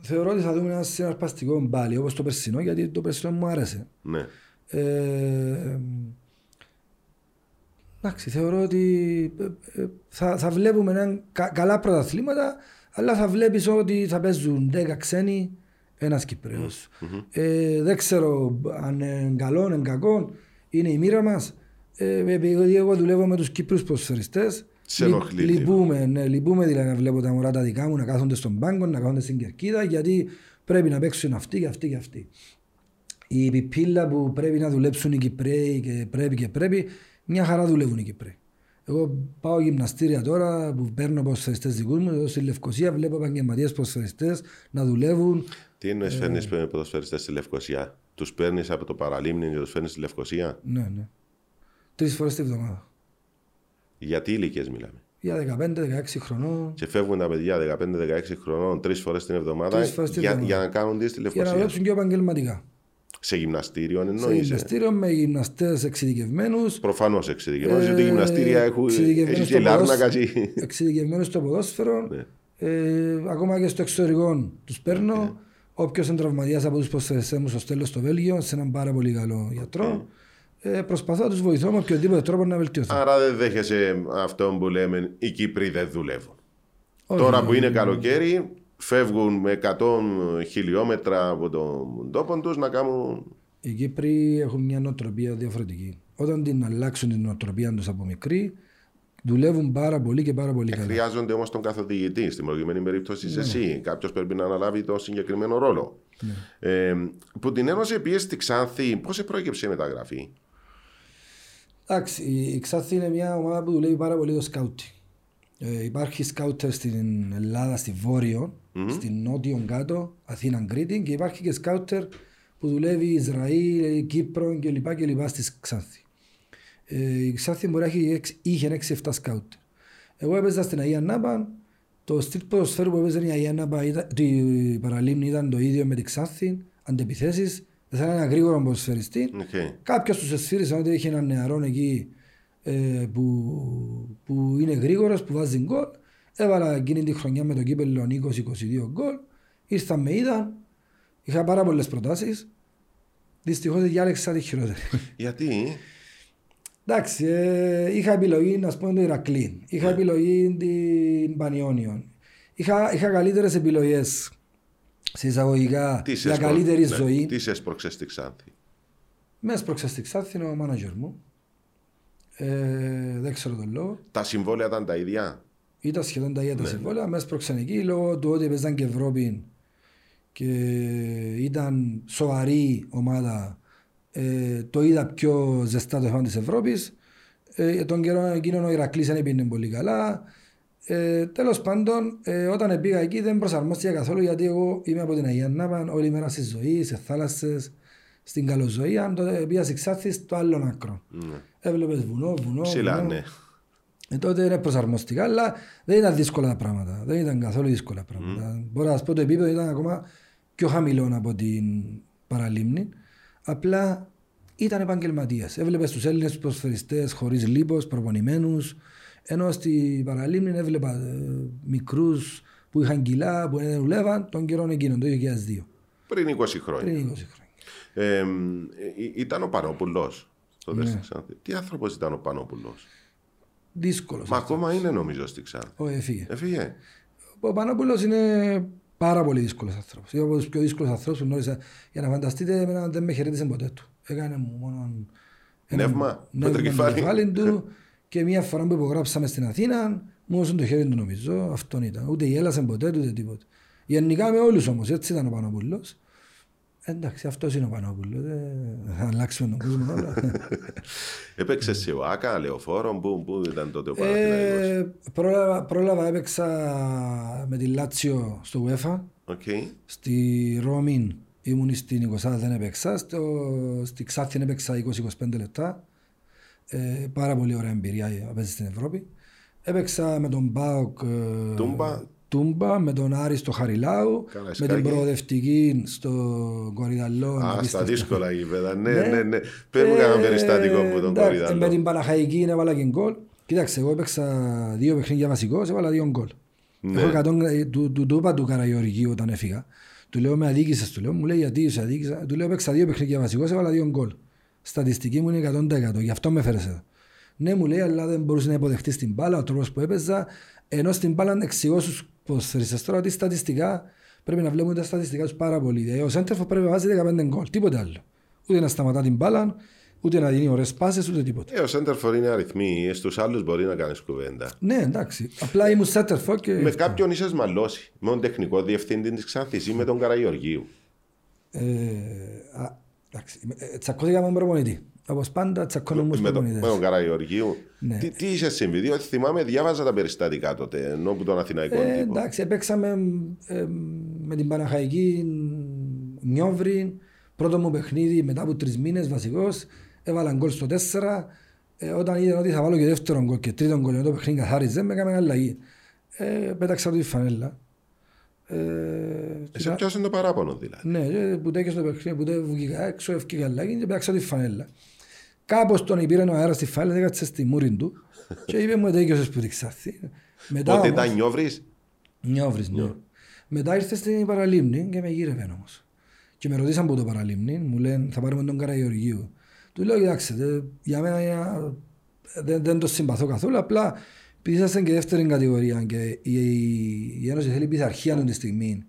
Speaker 2: θεωρώ ότι θα δούμε ένα συναρπαστικό μπάλι όπως το περσινό, γιατί το περσινό μου άρεσε.
Speaker 3: Ναι.
Speaker 2: Ε, εντάξει, θεωρώ ότι ε, ε, θα, θα βλέπουμε έναν κα- καλά πρωταθλήματα, αλλά θα βλέπεις ότι θα παίζουν 10 ξένοι, ένας Κυπρέος. Ε, δεν ξέρω αν είναι καλό, είναι κακό, είναι η μοίρα μας. Ε, επειδή εγώ δουλεύω με τους Κύπρους προσφερειστές,
Speaker 3: Σε
Speaker 2: λυ-
Speaker 3: ενοχλεί λίγο.
Speaker 2: λυπούμε, ναι, λυπούμε δηλαδή να βλέπω τα μωρά τα δικά μου να κάθονται στον πάγκο, να κάθονται στην κερκίδα, γιατί πρέπει να παίξουν αυτοί και αυτοί και αυτοί η πιπίλα που πρέπει να δουλέψουν οι Κυπρέοι και πρέπει και πρέπει, μια χαρά δουλεύουν οι Κυπρέοι. Εγώ πάω γυμναστήρια τώρα που παίρνω ποδοσφαιριστές δικούς μου, εδώ στη Λευκοσία βλέπω επαγγελματίες ποδοσφαιριστές να δουλεύουν.
Speaker 3: Τι εννοείς, φέρνεις ποδοσφαιριστές στη Λευκοσία; Τους παίρνεις από το παραλίμνη και τους φέρνεις στη Λευκοσία;
Speaker 2: Ναι, ναι. Τρεις φορές τη βδομάδα.
Speaker 3: Γιατί ηλικίες μιλάμε;
Speaker 2: Για 15-16 χρονών.
Speaker 3: Και φεύγουν τα παιδιά 15-16 χρονών τρεις φορές την εβδομάδα
Speaker 2: Τρεις φορές την
Speaker 3: για,
Speaker 2: εβδομάδα.
Speaker 3: για να κάνουν τις στη
Speaker 2: Για να
Speaker 3: Λευκοσία.
Speaker 2: δουλέψουν και επαγγελματικά.
Speaker 3: Σε γυμναστήριο
Speaker 2: Σε
Speaker 3: εννοεί.
Speaker 2: γυμναστήριο με γυμναστές εξειδικευμένους.
Speaker 3: Προφανώς εξειδικευμένους,
Speaker 2: Ε,
Speaker 3: γιατί γυμναστήρια έχουν
Speaker 2: εξειδικευμένους
Speaker 3: έχει
Speaker 2: στο
Speaker 3: και λάρνακα.
Speaker 2: ποδόσ-
Speaker 3: και-
Speaker 2: εξειδικευμένους στο ποδόσφαιρο.
Speaker 3: Ναι.
Speaker 2: Ε, ακόμα και στο εξωτερικό τους παίρνω. Όποιος είναι τραυματίας από τους προσφερειστέ μου στο στέλνω στο Βέλγιο, σε έναν πάρα πολύ καλό γιατρό. Ε, προσπαθώ να τους βοηθώ με οποιοδήποτε τρόπο να βελτιωθώ.
Speaker 3: Άρα δεν δέχεσαι αυτό που λέμε οι Κύπροι δεν δουλεύουν.
Speaker 2: Όχι.
Speaker 3: Τώρα που είναι καλοκαίρι, φεύγουν με 100 χιλιόμετρα από τον τόπο τους να κάνουν.
Speaker 2: Οι Κύπροι έχουν μια νοοτροπία διαφορετική. Όταν την αλλάξουν την νοοτροπία τους από μικρή, δουλεύουν πάρα πολύ και πάρα πολύ καλά.
Speaker 3: Χρειάζονται όμως τον καθοδηγητή. Στην προηγούμενη περίπτωση είσαι εσύ. Κάποιος πρέπει να αναλάβει το συγκεκριμένο ρόλο. Ε, που την Ένωση πήγε στη Ξάνθη, πώς προέκυψε η μεταγραφή;
Speaker 2: Εντάξει, η Ξάθη είναι μια ομάδα που δουλεύει πάρα πολύ το σκάουτι. Ε, υπάρχει σκάουτερ στην Ελλάδα, στη Βόρειο, στην Νότιο κάτω, Αθήνα, Κρήτη και υπάρχει και σκάουτερ που δουλεύει Ισραήλ, Κύπρο κλπ. και λοιπά στη Ξάνθη. Ε, η Ξάνθη μπορεί να έχει, έξι- είχε 6-7 σκάουτερ. Εγώ έπαιζα στην Αγία Νάπα, το στυλ ποδοσφαίρου που έπαιζε η Αγία Νάπα, ήταν, η Παραλίμνη ήταν το ίδιο με την Ξάνθη, αντεπιθέσεις, δεν θα ένα γρήγορο ποδοσφαιριστή.
Speaker 3: Okay.
Speaker 2: Κάποιος του εσφύρισε ότι είχε έναν νεαρό εκεί ε, που, που είναι γρήγορος, που βάζει γκολ. Έβαλα εκείνη τη χρονιά με το κύπελο 20-22 γκολ. Ήρθαν με είδαν. Είχα πάρα πολλές προτάσεις. Δυστυχώς διάλεξα τη χειρότερη.
Speaker 3: Γιατί;
Speaker 2: Εντάξει, ε, είχα επιλογή να πούμε το Ηρακλή. Είχα επιλογή την Πανιόνιον. Είχα, είχα καλύτερες επιλογές σε εισαγωγικά
Speaker 3: τι σε
Speaker 2: για
Speaker 3: έσπρο-
Speaker 2: καλύτερη
Speaker 3: ναι,
Speaker 2: ζωή.
Speaker 3: Τι σε έσπρωξε στη Ξάνθη;
Speaker 2: Με έσπρωξε στη Ξάνθη είναι ο μάνατζερ μου. Ε, δεν ξέρω τον λόγο.
Speaker 3: Τα συμβόλαια ήταν τα ίδια;
Speaker 2: Ήταν σχεδόν τα ίδια τα συμβόλαια. Με έσπρωξαν εκεί λόγω του ότι παίζαν και Ευρώπη και ήταν σοβαρή ομάδα. Ε, το είδα πιο ζεστά το θέμα της Ευρώπης. Ε, τον καιρό εκείνον ο Ηρακλής δεν πήγαινε πολύ καλά. Ε, Τέλος πάντων, ε, όταν πήγα εκεί δεν προσαρμόστηκα καθόλου γιατί εγώ είμαι από την Αγία Νάπα όλη μέρα στη ζωή, σε θάλασσες, στην καλοζωία. Τότε πήγα σε Ξάθη στο άλλο άκρο.
Speaker 3: Ναι.
Speaker 2: Έβλεπες βουνό, βουνό.
Speaker 3: Ψηλά,
Speaker 2: βουνό.
Speaker 3: ναι.
Speaker 2: Ε, τότε είναι προσαρμοστικά, αλλά δεν ήταν δύσκολα τα πράγματα. Δεν ήταν καθόλου δύσκολα τα πράγματα. Μπορώ να σας πω το επίπεδο ήταν ακόμα πιο χαμηλό από την παραλίμνη. Απλά ήταν επαγγελματίε. Έβλεπες τους Έλληνες προσφερειστέ χωρίς λίπος, προπονημένους. Ενώ στη παραλίμνη έβλεπα ε, μικρούς που είχαν κιλά, που δεν δουλεύαν τον καιρό εκείνον, το 2002.
Speaker 3: Πριν 20 χρόνια.
Speaker 2: Πριν 20 χρόνια.
Speaker 3: Ε, ε, ήταν ο Πανόπουλος.
Speaker 2: Ναι.
Speaker 3: Στη Ξάνθη. Τι άνθρωπος ήταν ο Πανόπουλος;
Speaker 2: Δύσκολος.
Speaker 3: Μα ακόμα είναι νομίζω στη Ξάνθη.
Speaker 2: Όχι, έφυγε.
Speaker 3: Έφυγε.
Speaker 2: Ο Πανόπουλος είναι πάρα πολύ δύσκολος άνθρωπος. Είναι από του πιο δύσκολου ανθρώπους που γνώρισα. Για να φανταστείτε, εμένα δεν με χαιρέτησε ποτέ του. Έκανε μου μόνο...
Speaker 3: Νεύμα, με
Speaker 2: νεύμα
Speaker 3: το
Speaker 2: με
Speaker 3: κεφάλι.
Speaker 2: κεφάλι του (laughs) και μια φορά που υπογράψαμε στην Αθήνα μου έδωσαν το χέρι του νομίζω, αυτόν ήταν. Ούτε γέλασε ποτέ, ούτε τίποτα. Γενικά με όλους όμως, έτσι ήταν ο Πανοπούλος. Εντάξει, αυτός είναι ο Πανοπούλος, δεν θα αλλάξουμε τον κόσμο όλα. (laughs)
Speaker 3: Έπαιξε σε ΟΑΚΑ, λεωφόρο, πού, πού ήταν τότε ο Παναθηναϊκός;
Speaker 2: ε, πρόλαβα, πρόλαβα, έπαιξα με τη Λάτσιο στο UEFA.
Speaker 3: Οκ.
Speaker 2: Στη Ρώμη ήμουν στην 20 δεν έπαιξα. Στο, στη Ξάθη έπαιξα 20-25 λεπτά. Ε, πάρα πολύ ωραία εμπειρία να παίζει στην Ευρώπη. Έπαιξα με τον Μπάουκ ε,
Speaker 3: Τούμπα.
Speaker 2: Τούμπα, με τον Άρη στο Χαριλάου, με
Speaker 3: Καραϊσκάκη.
Speaker 2: την προοδευτική στο Κορυδαλό.
Speaker 3: Α, στα
Speaker 2: απίστευτα.
Speaker 3: δύσκολα γήπεδα. Ναι, ναι, ναι. Πες μου κανένα
Speaker 2: Ε,
Speaker 3: περιστατικό που τον
Speaker 2: εντάξει, Με
Speaker 3: κορυδαλό.
Speaker 2: την Παναχαϊκή έβαλα και γκολ. Κοίταξε, εγώ έπαιξα δύο παιχνίδια βασικός, έβαλα δύο γκολ.
Speaker 3: Ναι.
Speaker 2: Έχω 100, ε, του, του, του είπα του Καραγιώργη όταν έφυγα. Του λέω με αδίκησες, του λέω, μου λέει γιατί σε αδίκησα. Του λέω έπαιξα δύο παιχνίδια βασικός, έβαλα δύο γκολ. Στατιστική μου είναι 100%, γι' αυτό με έφερες εδώ. Ναι, μου λέει, αλλά δεν μπορούσε να υποδεχτείς την μπάλα, ο τρόπος που έπαιζα. Ενώ στην μπάλα εξηγώ στου ποδοσφαιριστές τώρα ότι στατιστικά πρέπει να βλέπουμε τα στατιστικά τους πάρα πολύ. Δηλαδή, ο Σέντερφο πρέπει να βάζει 15 γκολ, τίποτε άλλο. Ούτε να σταματά την μπάλα, ούτε να δίνει ωραίες πάσες, ούτε τίποτα.
Speaker 3: Ε, ο Σέντερφορ είναι αριθμοί. Στους άλλους μπορεί να κάνεις κουβέντα.
Speaker 2: Ναι, εντάξει. Απλά ήμουν Σέντερφο και.
Speaker 3: Με κάποιον είσαι μαλώσει. Με τον τεχνικό διευθύντη της Ξάνθης ή με τον Καραγιοργίου.
Speaker 2: Ε, α, εντάξει. Ε, Τσακώθηκα με τον προπονητή. Όπως πάντα, τσακώνομαι με
Speaker 3: με,
Speaker 2: του
Speaker 3: τον, με
Speaker 2: προπονητέ.
Speaker 3: τον Καραγιοργίου.
Speaker 2: Ναι.
Speaker 3: Τι, τι είχε συμβεί, διότι θυμάμαι, διάβαζα τα περιστατικά τότε, ενώ που τον Αθηναϊκό
Speaker 2: Ε,
Speaker 3: τύπο.
Speaker 2: εντάξει, παίξαμε ε, με την Παναχαϊκή Νιόβρη. Πρώτο μου παιχνίδι μετά από τρεις μήνες βασικός. Έβαλα γκολ στο 4. Ε, όταν είδα ότι θα βάλω και δεύτερο γκολ και τρίτο γκολ, ενώ το παιχνίδι καθάριζε, με έκαμε αλλαγή. Ε, πέταξα τη φανέλα. Ε,
Speaker 3: Σε πιάσες το παράπονο δηλαδή.
Speaker 2: ναι, και που τέκες το παιχνίδι, που τέ βγήκα έξω, ευκήκα αλλαγή και πέταξα τη φανέλα. Κάπως τον πήρε ο αέρας στη φανέλα, έκατσε στη μούρη του (laughs) και είπε μου τέκεσες που τη Ξάθη. Μετά
Speaker 3: Ότι
Speaker 2: όμως-
Speaker 3: ήταν νιόβρι.
Speaker 2: Νιώβρις, ναι. Μετά ήρθε στην Παραλίμνη και με γύρευε όμως. Και με ρωτήσαν από το Παραλίμνη, μου λένε θα πάρουμε τον Καραγεωργίου. Του λέω, κοιτάξτε, δε- για μένα είναι- δεν, δεν το συμπαθώ καθόλου, απλά επειδή ήσασταν και δεύτερη κατηγορία και η, η Ένωση θέλει πειθαρχία αυτή τη στιγμή.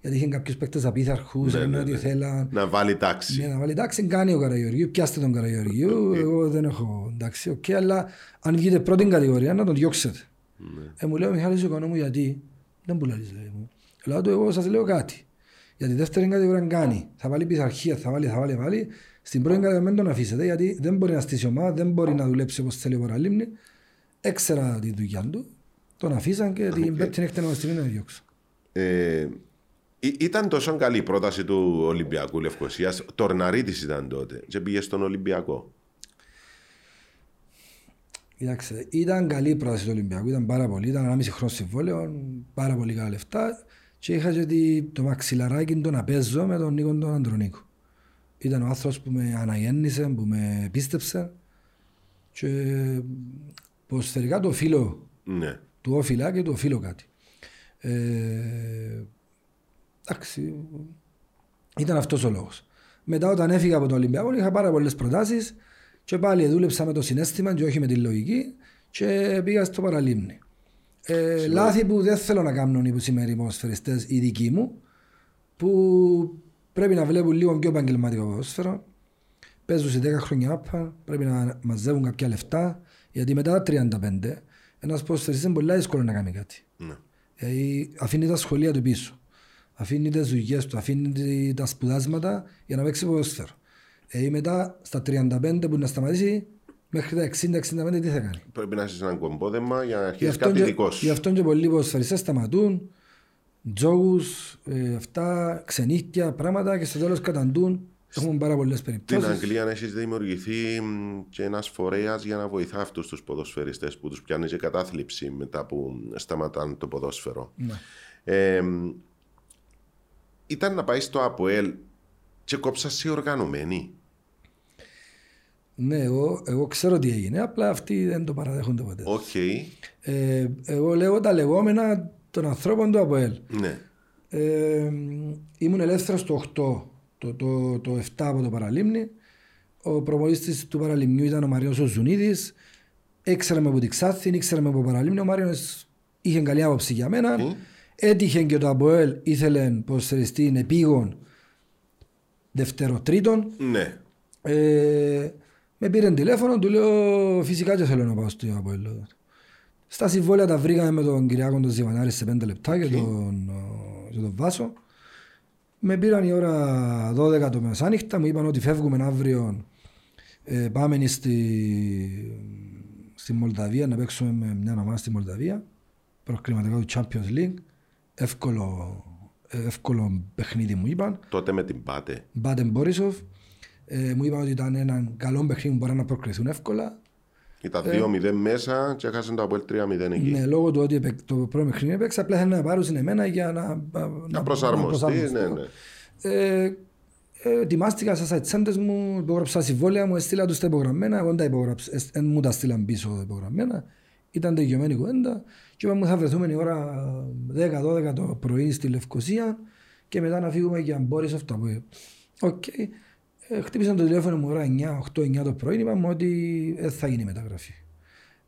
Speaker 2: Γιατί είχε κάποιους παίκτες απείθαρχους,
Speaker 3: Ναι,
Speaker 2: ναι,
Speaker 3: ναι,
Speaker 2: ότι
Speaker 3: ναι.
Speaker 2: θέλαν
Speaker 3: Να βάλει τάξη.
Speaker 2: ναι, να βάλει εντάξει, κάνει ο Καραγεωργίου, πιάστε τον Καραγεωργίου, εγώ δεν έχω εντάξει, οκ, αλλά αν βγείτε πρώτη κατηγορία να τον διώξετε.
Speaker 3: Ναι.
Speaker 2: Ε, μου λέει ο Μιχάλης ο μου γιατί, δεν πουλάρεις λέει μου. Λέω του εγώ σας λέω κάτι. Γιατί δεύτερη κατηγορία κάνει, θα βάλει πειθαρχία, θα βάλει, θα βάλει, θα βάλει. Στην πρώτη κατηγορία μην τον αφήσετε γιατί δεν μπορεί να στήσει ομάδα, δεν μπορεί να δουλέψει όπως θέλει ο Παραλίμνη. Έξερα τη δουλειά του, τον αφήσαν και την πέμπτη έκτη στιγμή να τον διώξω.
Speaker 3: Ε, ή- ήταν τόσο καλή η πρόταση του Ολυμπιακού Λευκοσίας. Τορναρίτης ήταν τότε. Και πήγε στον Ολυμπιακό.
Speaker 2: Κοιτάξτε, ήταν καλή η πρόταση του Ολυμπιακού, ήταν πάρα πολύ. Ήταν 1,5 χρόνο συμβόλαιο, πάρα πολύ καλά λεφτά. Και είχα και τη- το μαξιλαράκι του να παίζω με τον Νίκο τον Αντρονίκο. Ήταν ο άνθρωπος που με αναγέννησε, που με πίστεψε. Και ποσφαιρικά το φίλο
Speaker 3: Ναι.
Speaker 2: του όφιλα και του οφείλω κάτι. Ε, εντάξει, ήταν αυτός ο λόγος. Μετά όταν έφυγα από το Ολυμπιακό είχα πάρα πολλές προτάσεις και πάλι δούλεψα με το συνέστημα και όχι με τη λογική και πήγα στο παραλίμνη. Ε, λάθη που δεν θέλω να κάνουν οι σημερινοί ποδοσφαιριστές οι δικοί μου που πρέπει να βλέπουν λίγο πιο επαγγελματικό ποδόσφαιρο παίζουν σε 10 χρόνια άπα, πρέπει να μαζεύουν κάποια λεφτά γιατί μετά τα 35 ένας ποδοσφαιριστής είναι πολύ δύσκολο να κάνει κάτι.
Speaker 3: ναι.
Speaker 2: Δηλαδή αφήνει τα σχολεία του πίσω. Αφήνει τις δουλειές του, αφήνει τη- τα σπουδάσματα για να παίξει ποδόσφαιρο. Ε, μετά στα 35 που να σταματήσει, μέχρι τα 60-65 τι θα κάνει.
Speaker 3: Πρέπει να είσαι ένα κομπόδεμα για να
Speaker 2: Γι'
Speaker 3: αρχίσεις
Speaker 2: αυτόν
Speaker 3: κάτι
Speaker 2: και-
Speaker 3: δικός
Speaker 2: Γι'
Speaker 3: σου.
Speaker 2: αυτόν και πολλοί ποδοσφαιριστές σταματούν, τζόγους, ε, αυτά, ξενύχτια, πράγματα και στο τέλος καταντούν. Έχουμε πάρα πολλές
Speaker 3: Στην
Speaker 2: περιπτώσεις.
Speaker 3: Αγγλία έχεις δημιουργηθεί μ, και ένας φορέας για να βοηθά αυτούς τους ποδοσφαιριστές που τους πιάνει και κατάθλιψη μετά που σταματάνε το ποδόσφαιρο.
Speaker 2: Ναι.
Speaker 3: Ε, μ, ήταν να πάει στο ΑΠΟΕΛ και κόψας σε οργανωμένη.
Speaker 2: Ναι, εγώ, εγώ ξέρω τι έγινε, απλά αυτοί δεν το παραδέχονται ποτέ.
Speaker 3: Οκ.
Speaker 2: Ε, εγώ λέω τα λεγόμενα των ανθρώπων του ΑΠΟΕΛ.
Speaker 3: Ναι.
Speaker 2: Ε, ήμουν ελεύθερος το 8, το, το, το 7 από το Παραλίμνη. Ο προπονητής του Παραλιμνιού ήταν ο Μαριός ο Ζουνίδης. Έξερα με από την Ξάνθη, ήξερα με από το Παραλίμνη. Ο Μάριος είχε καλή άποψη για μένα.
Speaker 3: Μμ.
Speaker 2: Έτυχε και το ΑΠΟΕΛ ήθελε ποδοσφαιριστή επίγον δευτεροτρίτον.
Speaker 3: Ναι.
Speaker 2: Ε, με πήρε τηλέφωνο, του λέω φυσικά και θέλω να πάω στο Αποέλ. Στα συμβόλαια τα βρήκαμε με τον Κυριάκο τον Ζιβανάρη σε πέντε λεπτά και τον, ε, και τον Βάσο. Με πήραν η ώρα 12 το μεσάνυχτα, μου είπαν ότι φεύγουμε αύριο, ε, πάμε στη, στη Μολδαβία να παίξουμε με μια ομάδα στη Μολδαβία, προκριματικά του Champions League. Εύκολο, ε, εύκολο παιχνίδι μου είπαν.
Speaker 3: Τότε με την Πάτε.
Speaker 2: Μπάτεν Μπόρισοφ. Ε, μου είπαν ότι ήταν ένα καλό παιχνίδι που μπορεί να προκριθούν εύκολα.
Speaker 3: Ήταν 2-0 μέσα και έχασαν το Αποέλ 3-0 εκεί.
Speaker 2: Ναι, λόγω του ότι έπαιξε- το πρώτο παιχνίδι έπαιξε, απλά ήθελα να πάρουν εμένα για να,
Speaker 3: Να προσαρμοστεί, ναι, ναι.
Speaker 2: Ε, ε, ετοιμάστηκα στα σάιτσέντες μου, υπόγραψα συμβόλαια μου, έστειλα τους τα υπογραμμένα, εγώ δεν τα υπογράψα, ε, δεν μου τα στείλαν πίσω υπογραμμένα. Ήταν τελειωμένη η κουβέντα και είπαμε θα βρεθούμε η ώρα 10-12 το πρωί στη Λευκοσία και μετά να φύγουμε για Μπόρισοφ το απόγευμα. Οκ. Ε, χτύπησαν το τηλέφωνο μου ώρα 9, 8-9 το πρωί, είπαμε ότι δεν θα γίνει μεταγραφή.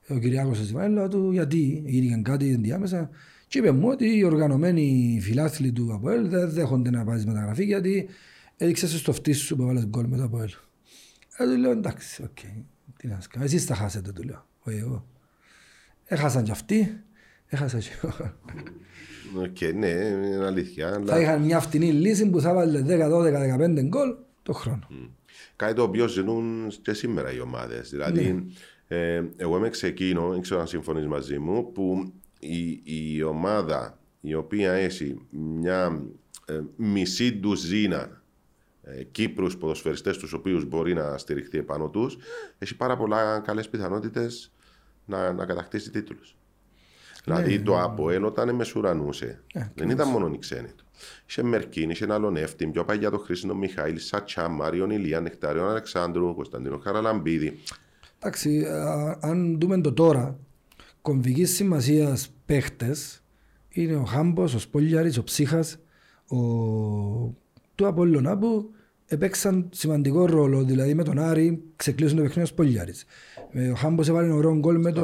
Speaker 2: Ο Κυριάκος Εσβάη, λέω του γιατί γίνηκαν κάτι ενδιάμεσα και είπε μου ότι οι οργανωμένοι φιλάθλοι του ΑΠΟΕΛ δεν δέχονται να πάρεις μεταγραφή γιατί έδειξες στο φτύσι σου που έβαλες γκολ με το ΑΠΟΕΛ. Ε, του λέω εντάξει, οκ, τι να σκάω, εσείς τα χάσετε του λέω, όχι εγώ. Έχασαν κι αυτοί, έχασα κι εγώ.
Speaker 3: Οκ, ναι, είναι αλήθεια.
Speaker 2: Θα
Speaker 3: Αλλά
Speaker 2: είχαν μια φτηνή λύση που θα βάλε 10, 12, 15 γκολ το χρόνο.
Speaker 3: κάτι το οποίο ζητούν και σήμερα οι ομάδες. Δηλαδή, ε, εγώ είμαι ξεκίνο, δεν ξέρω αν συμφωνείς μαζί μου, που η, η ομάδα η οποία έχει μια ε, μισή ντουζίνα ε, Κύπρους ποδοσφαιριστές τους οποίους μπορεί να στηριχθεί επάνω τους έχει πάρα πολλά καλές πιθανότητες να, να κατακτήσει τίτλους. Δηλαδή το ΑΠΟΕΛ όταν μεσουρανούσε δεν ήταν μόνο οι ξένοι του. Είχε Μερκίν, είχε άλλον Εύτην, πιο παλιά το Χρήσινο Μιχαήλ, Σατσά, Μάριον Ηλία, Νεκτάριον Αλεξάνδρου, Κωνσταντίνο Χαραλαμπίδη.
Speaker 2: Εντάξει, α, αν δούμε το τώρα, κομβική σημασία παίχτες είναι ο Χάμπος, ο Σπόλιαρης, ο Ψύχα, ο... του Απόλλωνα που έπαιξαν σημαντικό ρόλο. Δηλαδή με τον Άρη ξεκλείσουν το παιχνίδι ο Σπόλιαρης. Ο Χάμπος έβαλε ωραίο γκολ με, το...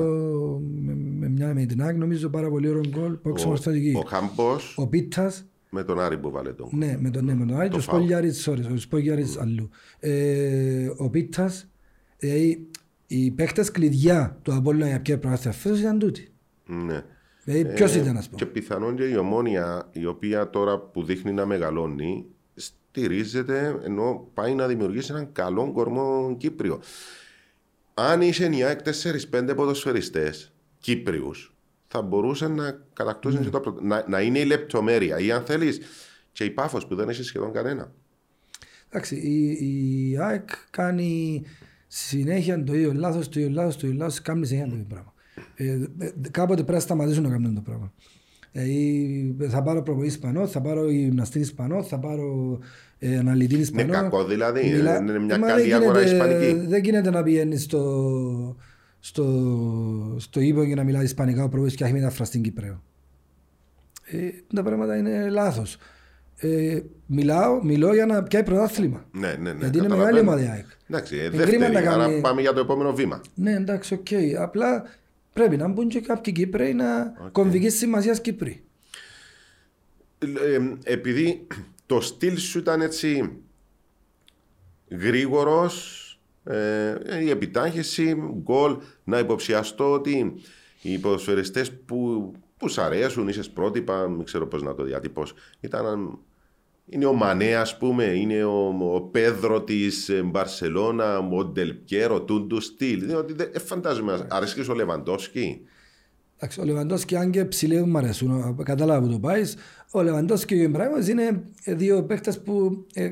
Speaker 2: με, με, μια, με την ΑΕΚ, νομίζω πάρα πολύ ωραίο γκολ που έξω
Speaker 3: Ο,
Speaker 2: στρατηγική.
Speaker 3: ο Χάμπος
Speaker 2: Ο Πίτα,
Speaker 3: με τον Άρη που βάλε τον.
Speaker 2: ναι, με τον, ναι, με τον Άρη και ο
Speaker 3: φάουλ.
Speaker 2: Σπόλιαρης, sorry, ο Σπόλιαρης αλλού. Ε, ο Πίτας, δηλαδή οι παίχτες κλειδιά του Απόλλωνα για ποια προάθεια φέτος ήταν τούτοι.
Speaker 3: Ναι.
Speaker 2: Δηλαδή ποιος
Speaker 3: Ε,
Speaker 2: ήταν ας
Speaker 3: Και
Speaker 2: πούμε.
Speaker 3: πιθανόν και η ομόνια, η οποία τώρα που δείχνει να μεγαλώνει, στηρίζεται ενώ πάει να δημιουργήσει έναν καλό κορμό Κύπριο. Αν είχε η ΑΕΚ 4-5 ποδοσφαιριστές Κύπριους, θα μπορούσε να κατακτούσαν
Speaker 2: Ναι.
Speaker 3: και το πρω- να, να είναι η λεπτομέρεια ή αν θέλεις και η πάφος που δεν έχει σχεδόν κανένα.
Speaker 2: Εντάξει, η, η ΑΕΚ κάνει συνέχεια το ίδιο λάθος, το ίδιο λάθος, το ίδιο λάθος, κάνει συνέχεια το ίδιο πράγμα. Ε, ε, κάποτε πρέπει να σταματήσουν να κάνουν το πράγμα. Ε, θα πάρω προπονητή Ισπανό, θα πάρω γυμναστής Ισπανό, θα πάρω ε, αναλυτή Ισπανό.
Speaker 3: κακό δηλαδή,
Speaker 2: Μιλά-
Speaker 3: είναι μια
Speaker 2: Μα
Speaker 3: καλή
Speaker 2: δεν
Speaker 3: αγορά
Speaker 2: γίνεται-
Speaker 3: ισπανική.
Speaker 2: Δεν γίνεται να πηγαίνεις στο, στο, στο ύπο και να μιλάει Ισπανικά ο προπονητής και έχει μεταφραστεί Κυπρέο. Ε, τα πράγματα είναι λάθος. Ε, μιλάω, μιλώ για να πιάει πρωτάθλημα.
Speaker 3: Ναι, ναι, ναι.
Speaker 2: Γιατί είναι
Speaker 3: καταλαβαίνω.
Speaker 2: μεγάλη ομάδα η ΑΕΚ.
Speaker 3: Εντάξει, ε,
Speaker 2: Είναι κρίμα
Speaker 3: δεύτερη,
Speaker 2: να
Speaker 3: άρα
Speaker 2: κάνει-
Speaker 3: πάμε για το επόμενο βήμα.
Speaker 2: Ναι, εντάξει, οκ. Απλά πρέπει να μπουν και κάποιοι Κύπροι να κομβική σημασία Κύπροι.
Speaker 3: Ε, επειδή το στυλ σου ήταν έτσι γρήγορος ε, η επιτάχυνση, γκολ να υποψιαστώ ότι οι ποδοσφαιριστές που, που σ' αρέσουν, είσαι πρότυπα, δεν ξέρω πώς να το διατυπώσω ήταν είναι ο Μανέ, ας πούμε, είναι ο, ο Πέδρο της ε, Μπαρσελώνα, ο Ντελ Πιέρο, του του στυλ. Διότι δεν ε, φαντάζομαι, αρέσκεις ο Λεβαντόσκι.
Speaker 2: Εντάξει, ο Λεβαντόσκι, αν και ψηλοί μου αρέσουν, κατάλαβα που το πάεις. Ο Λεβαντόσκι και ο Ιμπραΐμοβιτς είναι δύο παίχτες που ε,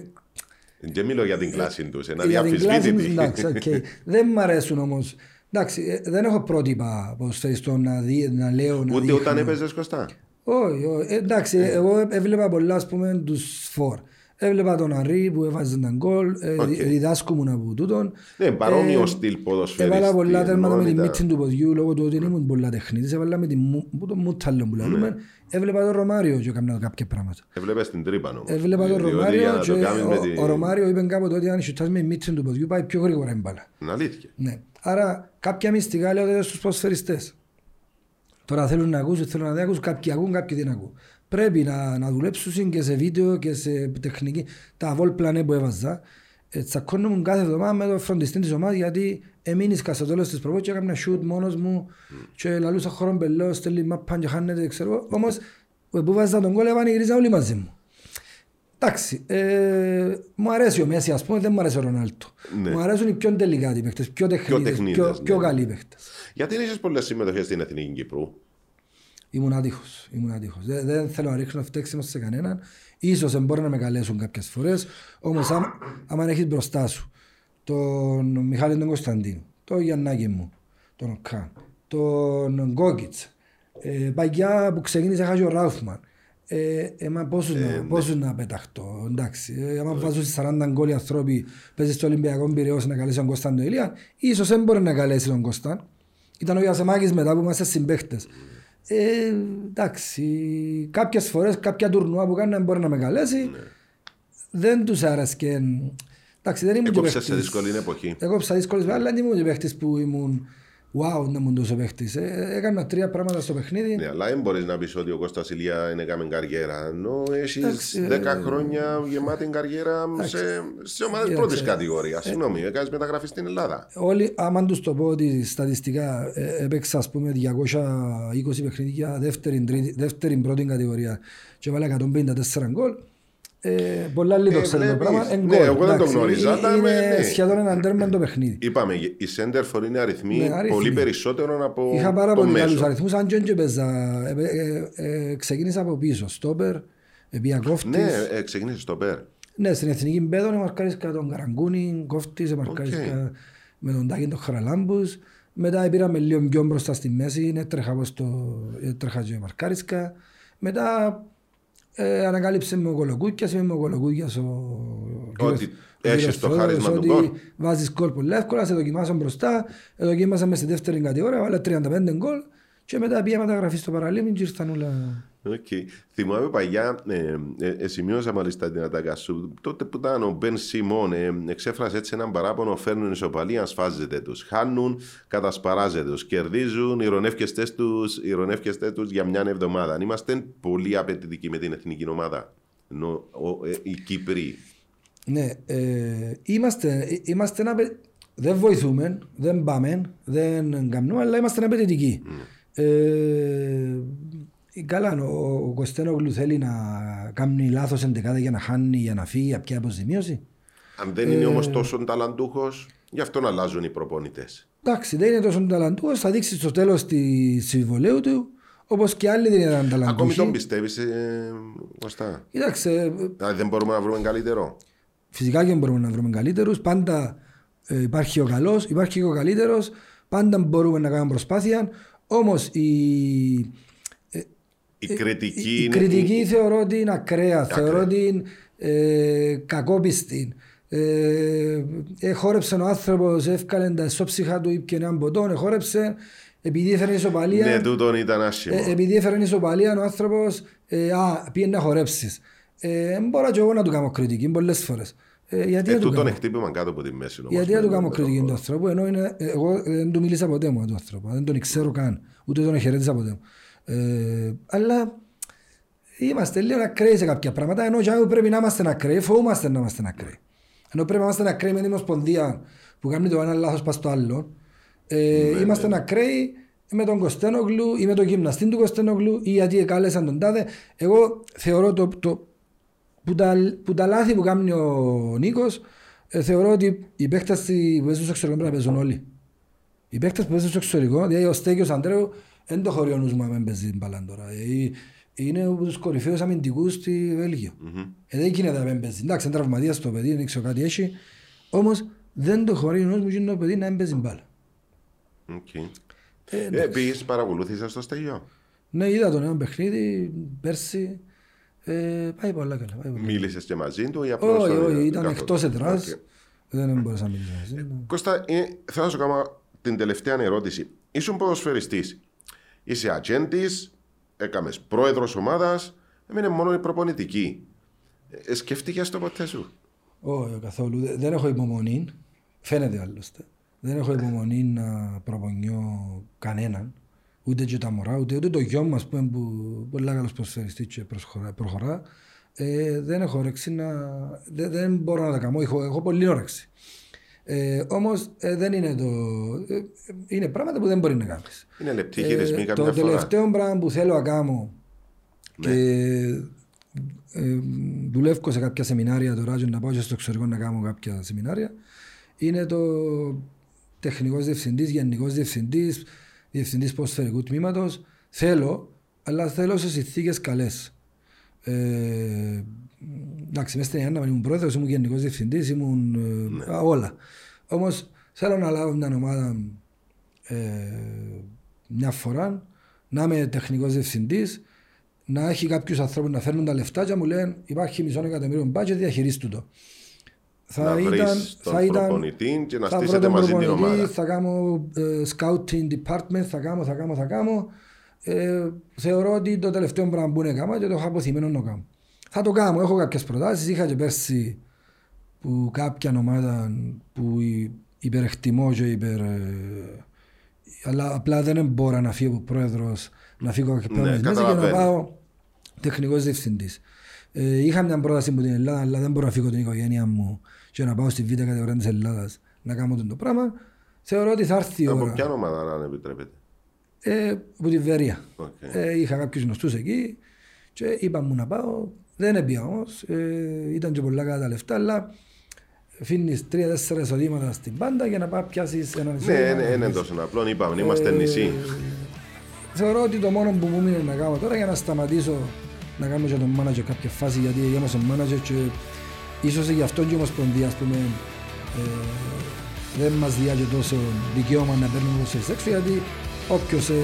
Speaker 3: Δεν μιλώ για την κλάση τους, είναι
Speaker 2: για την κλάση
Speaker 3: αδιαμφισβήτητη.
Speaker 2: τους, εντάξει, οκ. (laughs) Δεν μ' αρέσουν όμως. Εντάξει, ε, δεν έχω πρότυπα ποδοσφαιριστών να, δει, να λέω, να
Speaker 3: Ούτε
Speaker 2: δείχνω.
Speaker 3: όταν έπαιζες Κωστά;
Speaker 2: Όχι, όχι. Ε, εντάξει, εγώ έβλεπα πολλά, ας πούμε, τους φορ. Έβλεπα τον Αρή που έβαζε τον γκολ, ε,
Speaker 3: Οκ.
Speaker 2: δι- διδάσκομουν από τούτον.
Speaker 3: Ναι, παρόμοιο
Speaker 2: Ε,
Speaker 3: στυλ ποδοσφαιριστή.
Speaker 2: Έβαλα πολλά τέρματα με τη
Speaker 3: εννοώ,
Speaker 2: μύτη του ποδιού λόγω του ότι δεν ήμουν πολλά τεχνίτης. Έβαλα με τη μου- που το μούταλο που λέμε. Έβλεπα τον Ρωμάριο και έκανα κάποια πράγματα.
Speaker 3: Έβλεπες την τρύπα όμως.
Speaker 2: Έβλεπα τον
Speaker 3: Διότι για
Speaker 2: Ρωμάριο
Speaker 3: να
Speaker 2: και
Speaker 3: το κάνεις με τη-
Speaker 2: ο, ο Ρωμάριο είπε κάποτε ότι αν σιουτάς με μύτη του ποδιού πάει πιο γρήγορα η μπάλα.
Speaker 3: Είναι αλήθεια.
Speaker 2: Ναι. Άρα κάποια μυστικά λέω στους ποδοσφαιριστές. Τώρα θέλουν να ακούσουν, θέλουν να δεν ακούσουν, κάποιοι ακούν, κάποιοι δεν ακούν. Πρέπει να, να δουλέψουν και σε βίντεο και σε τεχνική. Τα βολ πλανέ που έβαζα, ε, τσακώνομαι κάθε εβδομάδα με το φροντιστή της ομάδας γιατί εμείνησκα στο τέλος της προπόνησης και έκανα shoot μόνος μου και λαλούσα χώρο μπελό, στέλνει μάπαν και χάνεται, ξέρω εγώ. Όμως, που βάζα τον κόλλο, πανηγυρίζα όλοι μαζί μου. Εντάξει, ε, μου αρέσει ο Μέση, ας πούμε, δεν μου αρέσει ο Ρονάλτο.
Speaker 3: Ναι.
Speaker 2: Μου αρέσουν οι πιο τελικάτοι παίχτες, πιο τεχνίτες,
Speaker 3: τεχνίτες,
Speaker 2: πιο,
Speaker 3: ναι.
Speaker 2: πιο καλοί παίχτες.
Speaker 3: Γιατί δεν είσαι πολλές συμμετοχές στην Εθνική Κύπρου;
Speaker 2: Ήμουν άτυχος, ήμουν άτυχος. Δεν, δεν θέλω να ρίχνω φταίξιμο σε κανέναν. Ίσως μπορεί να με καλέσουν κάποιες φορές, όμως άμα, άμα έχεις μπροστά σου τον Μιχάλη τον Κωνσταντίνο, τον Γιαννάκη μου, τον Καν, τον Γκόκιτς, ε, παγιά που ξεκίνησε χάσει ο Ράουφμαν, ε, ε, μα πόσους, να, πόσους να πεταχτώ, εντάξει. Ε, άμα βάζουν στις 40 γκολ οι ανθρώποι, παίζεις στο Ολυμπιακό Πυραιός να καλέσει τον Κωνσταντ τον Ηλία, ίσως δεν μπορεί να καλέσει τον Κωνσταντ. Ήταν ο Ιασεμάκης μετά που είμαστε συμπαίχτες. Ε, εντάξει, κάποιες φορές, κάποια τουρνουά που κάνει μπορεί να με καλέσει. Δεν τους άρεσκε. Εντάξει, δεν ήμουν και
Speaker 3: Έκοψε σε
Speaker 2: παίχτης.
Speaker 3: δύσκολη εποχή.
Speaker 2: Εγώ ψα δύσκολες αλλά δεν ήμουν και παίχτης που ήμουν wow να ήμουν τόσο παίχτης. Ε, έκανα τρία πράγματα στο παιχνίδι.
Speaker 3: Ναι, αλλά δεν μπορείς να πεις ότι ο Κώστας Ηλία είναι έκαμε καριέρα. Ενώ έχεις
Speaker 2: Εντάξει,
Speaker 3: 10
Speaker 2: ε,
Speaker 3: χρόνια γεμάτη καριέρα σε, σε ομάδες
Speaker 2: Κοίταξε.
Speaker 3: πρώτης κατηγορίας. Συγγνώμη, έκανες μεταγραφή στην Ελλάδα.
Speaker 2: Όλοι, άμα τους το πω ότι στατιστικά ε, έπαιξα ας πούμε 220 παιχνίδια δεύτερη, τρίτη, δεύτερη πρώτη κατηγορία και βάλα 154 γκολ. Ε, πολλά λίγο
Speaker 3: Ε,
Speaker 2: ξέρετε το
Speaker 3: βλέπεις.
Speaker 2: πράγμα. Εν
Speaker 3: Ναι,
Speaker 2: γκολ,
Speaker 3: εγώ δεν το
Speaker 2: εντάξει.
Speaker 3: γνώριζα,
Speaker 2: Ε,
Speaker 3: αλλά
Speaker 2: Είναι
Speaker 3: με- ναι.
Speaker 2: σχεδόν έναν τέρμα το παιχνίδι.
Speaker 3: Είπαμε, οι Σέντερφορ είναι αριθμοί
Speaker 2: Ναι, αριθμοί.
Speaker 3: πολύ περισσότερο από
Speaker 2: Είχα πάρα
Speaker 3: το
Speaker 2: πολύ
Speaker 3: μέσο.
Speaker 2: καλούς αριθμούς, αν και δεν παίζα. Ε, ε, ε, ε, ξεκίνησα από πίσω, στόπερ, επία κόφτης.
Speaker 3: Ναι, ε, ξεκίνησε στο ΠΕΡ.
Speaker 2: Ναι, στην εθνική μπέδο μαρκάρισκα τον Καραγκούνη, κόφτης, μαρκάρισκα με τον Τάκη τον Χαραλάμπους. Μετά πήραμε λίγο πιο μπροστά στη μέση, έτρεχα πως το έτρεχα και μαρκάρισκα. Μετά ε, ανακάλυψε με ο Κολοκούκιας, είμαι με ο Κολοκούκιας ο
Speaker 3: Ότι
Speaker 2: κύριος- ο
Speaker 3: έχεις
Speaker 2: κύριος
Speaker 3: το
Speaker 2: Θόδωρος,
Speaker 3: χάρισμα του
Speaker 2: ότι
Speaker 3: γκολ.
Speaker 2: Βάζεις γκολ πολύ εύκολα, σε δοκιμάσαν μπροστά, ε, δοκίμασα μες στη δεύτερη κατηγορία, βάλα 35 γκολ και μετά πήγα μεταγραφή στο παραλίμνη και ήρθαν όλα...
Speaker 3: Οκ. Θυμάμαι παλιά, ε, ε, ε, σημείωσα μάλιστα την ατάκα σου. Τότε που ήταν ο Μπεν Σιμών, ε, εξέφρασε έτσι έναν παράπονο: φέρνουν ισοπαλία, σφάζεται τους. Χάνουν, κατασπαράζεται τους. Κερδίζουν, ηρωνεύκεστε τους ηρωνεύκεστε τους για μια εβδομάδα. Είμαστε πολύ απαιτητικοί με την εθνική ομάδα. Ενώ ο, ε, οι Κύπροι.
Speaker 2: Ναι, ε, είμαστε, ε, είμαστε ένα, παι- δεν βοηθούμε, δεν πάμε, δεν κάνουμε, αλλά είμαστε απαιτητικοί. Ε, καλά, ο, ο Κωστένογλου θέλει να κάνει λάθος εντεκάδα για να χάνει, για να φύγει, από ποια αποζημίωση.
Speaker 3: Αν δεν
Speaker 2: Ε.
Speaker 3: είναι όμως τόσο ταλαντούχος, γι' αυτό να αλλάζουν οι προπονητές.
Speaker 2: Εντάξει, δεν είναι τόσο ταλαντούχος, θα δείξει στο τέλος της συμβολέου του, όπως και άλλοι δεν ήταν
Speaker 3: Ακόμη
Speaker 2: ταλαντούχοι.
Speaker 3: τον πιστεύεις, ε, Κωστά.
Speaker 2: Κοίταξε, ε,
Speaker 3: Δηλαδή δεν μπορούμε να βρούμε καλύτερο.
Speaker 2: Φυσικά και μπορούμε να βρούμε καλύτερους. Πάντα ε, υπάρχει ο καλός, υπάρχει και ο καλύτερος. Πάντα μπορούμε να κάνουμε προσπάθεια. Όμως η,
Speaker 3: Η
Speaker 2: η,
Speaker 3: κριτική
Speaker 2: η
Speaker 3: είναι.
Speaker 2: κριτική θεωρώ ότι είναι ακραία. Θεωρώ ότι είναι ε, κακόπιστη. Ε, ε, χόρεψε ο άνθρωπος, έφκαλε τα ισόψυχα του, ήπια έναν ποτό, ε, χόρεψε, επειδή έφερε ισοπαλία.
Speaker 3: Ναι, τούτον ήταν άσχημο.
Speaker 2: Ε, επειδή έφερε ισοπαλία ο άνθρωπος, ε, α, πήγαινε να χορέψεις. Ε, μπορώ και εγώ να του κάνω κριτική πολλές φορές. Ε, γιατί
Speaker 3: Ε,
Speaker 2: να του
Speaker 3: τούτον
Speaker 2: κάνω;
Speaker 3: χτύπημα κάτω από τη μέση. όμως,
Speaker 2: Γιατί
Speaker 3: με-
Speaker 2: να του
Speaker 3: με
Speaker 2: κάνω
Speaker 3: τον
Speaker 2: κριτική
Speaker 3: χώρο.
Speaker 2: του ανθρώπου, ενώ είναι, ε, εγώ ε, δεν του μίλησα ποτέ μου του ανθρώπου, δεν τον ξέρω καν, ούτε τον χαιρέτησα ποτέ μου. Ε, αλλά είμαστε λίγο ακραίοι σε κάποια πράγματα, ενώ και πρέπει να είμαστε ακραίοι, φοβούμαστε να είμαστε ακραίοι. Ενώ πρέπει να είμαστε ακραίοι με την Ομοσπονδία που κάνει το ένα λάθος πας στο άλλο. Ε, είμαστε ακραίοι με τον Κωστένογλου ή με τον γυμναστή του Κωστένογλου ή γιατί εκάλεσαν τον τάδε. Εγώ θεωρώ το, το, που, τα, που τα λάθη που κάνει ο Νίκος ε, θεωρώ ότι οι παίκτες που παίζουν στο εξωτερικό πρέπει να παίζουν όλοι. Οι παίκτες που παίζουν στο εξωτερικό, δηλαδή ο Στέκιος Αντρέου δεν το χωρεί ο νους μου αν παίζει μπαλάν τώρα. Ε, είναι από τους κορυφαίους αμυντικούς στη Βέλγιο. Ε, δεν γίνεται να μην παίζει. Εντάξει, είναι τραυματίας το παιδί, δεν ξέρω κάτι έχει. Όμως δεν το χωρεί ο νους μου και το παιδί να μην παίζει μπάλα.
Speaker 3: Οκ.
Speaker 2: Ε,
Speaker 3: Ε, πήγες παρακολούθησες τον Στέλιο;
Speaker 2: Ναι, είδα τον ένα παιχνίδι πέρσι. Ε, πάει πολλά καλά. Πάει πολλά.
Speaker 3: Μίλησες και μαζί του ή απλώς...
Speaker 2: Όχι,
Speaker 3: το-
Speaker 2: όχι, ήταν
Speaker 3: καθόλου.
Speaker 2: εκτός εδράς.
Speaker 3: Οκ.
Speaker 2: Δεν μπορούσα να μιλήσω μαζί του.
Speaker 3: Κώστα, ε, θέλω να σου κάνω την τελευταία ερώτηση. Ήσουν ποδοσφαιριστής. Είσαι ατζέντης, έκαμες πρόεδρος ομάδας, έμεινε μόνο η προπονητική. Ε, σκέφτηκες το ποτέ σου;
Speaker 2: Όχι, καθόλου. Δε- Δεν έχω υπομονή. Φαίνεται άλλωστε. Δεν έχω υπομονή να προπονιώ κανέναν. Ούτε και τα μωρά, ούτε, ούτε το γιο μας που είναι που, πολύ καλός προσφαιριστής και προσχωρά- προχωρά. Ε, δεν έχω όρεξη να. Δεν, δεν μπορώ να τα κάνω. Έχω, έχω πολύ όρεξη. Ε, Όμως δεν είναι το. ε, είναι πράγματα που δεν μπορεί να κάνεις.
Speaker 3: Είναι λεπτή χειρισμή
Speaker 2: το
Speaker 3: καμιά φορά.
Speaker 2: τελευταίο πράγμα που θέλω να κάνω
Speaker 3: Ναι.
Speaker 2: και ε, δουλεύω σε κάποια σεμινάρια τώρα και να πάω και στο εξωτερικό να κάνω κάποια σεμινάρια είναι το τεχνικός διευθυντής, γενικός διευθυντής, διευθυντής ποδοσφαιρικού τμήματος. Θέλω, αλλά θέλω σε συνθήκες καλές. Ε, εντάξει, μέσα στην Ιάννα ήμουν πρόεδρος, ήμουν γενικός διευθυντής, ήμουν ε, α, όλα. Όμως θέλω να λάβω μια ομάδα ε, μια φορά, να είμαι τεχνικός διευθυντής, να έχει κάποιους ανθρώπους να φέρνουν τα λεφτά και να μου λένε υπάρχει μισό εκατομμύριο μπάτζετ, διαχειρίστου το.
Speaker 3: Να βρεις τον προπονητή και να
Speaker 2: θα
Speaker 3: στήσετε
Speaker 2: βρω τον
Speaker 3: μαζί την
Speaker 2: προπονητή,
Speaker 3: ομάδα.
Speaker 2: Θα κάνω ε, scouting department, θα κάνω, θα κάνω, θα κάνω. Ε, θεωρώ ότι το τελευταίο πράγμα που είναι κάμα και το έχω αποθυμένο να κάνω. Θα το κάνω, έχω κάποιες προτάσεις. Είχα και πέρσι που κάποια ομάδα που υ- υπερεκτιμώ και υπερ... ε, αλλά απλά δεν μπορώ να φύγω από πρόεδρος, να φύγω και πρόεδρος μέσα και να
Speaker 3: καταλαβαίνω.
Speaker 2: πάω τεχνικός διευθυντής. Ε, είχα μια πρόταση από την Ελλάδα, αλλά δεν μπορώ να φύγω την οικογένεια μου και να πάω στη β' κατηγορία της Ελλάδας να κάνω το πράγμα. Θεωρώ ότι θα έρθει η
Speaker 3: Από
Speaker 2: ώρα.
Speaker 3: ποια ομάδα, αν επιτρέπετε;
Speaker 2: Ε, από τη Βερία.
Speaker 3: Οκ.
Speaker 2: Ε, είχα κάποιους γνωστούς εκεί και είπα μου να πάω. Δεν επήα όμως. Ε, ήταν και πολλά καλά τα λεφτά, αλλά αφήνεις τρία-τέσσερα εισοδήματα στην πάντα για να πάει πιάσεις έναν
Speaker 3: Ναι,
Speaker 2: εισόδημα.
Speaker 3: είναι, είναι τόσο απλό. Είπαμε, είμαστε
Speaker 2: Ε,
Speaker 3: νησί.
Speaker 2: Θεωρώ ότι το μόνο που μου μείνει να κάνω τώρα για να σταματήσω να κάνω και τον μάνατζερ κάποια φάση γιατί έγινα μάνατζερ και ίσως γι' αυτό και η Ομοσπονδία ας πούμε ε, δεν μας διά και τόσο δικαίωμα να παίρνουμε το σε έξω γιατί όποιος, ε,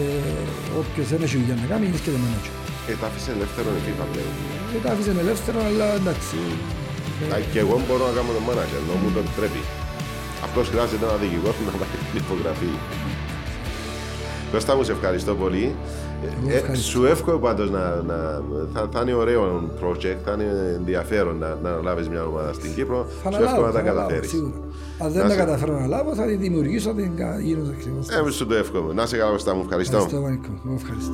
Speaker 2: όποιος δεν έχει δουλειά να κάνει είναι και το μάνατζερ.
Speaker 3: Ε, τα άφησε ελεύθερο η FIFA πλέον.
Speaker 2: Δεν τα άφησε ελεύθερο αλλά εντάξει.
Speaker 3: Α, Και εγώ μπορώ να κάνω το manager, ενώ μου το επιτρέπει. Απλώ χρειάζεται ένα δικηγόρο να βάλει την υπογραφή. Κώστα μου, σε ευχαριστώ πολύ.
Speaker 2: Εγώ
Speaker 3: Ε,
Speaker 2: ευχαριστώ.
Speaker 3: σου εύχομαι πάντως να, να θα, θα είναι ωραίο project, θα είναι ενδιαφέρον να, να λάβεις μια ομάδα στην Κύπρο.
Speaker 2: Θα
Speaker 3: σου εύχομαι
Speaker 2: αναλάβω,
Speaker 3: να τα
Speaker 2: θα αναλάβω,
Speaker 3: καταφέρεις.
Speaker 2: Σίγουρα. Αν
Speaker 3: Να
Speaker 2: δεν τα
Speaker 3: σε-
Speaker 2: καταφέρω να λάβω θα τη δημιουργήσω, θα την κα- γίνω ακριβώς.
Speaker 3: Ε, σου το εύχομαι. Να σε καλά, Κώστα μου. Ευχαριστώ.
Speaker 2: Ευχαριστώ, Βανίκο. Εγώ ευχαριστώ.